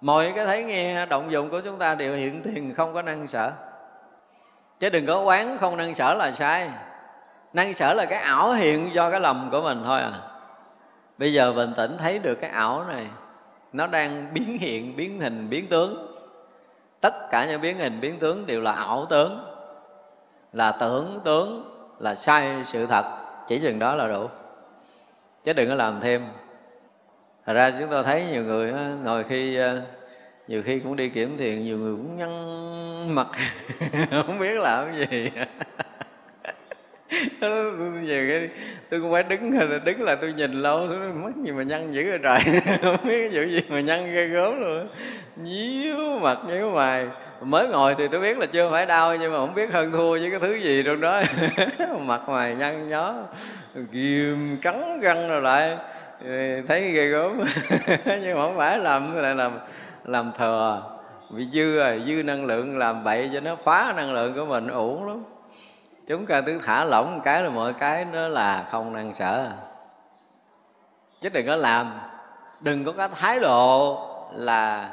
Mọi cái thấy nghe, động dụng của chúng ta đều hiện tiền, không có năng sở. Chứ đừng có quán không năng sở là sai. Năng sở là cái ảo hiện do cái lầm của mình thôi à. Bây giờ bình tĩnh thấy được cái ảo này, nó đang biến hiện, biến hình, biến tướng. Tất cả những biến hình, biến tướng đều là ảo tướng, là tưởng tướng là sai sự thật, chỉ chừng đó là đủ. Chứ đừng có làm thêm. Thật ra chúng tôi thấy nhiều người ngồi khi ờ, nhiều khi cũng đi kiểm thiền, nhiều người cũng nhăn mặt. Không biết làm cái gì. Về cái tôi cũng phải đứng đứng là tôi nhìn lâu, tôi mất gì mà nhăn dữ rồi trời. Không biết cái vụ gì mà nhăn ghê gớm luôn nhíu mặt, nhíu mày mới ngồi thì tôi biết là chưa phải đau, nhưng mà không biết hơn thua với cái thứ gì trong đó. Mặt mày nhăn nhó, ghim cắn răng rồi lại ừ, thấy ghê gớm. Nhưng mà không phải làm, lại làm làm thừa bị dư rồi, dư năng lượng làm bậy cho nó phá năng lượng của mình, uổng lắm. Chúng ta cứ thả lỏng một cái là mọi cái nó là không năng sở chứ đừng có làm. Đừng có cái thái độ là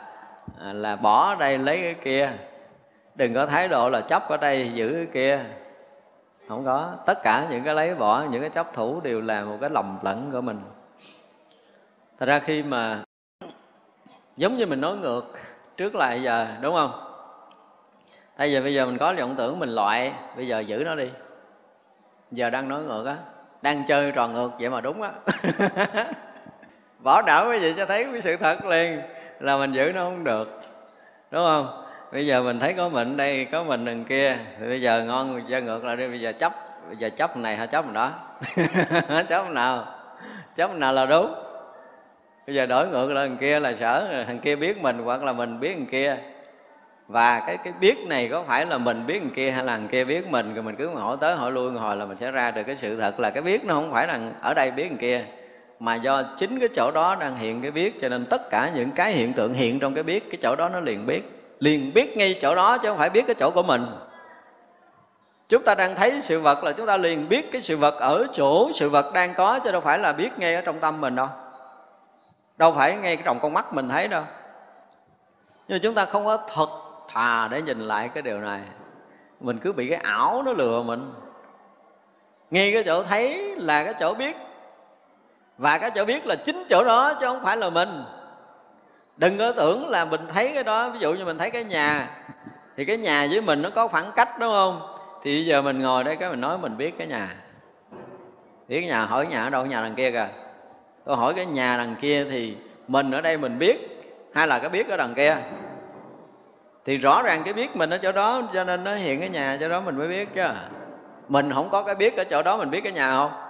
À, là bỏ ở đây lấy cái kia. Đừng có thái độ là chấp ở đây giữ cái kia. Không có. Tất cả những cái lấy bỏ, những cái chấp thủ đều là một cái lầm lẫn của mình. Thật ra khi mà giống như mình nói ngược trước lại giờ, đúng không? Tại vì bây giờ mình có vọng tưởng mình loại, bây giờ giữ nó đi. Giờ đang nói ngược á, đang chơi trò ngược vậy mà đúng á. Bỏ đảo cái gì cho thấy cái sự thật liền là mình giữ nó không được, đúng không? Bây giờ mình thấy có mình đây, có mình đằng kia, thì bây giờ ngon chơi ngược lại đi, bây giờ chấp, bây giờ chấp này hay chấp đó chấp nào? Chấp nào là đúng. Bây giờ đổi ngược lại thằng kia là sợ thằng kia biết mình hoặc là mình biết thằng kia. Và cái cái biết này có phải là mình biết thằng kia hay là thằng kia biết mình, rồi mình cứ hỏi tới hỏi lui hồi là mình sẽ ra được cái sự thật là cái biết nó không phải là ở đây biết thằng kia mà do chính cái chỗ đó đang hiện cái biết, cho nên tất cả những cái hiện tượng hiện trong cái biết, cái chỗ đó nó liền biết. Liền biết ngay chỗ đó chứ không phải biết cái chỗ của mình. Chúng ta đang thấy sự vật là chúng ta liền biết cái sự vật ở chỗ sự vật đang có, chứ đâu phải là biết ngay ở trong tâm mình đâu. Đâu phải ngay trong con mắt mình thấy đâu. Nhưng chúng ta không có thật thà để nhìn lại cái điều này. Mình cứ bị cái ảo nó lừa mình. Ngay cái chỗ thấy là cái chỗ biết và cái chỗ biết là chính chỗ đó chứ không phải là mình. Đừng có tưởng là mình thấy cái đó. Ví dụ như mình thấy cái nhà, thì cái nhà với mình nó có khoảng cách, đúng không? Thì bây giờ mình ngồi đây cái mình nói mình biết cái nhà. Biết cái nhà, hỏi nhà ở đâu? Nhà đằng kia kìa. Tôi hỏi cái nhà đằng kia thì mình ở đây mình biết, hay là cái biết ở đằng kia? Thì rõ ràng cái biết mình ở chỗ đó, cho nên nó hiện cái nhà chỗ đó mình mới biết chứ. Mình không có cái biết ở chỗ đó mình biết cái nhà không?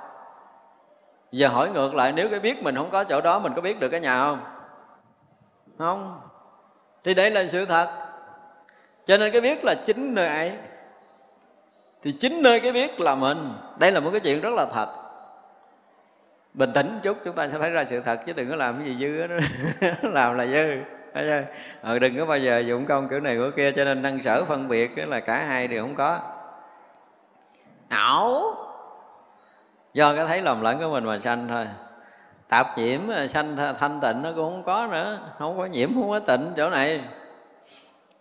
Giờ hỏi ngược lại nếu cái biết mình không có chỗ đó mình có biết được cái nhà không? Không. Thì đây là sự thật. Cho nên cái biết là chính nơi ấy. Thì chính nơi cái biết là mình. Đây là một cái chuyện rất là thật. Bình tĩnh chút chúng ta sẽ thấy ra sự thật chứ đừng có làm cái gì dư đó làm là dư. Ờ, đừng có bao giờ dụng công kiểu này kiểu kia cho nên năng sở phân biệt là cả hai đều không có. Ảo do cái thấy lầm lẫn của mình mà sanh thôi. Tạp nhiễm à, sanh thanh tịnh nó cũng không có nữa. Không có nhiễm, không có tịnh chỗ này.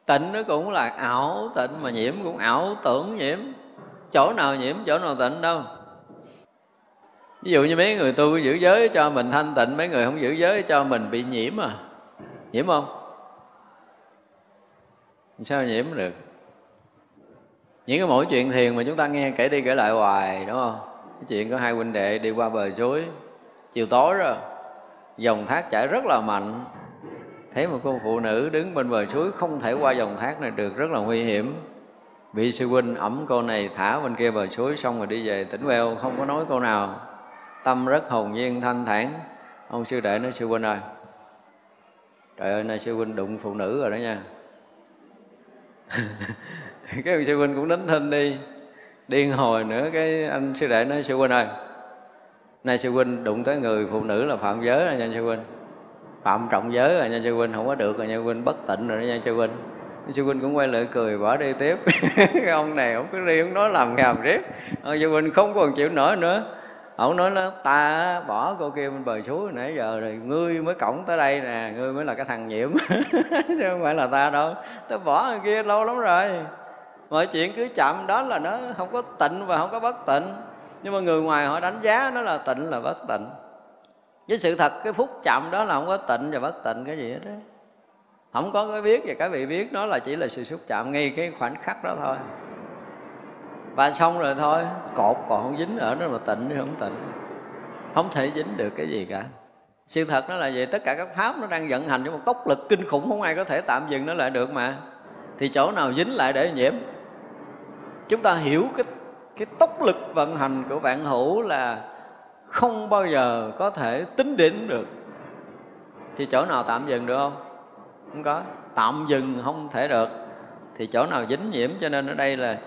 Tịnh nó cũng là ảo tịnh mà nhiễm cũng ảo tưởng nhiễm. Chỗ nào nhiễm, chỗ nào tịnh đâu. Ví dụ như mấy người tu giữ giới cho mình thanh tịnh, mấy người không giữ giới cho mình bị nhiễm à. Nhiễm không? Sao nhiễm được? Những cái mỗi chuyện thiền mà chúng ta nghe kể đi kể lại hoài, đúng không? Cái chuyện có hai huynh đệ đi qua bờ suối, chiều tối rồi, dòng thác chảy rất là mạnh. Thấy một cô phụ nữ đứng bên bờ suối không thể qua dòng thác này được, rất là nguy hiểm. Bị sư huynh ẩm cô này thả bên kia bờ suối xong rồi đi về tỉnh veo không có nói câu nào. Tâm rất hồn nhiên, thanh thản. Ông sư đệ nói, sư huynh ơi, trời ơi, nay sư huynh đụng phụ nữ rồi đó nha. Cái ông sư huynh cũng đánh thinh đi điên hồi nữa, cái anh sư đệ nói, sư huynh ơi, nay sư huynh đụng tới người phụ nữ là phạm giới rồi nha sư huynh. Phạm trọng giới rồi nha sư huynh, không có được rồi nha sư huynh, bất tịnh rồi nha sư huynh. Sư huynh cũng quay lại cười, bỏ đi tiếp. Cái ông này ông cứ đi ông nói làm ngàm riết. Ông sư huynh không còn chịu nổi nữa. Ông nói nó ta bỏ cô kia bên bờ suối nãy giờ rồi, ngươi mới cổng tới đây nè, ngươi mới là cái thằng nhiễm. Chứ không phải là ta đâu. Ta bỏ người kia lâu lắm rồi mọi chuyện cứ chậm, đó là nó không có tịnh và không có bất tịnh. Nhưng mà người ngoài họ đánh giá nó là tịnh là bất tịnh. Với sự thật, cái phút chậm đó là không có tịnh và bất tịnh, cái gì hết đó không có cái biết và cái bị biết, nó là chỉ là sự xúc chạm, ngay cái khoảnh khắc đó thôi. Và xong rồi thôi, cột còn không dính ở đó mà tịnh hay không tịnh. Không thể dính được cái gì cả. Sự thật nó là vậy, tất cả các pháp nó đang vận hành với một tốc lực kinh khủng, không ai có thể tạm dừng nó lại được mà. Thì chỗ nào dính lại để nhiễm? Chúng ta hiểu cái cái tốc lực vận hành của vạn hữu là không bao giờ có thể tính đến được. Thì chỗ nào tạm dừng được không? Không có. Tạm dừng không thể được. Thì chỗ nào dính nhiễm, cho nên ở đây là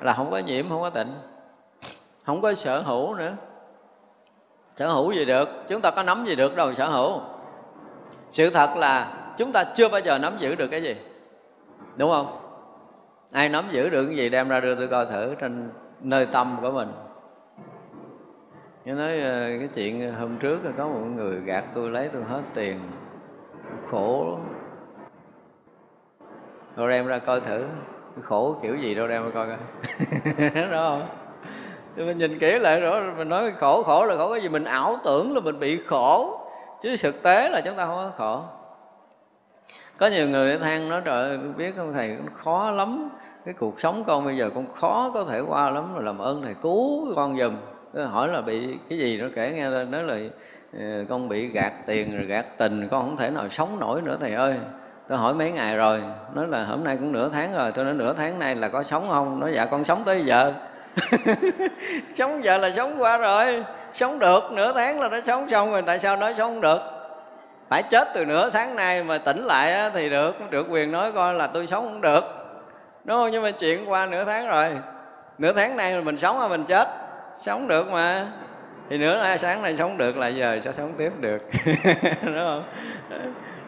là không có nhiễm, không có tịnh. Không có sở hữu nữa. Sở hữu gì được? Chúng ta có nắm gì được đâu, sở hữu. Sự thật là chúng ta chưa bao giờ nắm giữ được cái gì. Đúng không? Ai nắm giữ được cái gì đem ra đưa tôi coi thử trên nơi tâm của mình. Nó nói ờ, cái chuyện hôm trước có một người gạt tôi, lấy tôi hết tiền. Khổ lắm. Đem ra coi thử. Khổ kiểu gì đâu đem ra coi coi. Đúng không? Thì mình nhìn kỹ lại rõ, mình nói khổ khổ là khổ, cái gì mình ảo tưởng là mình bị khổ. Chứ thực tế là chúng ta không có khổ có nhiều người than nói, trời ơi biết không thầy khó lắm. Cái cuộc sống con bây giờ con khó có thể qua lắm rồi, làm ơn thầy cứu con giùm. Hỏi là bị cái gì nó kể nghe lên nói là ờ, con bị gạt tiền rồi gạt tình, con không thể nào sống nổi nữa thầy ơi. Tôi hỏi mấy ngày rồi, nói là, hôm nay cũng nửa tháng rồi. Tôi nói, nửa tháng nay là có sống không? Nói dạ con sống tới giờ. Sống giờ là sống qua rồi, sống được, nửa tháng là nó sống xong rồi, tại sao nói sống không được? Phải chết từ nửa tháng nay mà tỉnh lại thì được được quyền nói coi là tôi sống không được. Đúng không? Nhưng mà chuyện qua nửa tháng rồi. Nửa tháng nay mình sống hay mình chết. Sống được mà. Thì nửa hai sáng nay sống được là giờ sẽ sống tiếp được. Đúng không?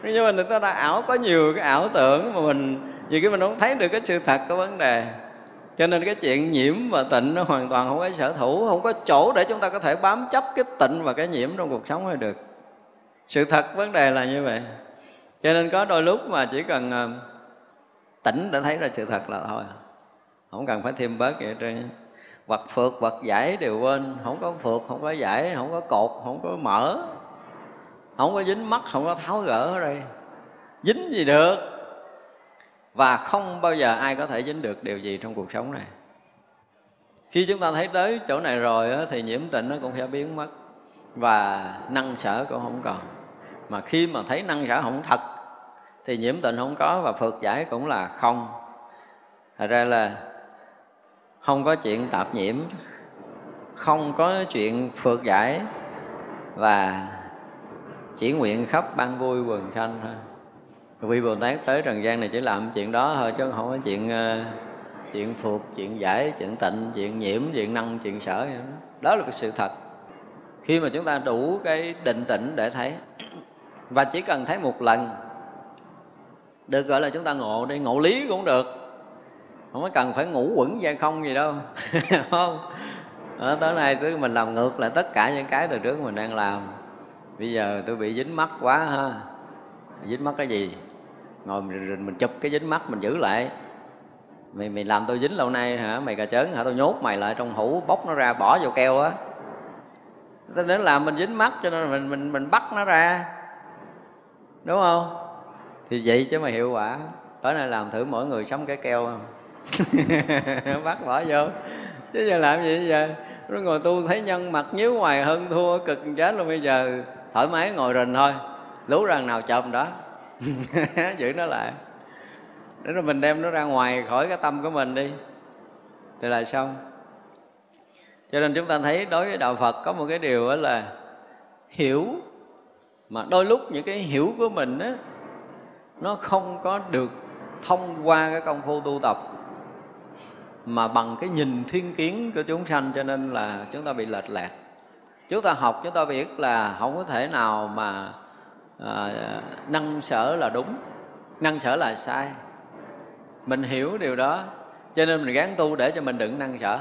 Nhưng mà người ta đã ảo, có nhiều cái ảo tưởng mà mình vì cái mình không thấy được cái sự thật của vấn đề. Cho nên cái chuyện nhiễm và tịnh nó hoàn toàn không có sở thủ không có chỗ để chúng ta có thể bám chấp cái tịnh và cái nhiễm trong cuộc sống này được sự thật vấn đề là như vậy. Cho nên có đôi lúc mà chỉ cần ờ, tỉnh đã thấy ra sự thật là thôi. Không cần phải thêm bớt gì hết trơn. Vật phượt vật giải đều quên. Không có phượt, không có giải, không có cột, không có mở. Không có dính mắt, không có tháo gỡ ở đây. Dính gì được? Và không bao giờ ai có thể dính được điều gì trong cuộc sống này. Khi chúng ta thấy tới chỗ này rồi thì nhiễm tịnh nó cũng sẽ biến mất. Và năng sở cũng không còn mà khi mà thấy năng sở không thật, thì nhiễm tịnh không có và phượt giải cũng là không. Thật ra là không có chuyện tạp nhiễm, không có chuyện phượt giải và chỉ nguyện khắp ban vui quần sanh thôi. Vị bồ tát tới trần gian này chỉ làm chuyện đó thôi, chứ không có chuyện ờ, chuyện phượt chuyện giải, chuyện tịnh, chuyện nhiễm, chuyện năng, chuyện sở đó là cái sự thật. Khi mà chúng ta đủ cái định tĩnh để thấy và chỉ cần thấy một lần được gọi là chúng ta ngộ đi ngộ lý cũng được. Không có cần phải ngủ quẩn ra không gì đâu không? Ở tới nay tới mình làm ngược lại tất cả những cái từ trước mình đang làm. Bây giờ tôi bị dính mắt quá ha. Dính mắt cái gì? Ngồi mình, mình chụp cái dính mắt mình giữ lại. Mày mày làm tôi dính lâu nay hả? Mày cà chớn hả? Tôi nhốt mày lại trong hũ bóc nó ra bỏ vô keo á. Nó làm mình dính mắt cho nên mình mình mình bắt nó ra đúng không? Thì vậy chứ mà hiệu quả. Tối nay làm thử mỗi người sống cái keo không? Bắt bỏ vô. Chứ giờ làm gì giờ? Nó ngồi tu thấy nhân mặt nhíu ngoài hơn thua cực chết luôn bây giờ. Thoải mái ngồi rình thôi. Lú rằng nào chồng đó. Giữ nó lại. Để rồi mình đem nó ra ngoài khỏi cái tâm của mình đi. Thì là xong. Cho nên chúng ta thấy đối với đạo phật có một cái điều đó là hiểu mà đôi lúc những cái hiểu của mình á nó không có được thông qua cái công phu tu tập mà bằng cái nhìn thiên kiến của chúng sanh cho nên là chúng ta bị lệch lạc. Chúng ta học chúng ta biết là không có thể nào mà à, năng sở là đúng năng sở là sai. Mình hiểu điều đó cho nên mình gán tu để cho mình đừng năng sở.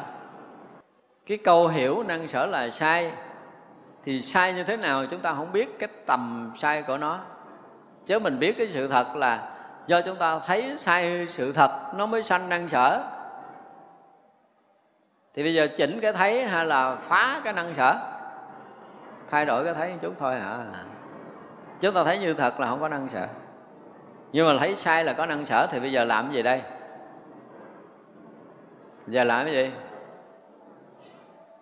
Cái câu hiểu năng sở là sai thì sai như thế nào chúng ta không biết cái tầm sai của nó. Chứ mình biết cái sự thật là do chúng ta thấy sai sự thật, nó mới sanh năng sở. Thì bây giờ chỉnh cái thấy hay là phá cái năng sở? Thay đổi cái thấy một chút thôi hả? Chúng ta thấy như thật là không có năng sở. Nhưng mà thấy sai là có năng sở thì bây giờ làm gì đây? Giờ làm cái gì?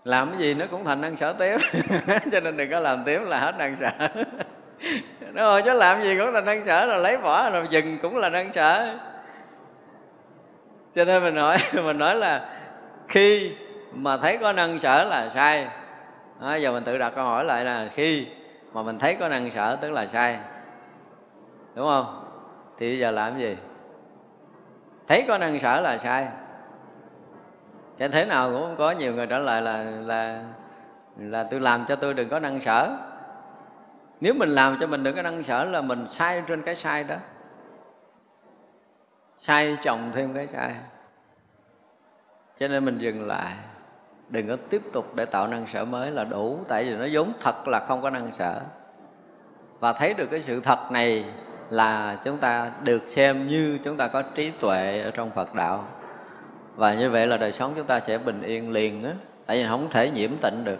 Làm cái gì nó cũng thành năng sở tiếp cho nên đừng có làm tiếp là hết năng sở đúng rồi chứ làm gì cũng là năng sở là lấy bỏ rồi dừng cũng là năng sở cho nên mình nói mình nói là khi mà thấy có năng sở là sai. À, giờ mình tự đặt câu hỏi lại là khi mà mình thấy có năng sở tức là sai. Đúng không? Thì bây giờ làm gì? Thấy có năng sở là sai cái thế nào cũng có, nhiều người trả lời là là là tôi làm cho tôi đừng có năng sở. Nếu mình làm cho mình đừng có năng sở là mình sai trên cái sai đó. Sai chồng thêm cái sai. Cho nên mình dừng lại. Đừng có tiếp tục để tạo năng sở mới là đủ. Tại vì nó vốn thật là không có năng sở. Và thấy được cái sự thật này là chúng ta được xem như chúng ta có trí tuệ ở trong Phật đạo và như vậy là đời sống chúng ta sẽ bình yên liền á. Tại vì không thể nhiễm tịnh được.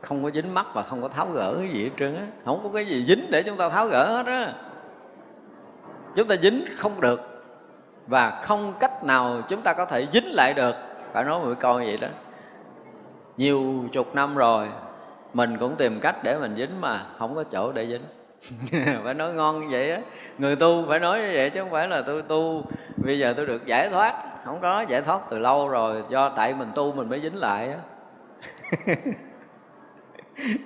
Không có dính mắt và không có tháo gỡ cái gì hết trơn á. Không có cái gì dính để chúng ta tháo gỡ hết á. Chúng ta dính không được. Và không cách nào chúng ta có thể dính lại được. Phải nói một câu vậy đó. Nhiều chục năm rồi, mình cũng tìm cách để mình dính mà không có chỗ để dính. Phải nói ngon như vậy á. Người tu phải nói như vậy chứ không phải là tôi tu. Bây giờ tôi được giải thoát không có, giải thoát từ lâu rồi, do tại mình tu mình mới dính lại á.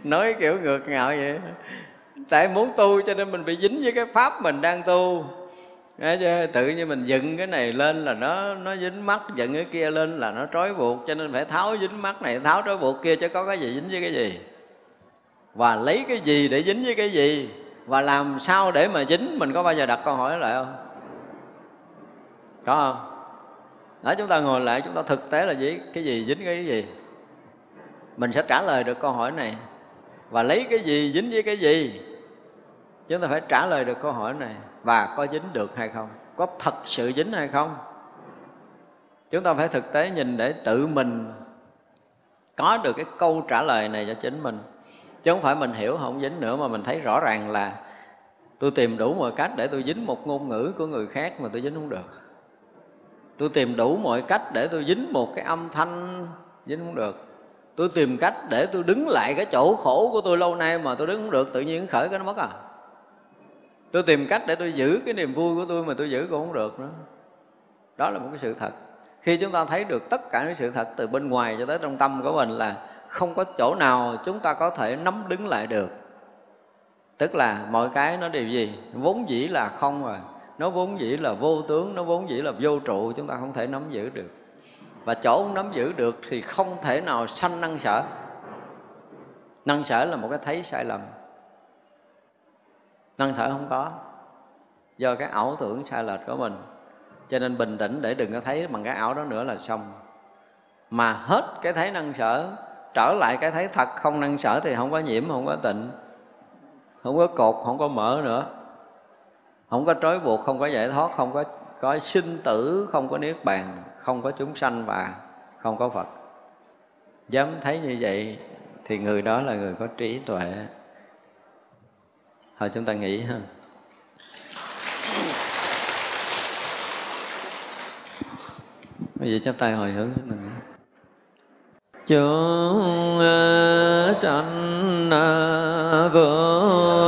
Nói kiểu ngược ngạo vậy. Tại muốn tu cho nên mình bị dính với cái pháp mình đang tu. Chứ tự nhiên mình dựng cái này lên là nó nó dính mắt, dựng cái kia lên là nó trói buộc, cho nên phải tháo dính mắt này, tháo trói buộc kia chứ có cái gì dính với cái gì. Và lấy cái gì để dính với cái gì? Và làm sao để mà dính? Mình có bao giờ đặt câu hỏi lại không? Có không? Đó chúng ta ngồi lại, chúng ta thực tế là gì? Cái gì dính cái gì? Mình sẽ trả lời được câu hỏi này. Và lấy cái gì dính với cái gì? Chúng ta phải trả lời được câu hỏi này. Và có dính được hay không? Có thật sự dính hay không? Chúng ta phải thực tế nhìn để tự mình có được cái câu trả lời này cho chính mình. Chứ không phải mình hiểu không dính nữa, mà mình thấy rõ ràng là tôi tìm đủ mọi cách để tôi dính một ngôn ngữ của người khác mà tôi dính không được tôi tìm đủ mọi cách để tôi dính một cái âm thanh, dính không được. Tôi tìm cách để tôi đứng lại cái chỗ khổ của tôi lâu nay mà tôi đứng không được, tự nhiên khởi cái nó mất à. Tôi tìm cách để tôi giữ cái niềm vui của tôi mà tôi giữ cũng không được nữa. Đó là một cái sự thật. Khi chúng ta thấy được tất cả những sự thật từ bên ngoài cho tới trong tâm của mình là không có chỗ nào chúng ta có thể nắm đứng lại được. Tức là mọi cái nó đều gì? Vốn dĩ là không rồi nó vốn dĩ là vô tướng, nó vốn dĩ là vô trụ, chúng ta không thể nắm giữ được. Và chỗ không nắm giữ được thì không thể nào sanh năng sở. Năng sở là một cái thấy sai lầm. Năng sở không có, do cái ảo tưởng sai lệch của mình. Cho nên bình tĩnh để đừng có thấy bằng cái ảo đó nữa là xong. Mà hết cái thấy năng sở, trở lại cái thấy thật không năng sở thì không có nhiễm, không có tịnh, không có cột, không có mở nữa không có trói buộc, không có giải thoát, không có có sinh tử, không có niết bàn, không có chúng sanh và không có phật. Dám thấy như vậy thì người đó là người có trí tuệ. Thôi chúng ta nghĩ ha. Bây giờ chắp tay hồi hướng mình chúng sanh vô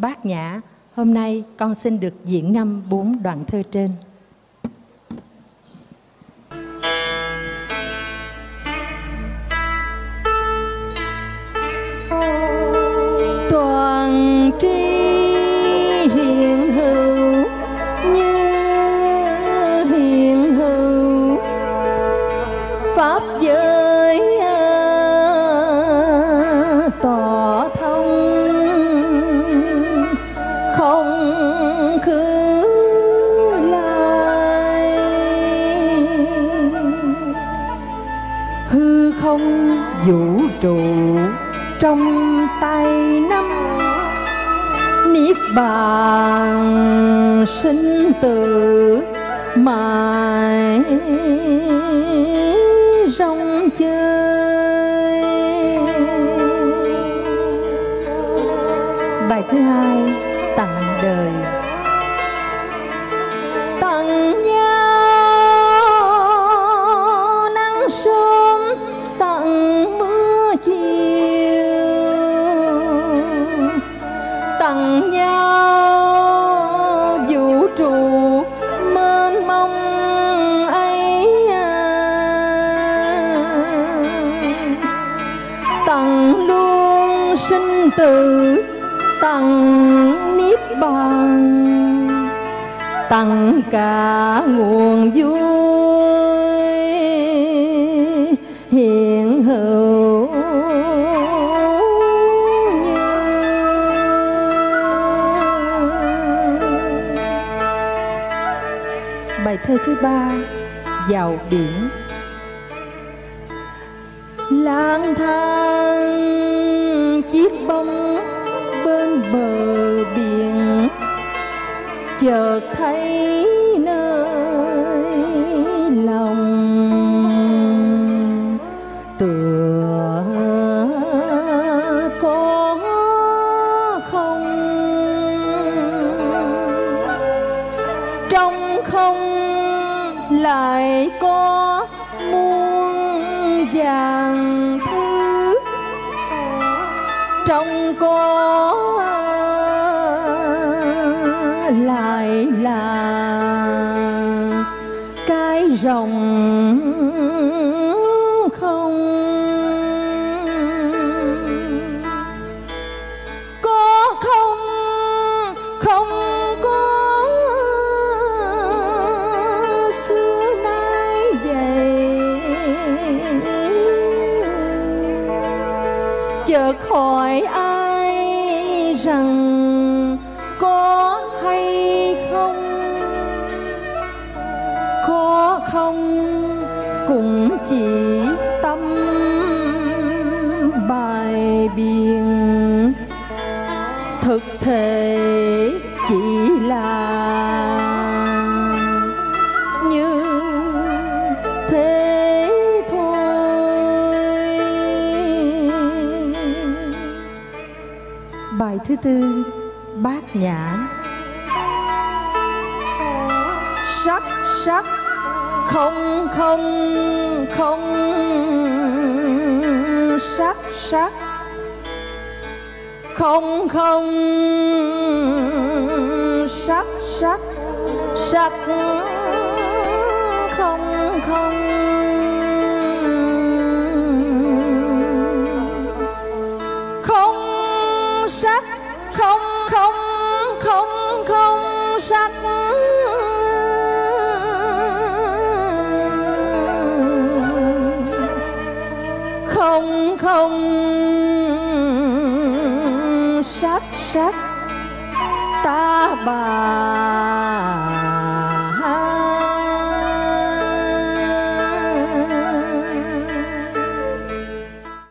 bát nhã, hôm nay con xin được diễn ngâm bốn đoạn thơ trên. Bàn sinh tử mãi. cả nguồn vui. Hiện hữu như. Bài thơ thứ ba, vào biển. Lang thang chiếc bóng bên bờ biển, chợt không không sắc sắc. Không không